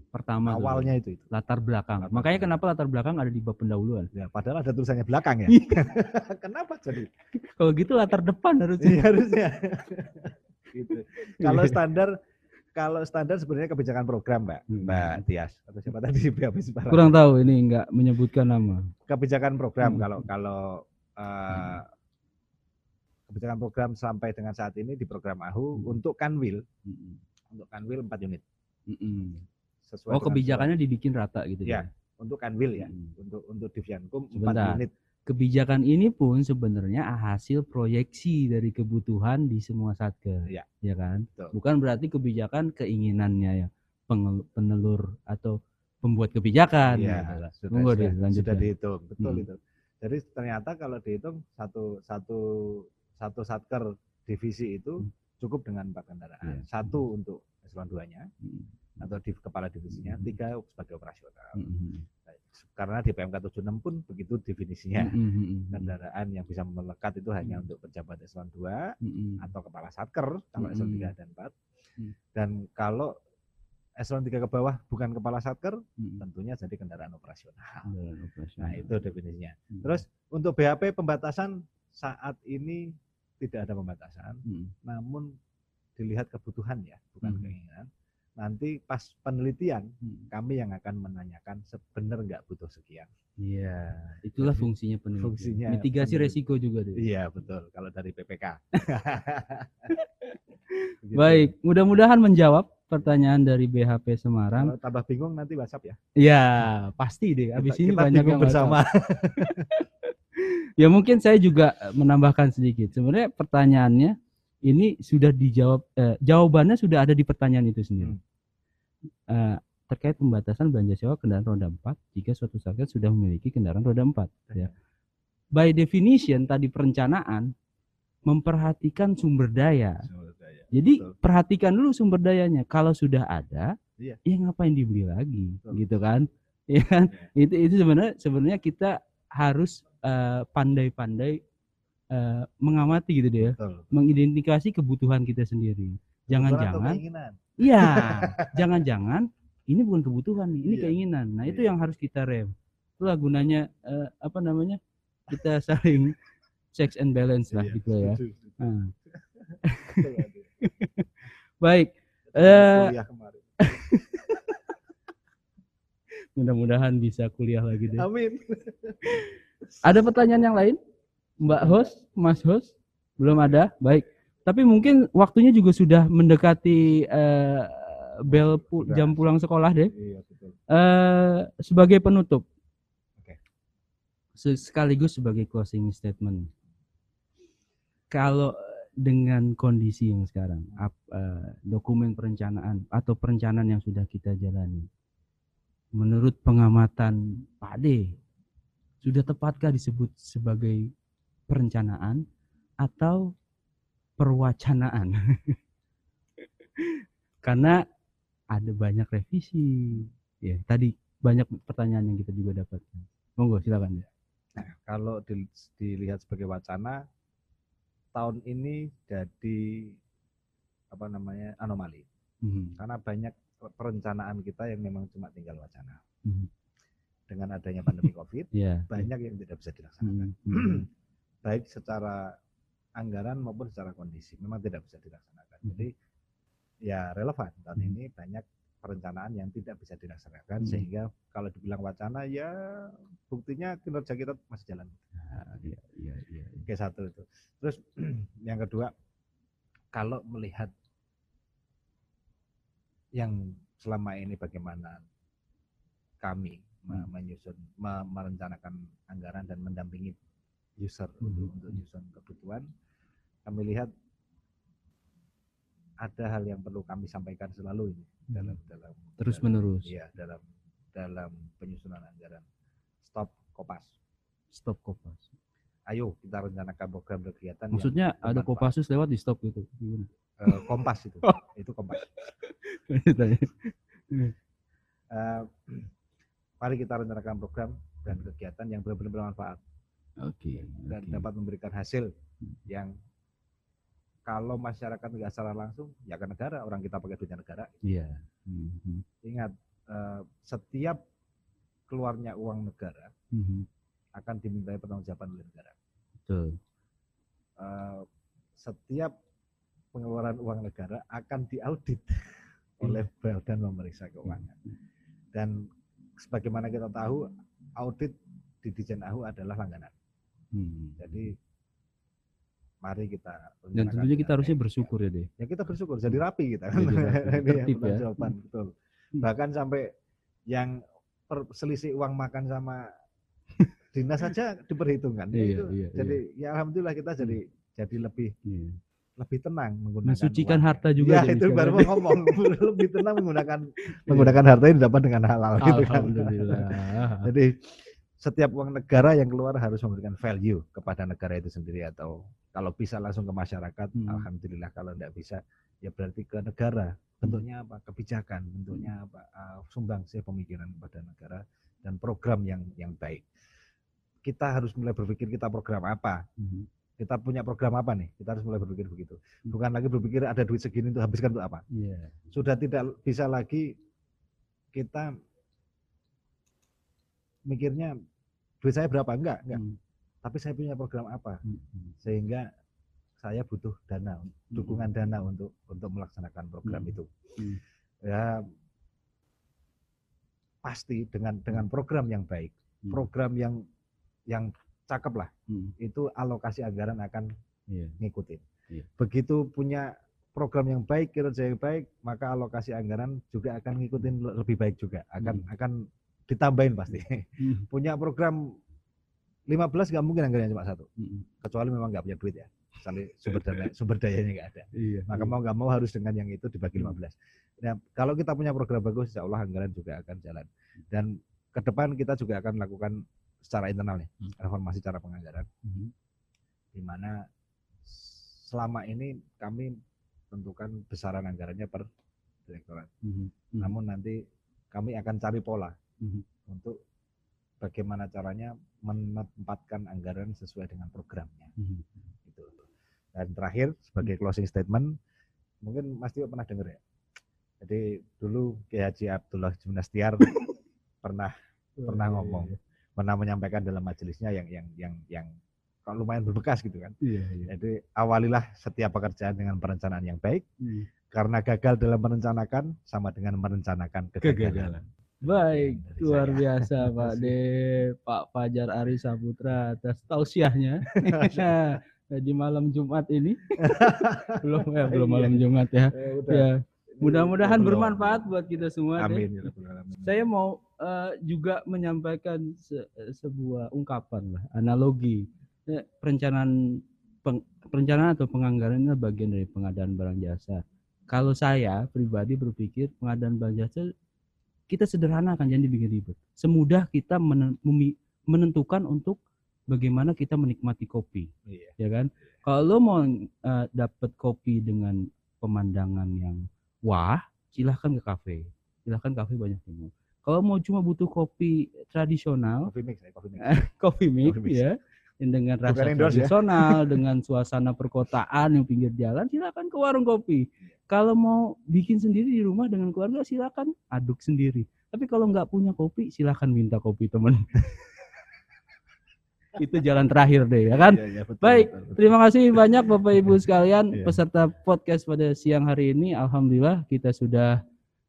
Pertama Awalnya itu, itu. latar belakang. Latar Makanya belakang. kenapa latar belakang ada di bab pendahuluan? Ya, padahal ada tulisannya belakang ya. Iya. Kenapa jadi? Kalau gitu latar depan harusnya. Iya, harusnya. gitu. Kalau standar kalau standar sebenarnya kebijakan program, Mbak. Hmm. Mbak Tias atau siapa tadi di BAP Semarang. Kurang tahu ini nggak menyebutkan nama. kebijakan program Hmm. kalau kalau eh, kebijakan program sampai dengan saat ini di program AHU Hmm. untuk Kanwil Mhm. untuk Kanwil 4 unit Mhm. sesuai Oh kebijakannya dibikin rata gitu Ya, ya? untuk Kanwil ya Mhm. untuk untuk Divyankum 4 Sebentar. unit Kebijakan ini pun sebenarnya hasil proyeksi dari kebutuhan di semua satker, Iya. ya kan? Betul. Bukan berarti kebijakan keinginannya ya penelur atau pembuat kebijakan. ya lah. sudah, sudah, deh, lanjutkan. sudah dihitung betul Hmm. itu jadi ternyata kalau dihitung satu satu satu satker divisi itu Hmm. cukup dengan empat kendaraan. Iya. Satu untuk eselon 2-nya Hmm. atau di kepala divisinya, Hmm. tiga sebagai operasional. Hmm. Karena di PMK 76 pun begitu definisinya. Hmm. Hmm. Kendaraan yang bisa melekat itu hanya untuk pejabat eselon 2 Hmm. atau kepala satker kalau eselon Hmm. 3 dan 4. Hmm. Dan kalau eselon 3 ke bawah bukan kepala satker, Hmm. tentunya jadi kendaraan operasional. Kendaraan operasional. Nah, itu definisinya. Hmm. Terus untuk BAP pembatasan saat ini tidak ada pembatasan, Hmm. namun dilihat kebutuhan ya, bukan Hmm. keinginan. Nanti pas penelitian Hmm. kami yang akan menanyakan sebenarnya nggak butuh sekian. Iya, itulah Jadi, fungsinya penelitian. fungsinya Mitigasi peneliti- resiko juga deh. Iya betul. Kalau dari PPK. Baik, mudah-mudahan menjawab pertanyaan dari BHP Semarang. Kalau tambah bingung nanti WhatsApp ya. Ya, pasti deh. Habis Kita- ini kita banyak yang bersama. Ya mungkin saya juga menambahkan sedikit. Sebenarnya pertanyaannya ini sudah dijawab, eh, jawabannya sudah ada di pertanyaan itu sendiri. Hmm. Eh, terkait pembatasan belanja sewa kendaraan roda 4 jika suatu satker sudah memiliki kendaraan roda 4. Ya. By definition tadi perencanaan memperhatikan sumber daya. Jadi Betul. perhatikan dulu sumber dayanya. Kalau sudah ada, Iya. ya ngapain dibeli lagi, Betul. gitu kan? Ya kan? Itu itu sebenarnya sebenarnya kita harus eh, pandai-pandai eh, mengamati gitu deh ya, Betul. mengidentifikasi kebutuhan kita sendiri. Jangan-jangan, iya, jangan-jangan ini bukan kebutuhan nih, ini Iya. keinginan. Nah itu Iya. yang harus kita rem. Itulah gunanya eh, apa namanya? Kita saling checks and balance lah Iya, gitu ya. Nah, baik. Eh, kemarin. Mudah-mudahan bisa kuliah lagi deh. Amin. Ada pertanyaan yang lain? Mbak host, Mas host? Belum ada? Baik. Tapi mungkin waktunya juga sudah mendekati eh, bel pu- Sudah. jam pulang sekolah deh. Iya betul. Eh, sebagai penutup. Se- Sekaligus sebagai closing statement. Kalau dengan kondisi yang sekarang, ap- eh, dokumen perencanaan atau perencanaan yang sudah kita jalani, menurut pengamatan Pak D, sudah tepatkah disebut sebagai perencanaan atau perwacanaan? Karena ada banyak revisi. Ya, tadi banyak pertanyaan yang kita juga dapatkan. Monggo silakan ya. Nah, kalau dil- dilihat sebagai wacana, tahun ini jadi apa namanya anomali Mhm, karena banyak perencanaan kita yang memang cuma tinggal wacana. mhm. Dengan adanya pandemi COVID, Ya. banyak yang tidak bisa dilaksanakan, Mhm, mhm. Baik secara anggaran maupun secara kondisi, memang tidak bisa dilaksanakan. Mhm. Jadi ya relevan tahun Mhm. ini banyak perencanaan yang tidak bisa dilaksanakan Mhm. sehingga kalau dibilang wacana ya buktinya kinerja kita masih jalan. Ah, iya, iya, iya. Oke satu itu. Terus yang kedua, kalau melihat yang selama ini bagaimana kami Hmm. menyusun, me- merencanakan anggaran dan mendampingi user Hmm. untuk, nyusun kebutuhan, kami lihat ada hal yang perlu kami sampaikan selalu ini dalam dalam Terus dalam- menerus. Iya dalam dalam penyusunan anggaran. Stop kopas. Stop Kopas. Ayo kita rencanakan program kegiatan Maksudnya ada. Kopassus lewat di stop gitu. Gimana? Eh, kompas itu Oh. itu kompas. Eh, mari kita rencanakan program dan kegiatan yang benar-benar bermanfaat Oke. dan oke. dapat memberikan hasil yang kalau masyarakat nggak salah langsung ya ke negara orang kita pakai duitnya negara Iya. Mhm, ingat eh, setiap keluarnya uang negara mhm. akan dimintai pertanggungjawaban oleh negara Betul. Eh, setiap pengeluaran uang negara akan diaudit oleh badan pemeriksa keuangan dan sebagaimana kita tahu audit di Dijen AHU adalah langganan Hmm. jadi mari kita Dan tentunya kita harusnya baik. bersyukur ya deh. ya kita bersyukur jadi rapi kita kan Jadi rapi, ya. pertanggungjawaban, betul Hmm. bahkan sampai yang selisih uang makan sama dinas saja diperhitungkan Ya Iya, itu iya, jadi ya alhamdulillah kita jadi jadi lebih Iya. lebih tenang menggunakan Mensucikan uang. harta juga ya itu baru mau ngomong lebih tenang menggunakan menggunakan harta yang didapat dengan halal gitu kan Alhamdulillah. jadi setiap uang negara yang keluar harus memberikan value kepada negara itu sendiri atau kalau bisa langsung ke masyarakat, Hmm. alhamdulillah. Kalau tidak bisa, ya berarti ke negara. Bentuknya apa? Kebijakan, bentuknya apa? Uh, sumbangsih pemikiran kepada negara dan program yang yang baik. Kita harus mulai berpikir kita program apa, Mhm. kita punya program apa nih? Kita harus mulai berpikir begitu. Hmm. Bukan lagi berpikir ada duit segini untuk habiskan untuk apa. Iya. Sudah tidak bisa lagi kita mikirnya duit saya berapa enggak, enggak. Hmm. Tapi saya punya program apa Mhm. sehingga saya butuh dana, dukungan dana untuk untuk melaksanakan program Hmm. itu. Hmm. Ya pasti dengan dengan program yang baik, Hmm. program yang yang cakep lah, Hmm. itu alokasi anggaran akan Iya. ngikutin. Iya. Begitu punya program yang baik, kinerja yang baik, maka alokasi anggaran juga akan ngikutin le- lebih baik juga, akan Hmm. akan ditambahin pasti. Hmm. punya program 15 nggak mungkin anggarannya cuma satu, Mhm. kecuali memang nggak punya duit ya. Misalnya sumber daya sumber dayanya nggak ada. Iya. Maka mau nggak mau harus dengan yang itu dibagi Hmm. 15. Nah, kalau kita punya program bagus, insya Allah anggaran juga akan jalan. Dan ke depan kita juga akan lakukan secara internal nih, Hmm. reformasi cara penganggaran, Mhm. di mana selama ini kami tentukan besaran anggarannya per direktorat. Mhm. Mhm. Namun nanti kami akan cari pola Mhm. untuk bagaimana caranya menempatkan anggaran sesuai dengan programnya. Mhm. Gitu. Dan terakhir sebagai closing statement, mungkin Mas Tio pernah dengar ya. Jadi dulu Kiai Haji Abdullah Junastiar pernah pernah ngomong, pernah menyampaikan dalam majelisnya yang yang yang yang kalau lumayan berbekas gitu kan. Iya, iya. Jadi awalilah setiap pekerjaan dengan perencanaan yang baik, Hmm. karena gagal dalam merencanakan sama dengan merencanakan kegagalan. Kegagalan. Baik, Dari luar biasa Pak De, Pak Fajar Ari Saputra atas tausiahnya di malam Jumat ini. belum ya, belum Iya. malam Jumat ya. Eh. Ya, Ini mudah-mudahan bermanfaat buat kita semua. Amin. ya. Saya mau eh, juga menyampaikan se- sebuah ungkapan lah, analogi. Eh, perencanaan peng- perencanaan atau penganggaran ini bagian dari pengadaan barang jasa. Kalau saya pribadi berpikir pengadaan barang jasa kita sederhanakan jangan dibikin ribet. Semudah kita menentukan untuk bagaimana kita menikmati kopi, Iya. ya kan? Kalau lo mau eh, dapat kopi dengan pemandangan yang wah, silahkan ke kafe. Silahkan kafe banyak mau. Kalau mau cuma butuh kopi tradisional, Coffee mix, ya, coffee mix. coffee mix Coffee mix. ya, dengan Bukan rasa endorse ya. tradisional, dengan suasana perkotaan yang pinggir jalan, silakan ke warung kopi. Kalau mau bikin sendiri di rumah dengan keluarga, silakan aduk sendiri. Tapi kalau nggak punya kopi, silakan minta kopi teman. Itu jalan terakhir deh, ya kan? Iya, iya, betul, Baik, betul, betul. Terima kasih banyak Bapak Ibu sekalian Iya. peserta podcast pada siang hari ini. Alhamdulillah kita sudah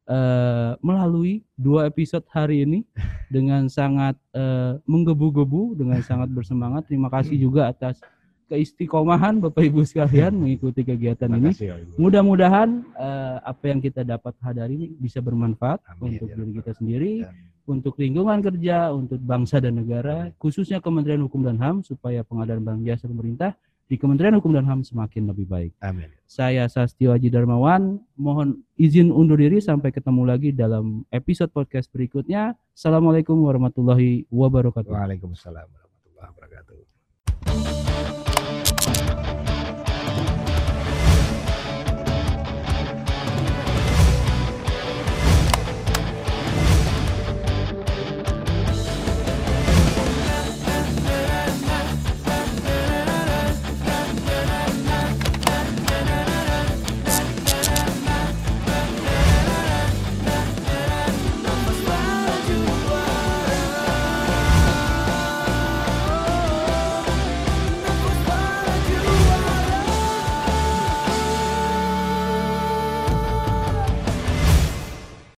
eh, melalui dua episode hari ini dengan sangat eh, menggebu-gebu, dengan sangat bersemangat. Terima kasih juga atas keistiqomahan Bapak Ibu sekalian mengikuti kegiatan ini. Makasih. Mudah-mudahan eh, apa yang kita dapat hari ini bisa bermanfaat Amin, untuk ya diri kita sendiri, untuk lingkungan kerja, untuk bangsa dan negara, khususnya Kementerian Hukum dan HAM supaya pengadaan barang jasa pemerintah di Kementerian Hukum dan HAM semakin lebih baik. Amin. Saya Sastio Haji Darmawan, mohon izin undur diri sampai ketemu lagi dalam episode podcast berikutnya. Assalamualaikum warahmatullahi wabarakatuh. Waalaikumsalam warahmatullahi wabarakatuh.